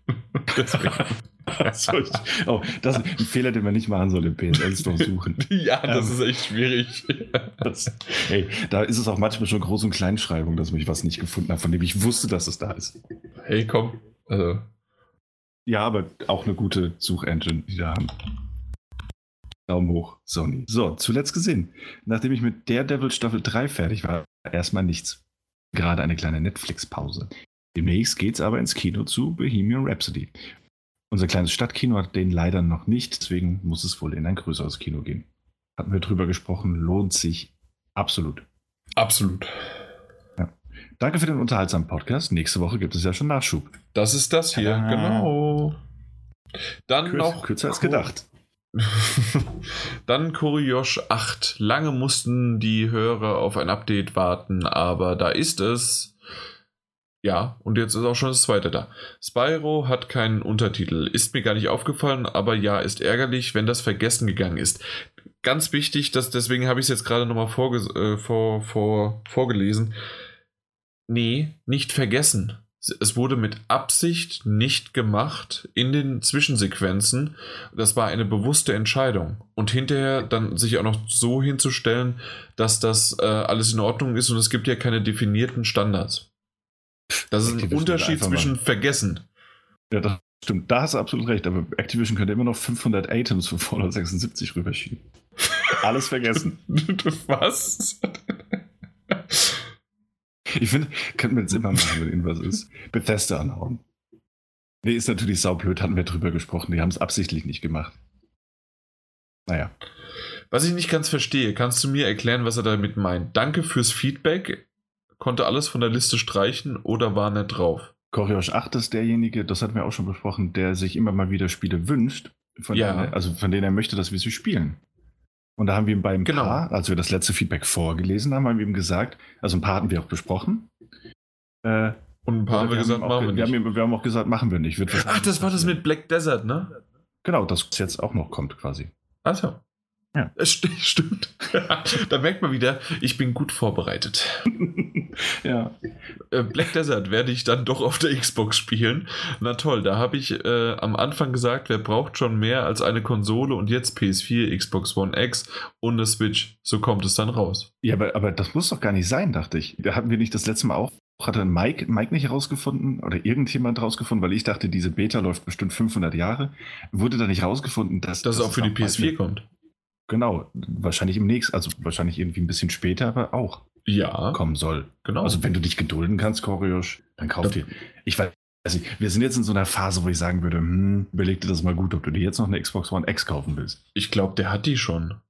so, ich, oh, das ist ein Fehler, den man nicht machen soll im PSN Store suchen. Ja, das ähm, ist echt schwierig. Das, hey, da ist es auch manchmal schon Groß- und Kleinschreibung, dass ich was nicht gefunden habe, von dem ich wusste, dass es da ist. Hey, komm. Also. Ja, aber auch eine gute Suchengine, die da haben. Daumen hoch, Sony. So, zuletzt gesehen. Nachdem ich mit Daredevil Staffel 3 fertig war, erstmal nichts. Gerade eine kleine Netflix-Pause. Demnächst geht's aber ins Kino zu Bohemian Rhapsody. Unser kleines Stadtkino hat den leider noch nicht, deswegen muss es wohl in ein größeres Kino gehen. Hatten wir drüber gesprochen, lohnt sich absolut. Absolut. Ja. Danke für den unterhaltsamen Podcast. Nächste Woche gibt es ja schon Nachschub. Das ist das hier, ah. genau. Dann Kür noch. Kürzer als gedacht. Dann Kuriosch 8. Lange mussten die Hörer auf ein Update warten, aber da ist es. Ja, und jetzt ist auch schon das zweite da. Spyro hat keinen Untertitel. Ist mir gar nicht aufgefallen, aber ja, ist ärgerlich, wenn das vergessen gegangen ist. Ganz wichtig, dass, deswegen habe ich es jetzt gerade nochmal vorge äh, vor, vor, vorgelesen. Nee, nicht vergessen. Es wurde mit Absicht nicht gemacht in den Zwischensequenzen. Das war eine bewusste Entscheidung. Und hinterher dann sich auch noch so hinzustellen, dass das äh, alles in Ordnung ist und es gibt ja keine definierten Standards. Das ist ein Unterschied zwischen mal. vergessen. Ja, das stimmt. Da hast du absolut recht. Aber Activision könnte immer noch 500 Items für Fallout 76 rüberschieben. Alles vergessen. Was? Ich finde, könnten wir jetzt immer machen, wenn irgendwas ist. Bethesda anhauen. Nee, ist natürlich saublöd, hatten wir drüber gesprochen. Die haben es absichtlich nicht gemacht. Naja. Was ich nicht ganz verstehe, kannst du mir erklären, was er damit meint? Danke fürs Feedback konnte alles von der Liste streichen oder war nicht drauf. Koriosch 8 ist derjenige, das hatten wir auch schon besprochen, der sich immer mal wieder Spiele wünscht, von ja. denen, also von denen er möchte, dass wir sie spielen. Und da haben wir ihm beim genau. Paar, als wir das letzte Feedback vorgelesen haben, haben wir ihm gesagt, also ein paar hatten wir auch besprochen. Äh, und ein paar haben wir gesagt, haben machen wir nicht. Wir haben, wir haben, auch gesagt, machen wir nicht. Ach, das war das mit Black Desert, ne? Genau, das jetzt auch noch kommt quasi. Achso. Ja. Stimmt. da merkt man wieder, ich bin gut vorbereitet. ja. Äh, Black Desert werde ich dann doch auf der Xbox spielen. Na toll, da habe ich äh, am Anfang gesagt, wer braucht schon mehr als eine Konsole und jetzt PS4, Xbox One X und eine Switch. So kommt es dann raus. Ja, aber, aber das muss doch gar nicht sein, dachte ich. Da hatten wir nicht das letzte Mal auch hatte Mike, Mike nicht herausgefunden oder irgendjemand herausgefunden, weil ich dachte, diese Beta läuft bestimmt 500 Jahre. Wurde da nicht herausgefunden, dass, dass, dass es auch für die PS4 kommt? Genau, wahrscheinlich im nächsten, also wahrscheinlich irgendwie ein bisschen später, aber auch ja. kommen soll. Genau. Also wenn du dich gedulden kannst, Koriosch, dann kauf dir. Ich weiß nicht, wir sind jetzt in so einer Phase, wo ich sagen würde, hm, überleg dir das mal gut, ob du dir jetzt noch eine Xbox One X kaufen willst. Ich glaube, der hat die schon.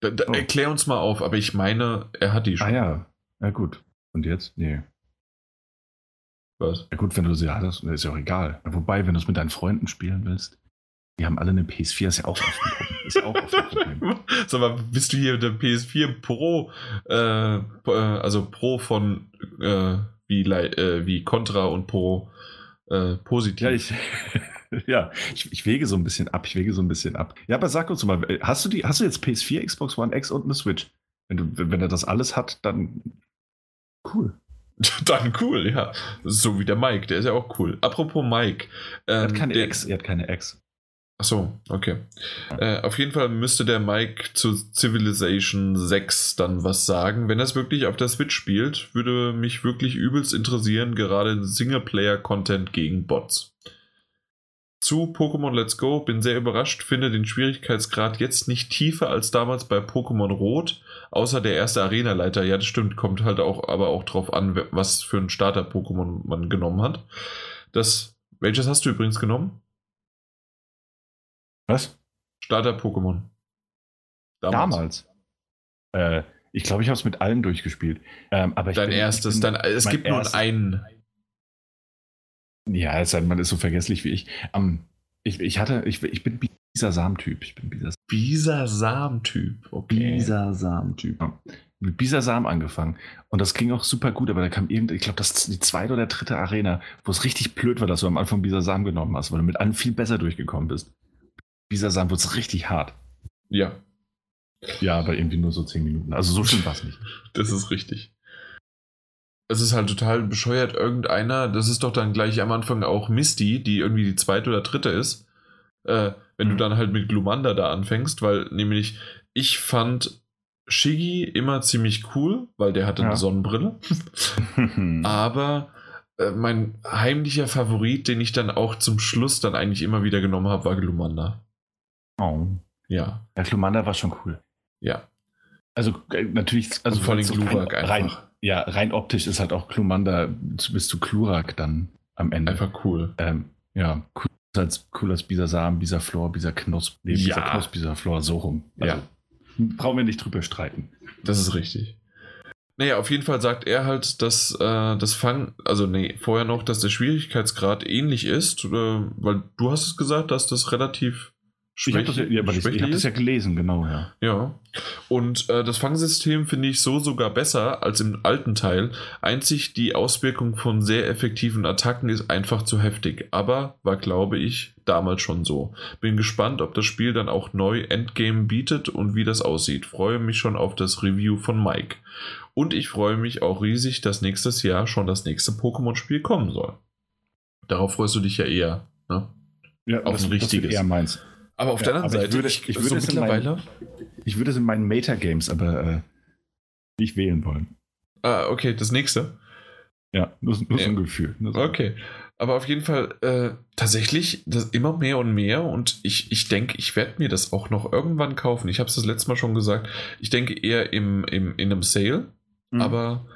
Da, da, oh. Erklär uns mal auf, aber ich meine, er hat die schon. Ah ja, ja gut. Und jetzt? Nee. Was? Ja gut, wenn du sie hattest, ist ja auch egal. Wobei, wenn du es mit deinen Freunden spielen willst, die haben alle eine PS4, ist ja auch oft ein Problem. Ist auch oft ein Problem. Sag mal, bist du hier der PS4 Pro, äh, äh, also Pro von äh, wie, äh, wie Contra und Pro äh, positiv? Ja, ich, ja ich, ich, wege so ein bisschen ab. Ich wege so ein bisschen ab. Ja, aber sag uns mal, hast du, die, hast du jetzt PS4, Xbox One X und eine Switch? Wenn, du, wenn er das alles hat, dann cool. Dann cool, ja. So wie der Mike, der ist ja auch cool. Apropos Mike. Ähm, er hat keine der, Ex, er hat keine Ex. Ach so, okay. Äh, auf jeden Fall müsste der Mike zu Civilization 6 dann was sagen. Wenn er es wirklich auf der Switch spielt, würde mich wirklich übelst interessieren, gerade Singleplayer-Content gegen Bots. Zu Pokémon Let's Go bin sehr überrascht, finde den Schwierigkeitsgrad jetzt nicht tiefer als damals bei Pokémon Rot, außer der erste Arenaleiter. Ja, das stimmt, kommt halt auch, aber auch drauf an, was für ein Starter-Pokémon man genommen hat. Das, welches hast du übrigens genommen? Was? Starter-Pokémon. Damals. Damals. Äh, ich glaube, ich habe es mit allen durchgespielt. Ähm, aber Dein bin, erstes, dann, es gibt nur einen. Ja, es, man ist so vergesslich wie ich. Um, ich, ich hatte, ich, ich bin Bisasam-Typ. Ich bin Bisasam-Typ. Okay. Bisasam-Typ. Ja. Mit Bisasam angefangen. Und das ging auch super gut, aber da kam irgend, ich glaube, das ist die zweite oder dritte Arena, wo es richtig blöd war, dass du am Anfang Bisasam genommen hast, weil du mit allen viel besser durchgekommen bist. Bisasam wird es richtig hart. Ja. Ja, aber irgendwie nur so 10 Minuten. Also so schlimm war es nicht. Das ist richtig es ist halt total bescheuert, irgendeiner, das ist doch dann gleich am Anfang auch Misty, die irgendwie die zweite oder dritte ist, äh, wenn mhm. du dann halt mit Glumanda da anfängst, weil nämlich ich fand Shiggy immer ziemlich cool, weil der hatte ja. eine Sonnenbrille. Aber äh, mein heimlicher Favorit, den ich dann auch zum Schluss dann eigentlich immer wieder genommen habe, war Glumanda. Oh. Ja. Ja, Glumanda war schon cool. Ja. Also äh, natürlich, also vor allem Glurak einfach. Rein, ja, rein optisch ist halt auch Klumanda bis zu Klurak dann am Ende. Einfach cool. Ähm, ja, cool als, cool als Bisasam, Bisaflor, Bisaknosp, nee, ja. Bisaknosp, Bisaflor, so rum. Also, ja. Brauchen wir nicht drüber streiten. Das ist richtig. Naja, auf jeden Fall sagt er halt, dass äh, das Fang, also nee, vorher noch, dass der Schwierigkeitsgrad ähnlich ist, äh, weil du hast es gesagt, dass das relativ ich habe das, ja, ich hab das ja gelesen, genau, ja. Ja. Und äh, das Fangsystem finde ich so sogar besser als im alten Teil. Einzig die Auswirkung von sehr effektiven Attacken ist einfach zu heftig. Aber war, glaube ich, damals schon so. Bin gespannt, ob das Spiel dann auch neu Endgame bietet und wie das aussieht. Freue mich schon auf das Review von Mike. Und ich freue mich auch riesig, dass nächstes Jahr schon das nächste Pokémon-Spiel kommen soll. Darauf freust du dich ja eher, ne? Ja, auf das, ein richtiges. Das eher meins. Aber auf ja, der anderen Seite, ich würde, ich, ich würde so es mittlerweile. Mein, ich würde es in meinen Meta-Games aber äh, nicht wählen wollen. Ah, okay, das nächste. Ja, nur, nur ja. so ein Gefühl. So. Okay. Aber auf jeden Fall äh, tatsächlich das immer mehr und mehr und ich, ich denke, ich werde mir das auch noch irgendwann kaufen. Ich habe es das letzte Mal schon gesagt. Ich denke eher im, im, in einem Sale, mhm. aber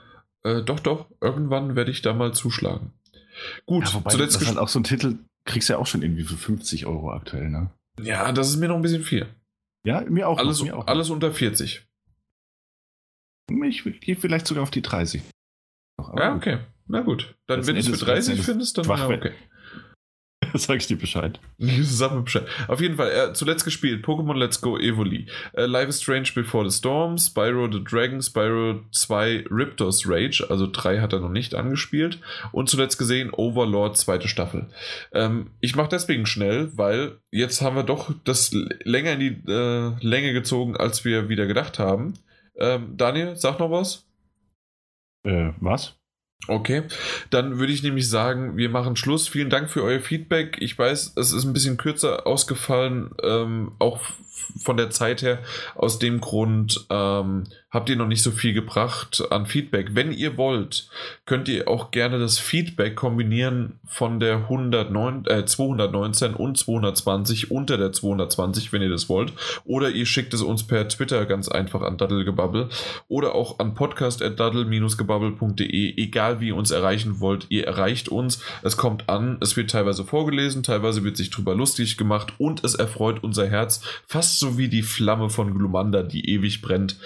äh, doch, doch, irgendwann werde ich da mal zuschlagen. Gut, ja, wobei, zuletzt das ist halt auch so ein Titel, kriegst du ja auch schon irgendwie für 50 Euro aktuell, ne? Ja, das ist mir noch ein bisschen viel. Ja, mir auch. Alles, mir auch alles unter 40. Ich gehe vielleicht sogar auf die 30. ja, okay. Na gut. Dann, wenn du es für 30 findest, dann ja, okay. Sag ich dir Bescheid. Sag mir Bescheid. Auf jeden Fall, er zuletzt gespielt Pokémon Let's Go Evoli, uh, Life is Strange Before the Storm, Spyro the Dragon, Spyro 2 Riptos Rage, also 3 hat er noch nicht angespielt und zuletzt gesehen Overlord zweite Staffel. Ähm, ich mache deswegen schnell, weil jetzt haben wir doch das länger in die äh, Länge gezogen, als wir wieder gedacht haben. Ähm, Daniel, sag noch was? Äh, was? Okay, dann würde ich nämlich sagen, wir machen Schluss. Vielen Dank für euer Feedback. Ich weiß, es ist ein bisschen kürzer ausgefallen, ähm, auch von der Zeit her. Aus dem Grund ähm, habt ihr noch nicht so viel gebracht an Feedback. Wenn ihr wollt, könnt ihr auch gerne das Feedback kombinieren von der 109, äh, 219 und 220 unter der 220, wenn ihr das wollt. Oder ihr schickt es uns per Twitter ganz einfach an Daddelgebabbel oder auch an podcast.daddel-gebabbel.de. Egal wie ihr uns erreichen wollt, ihr erreicht uns. Es kommt an, es wird teilweise vorgelesen, teilweise wird sich drüber lustig gemacht und es erfreut unser Herz fast so wie die Flamme von Glumanda, die ewig brennt.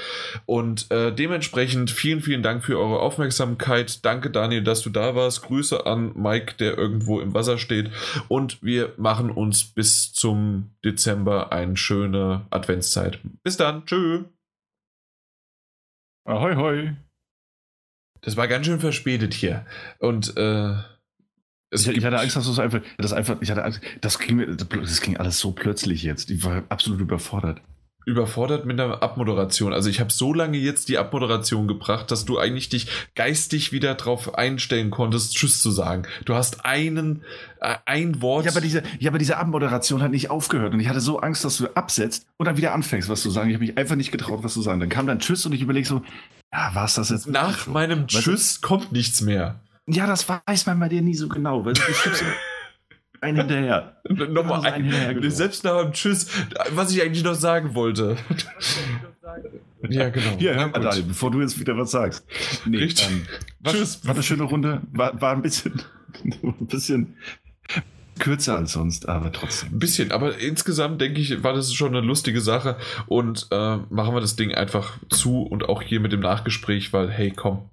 Und äh, dementsprechend vielen, vielen Dank für eure Aufmerksamkeit. Danke, Daniel, dass du da warst. Grüße an Mike, der irgendwo im Wasser steht. Und wir machen uns bis zum Dezember eine schöne Adventszeit. Bis dann. Tschö. Ahoi, hoi. Das war ganz schön verspätet hier. Und äh, ich, ich, hatte Angst, dass du es einfach, das einfach, ich hatte Angst, das ging, das ging alles so plötzlich jetzt. Ich war absolut überfordert. Überfordert mit der Abmoderation. Also ich habe so lange jetzt die Abmoderation gebracht, dass du eigentlich dich geistig wieder darauf einstellen konntest, Tschüss zu sagen. Du hast einen, äh, ein Wort. Ja aber, diese, ja, aber diese Abmoderation hat nicht aufgehört und ich hatte so Angst, dass du absetzt und dann wieder anfängst, was zu sagen. Ich habe mich einfach nicht getraut, was zu sagen. Dann kam dann Tschüss und ich überlege so, ja, war es das jetzt? Nach meinem Tschüss kommt nichts mehr. Ja, das weiß man bei dir nie so genau. Weil du schiebst einen hinterher. Nochmal ein, hinterher selbst nach dem Tschüss, was ich eigentlich noch sagen wollte. ja, genau. Hier, hör mal, Daniel, bevor du jetzt wieder was sagst. Nee, Richtig. Ähm, war, Tschüss. War eine schöne Runde. War, war ein bisschen, ein bisschen kürzer als sonst, aber trotzdem. Ein bisschen, aber insgesamt denke ich, war das schon eine lustige Sache und äh, machen wir das Ding einfach zu und auch hier mit dem Nachgespräch, weil hey, komm,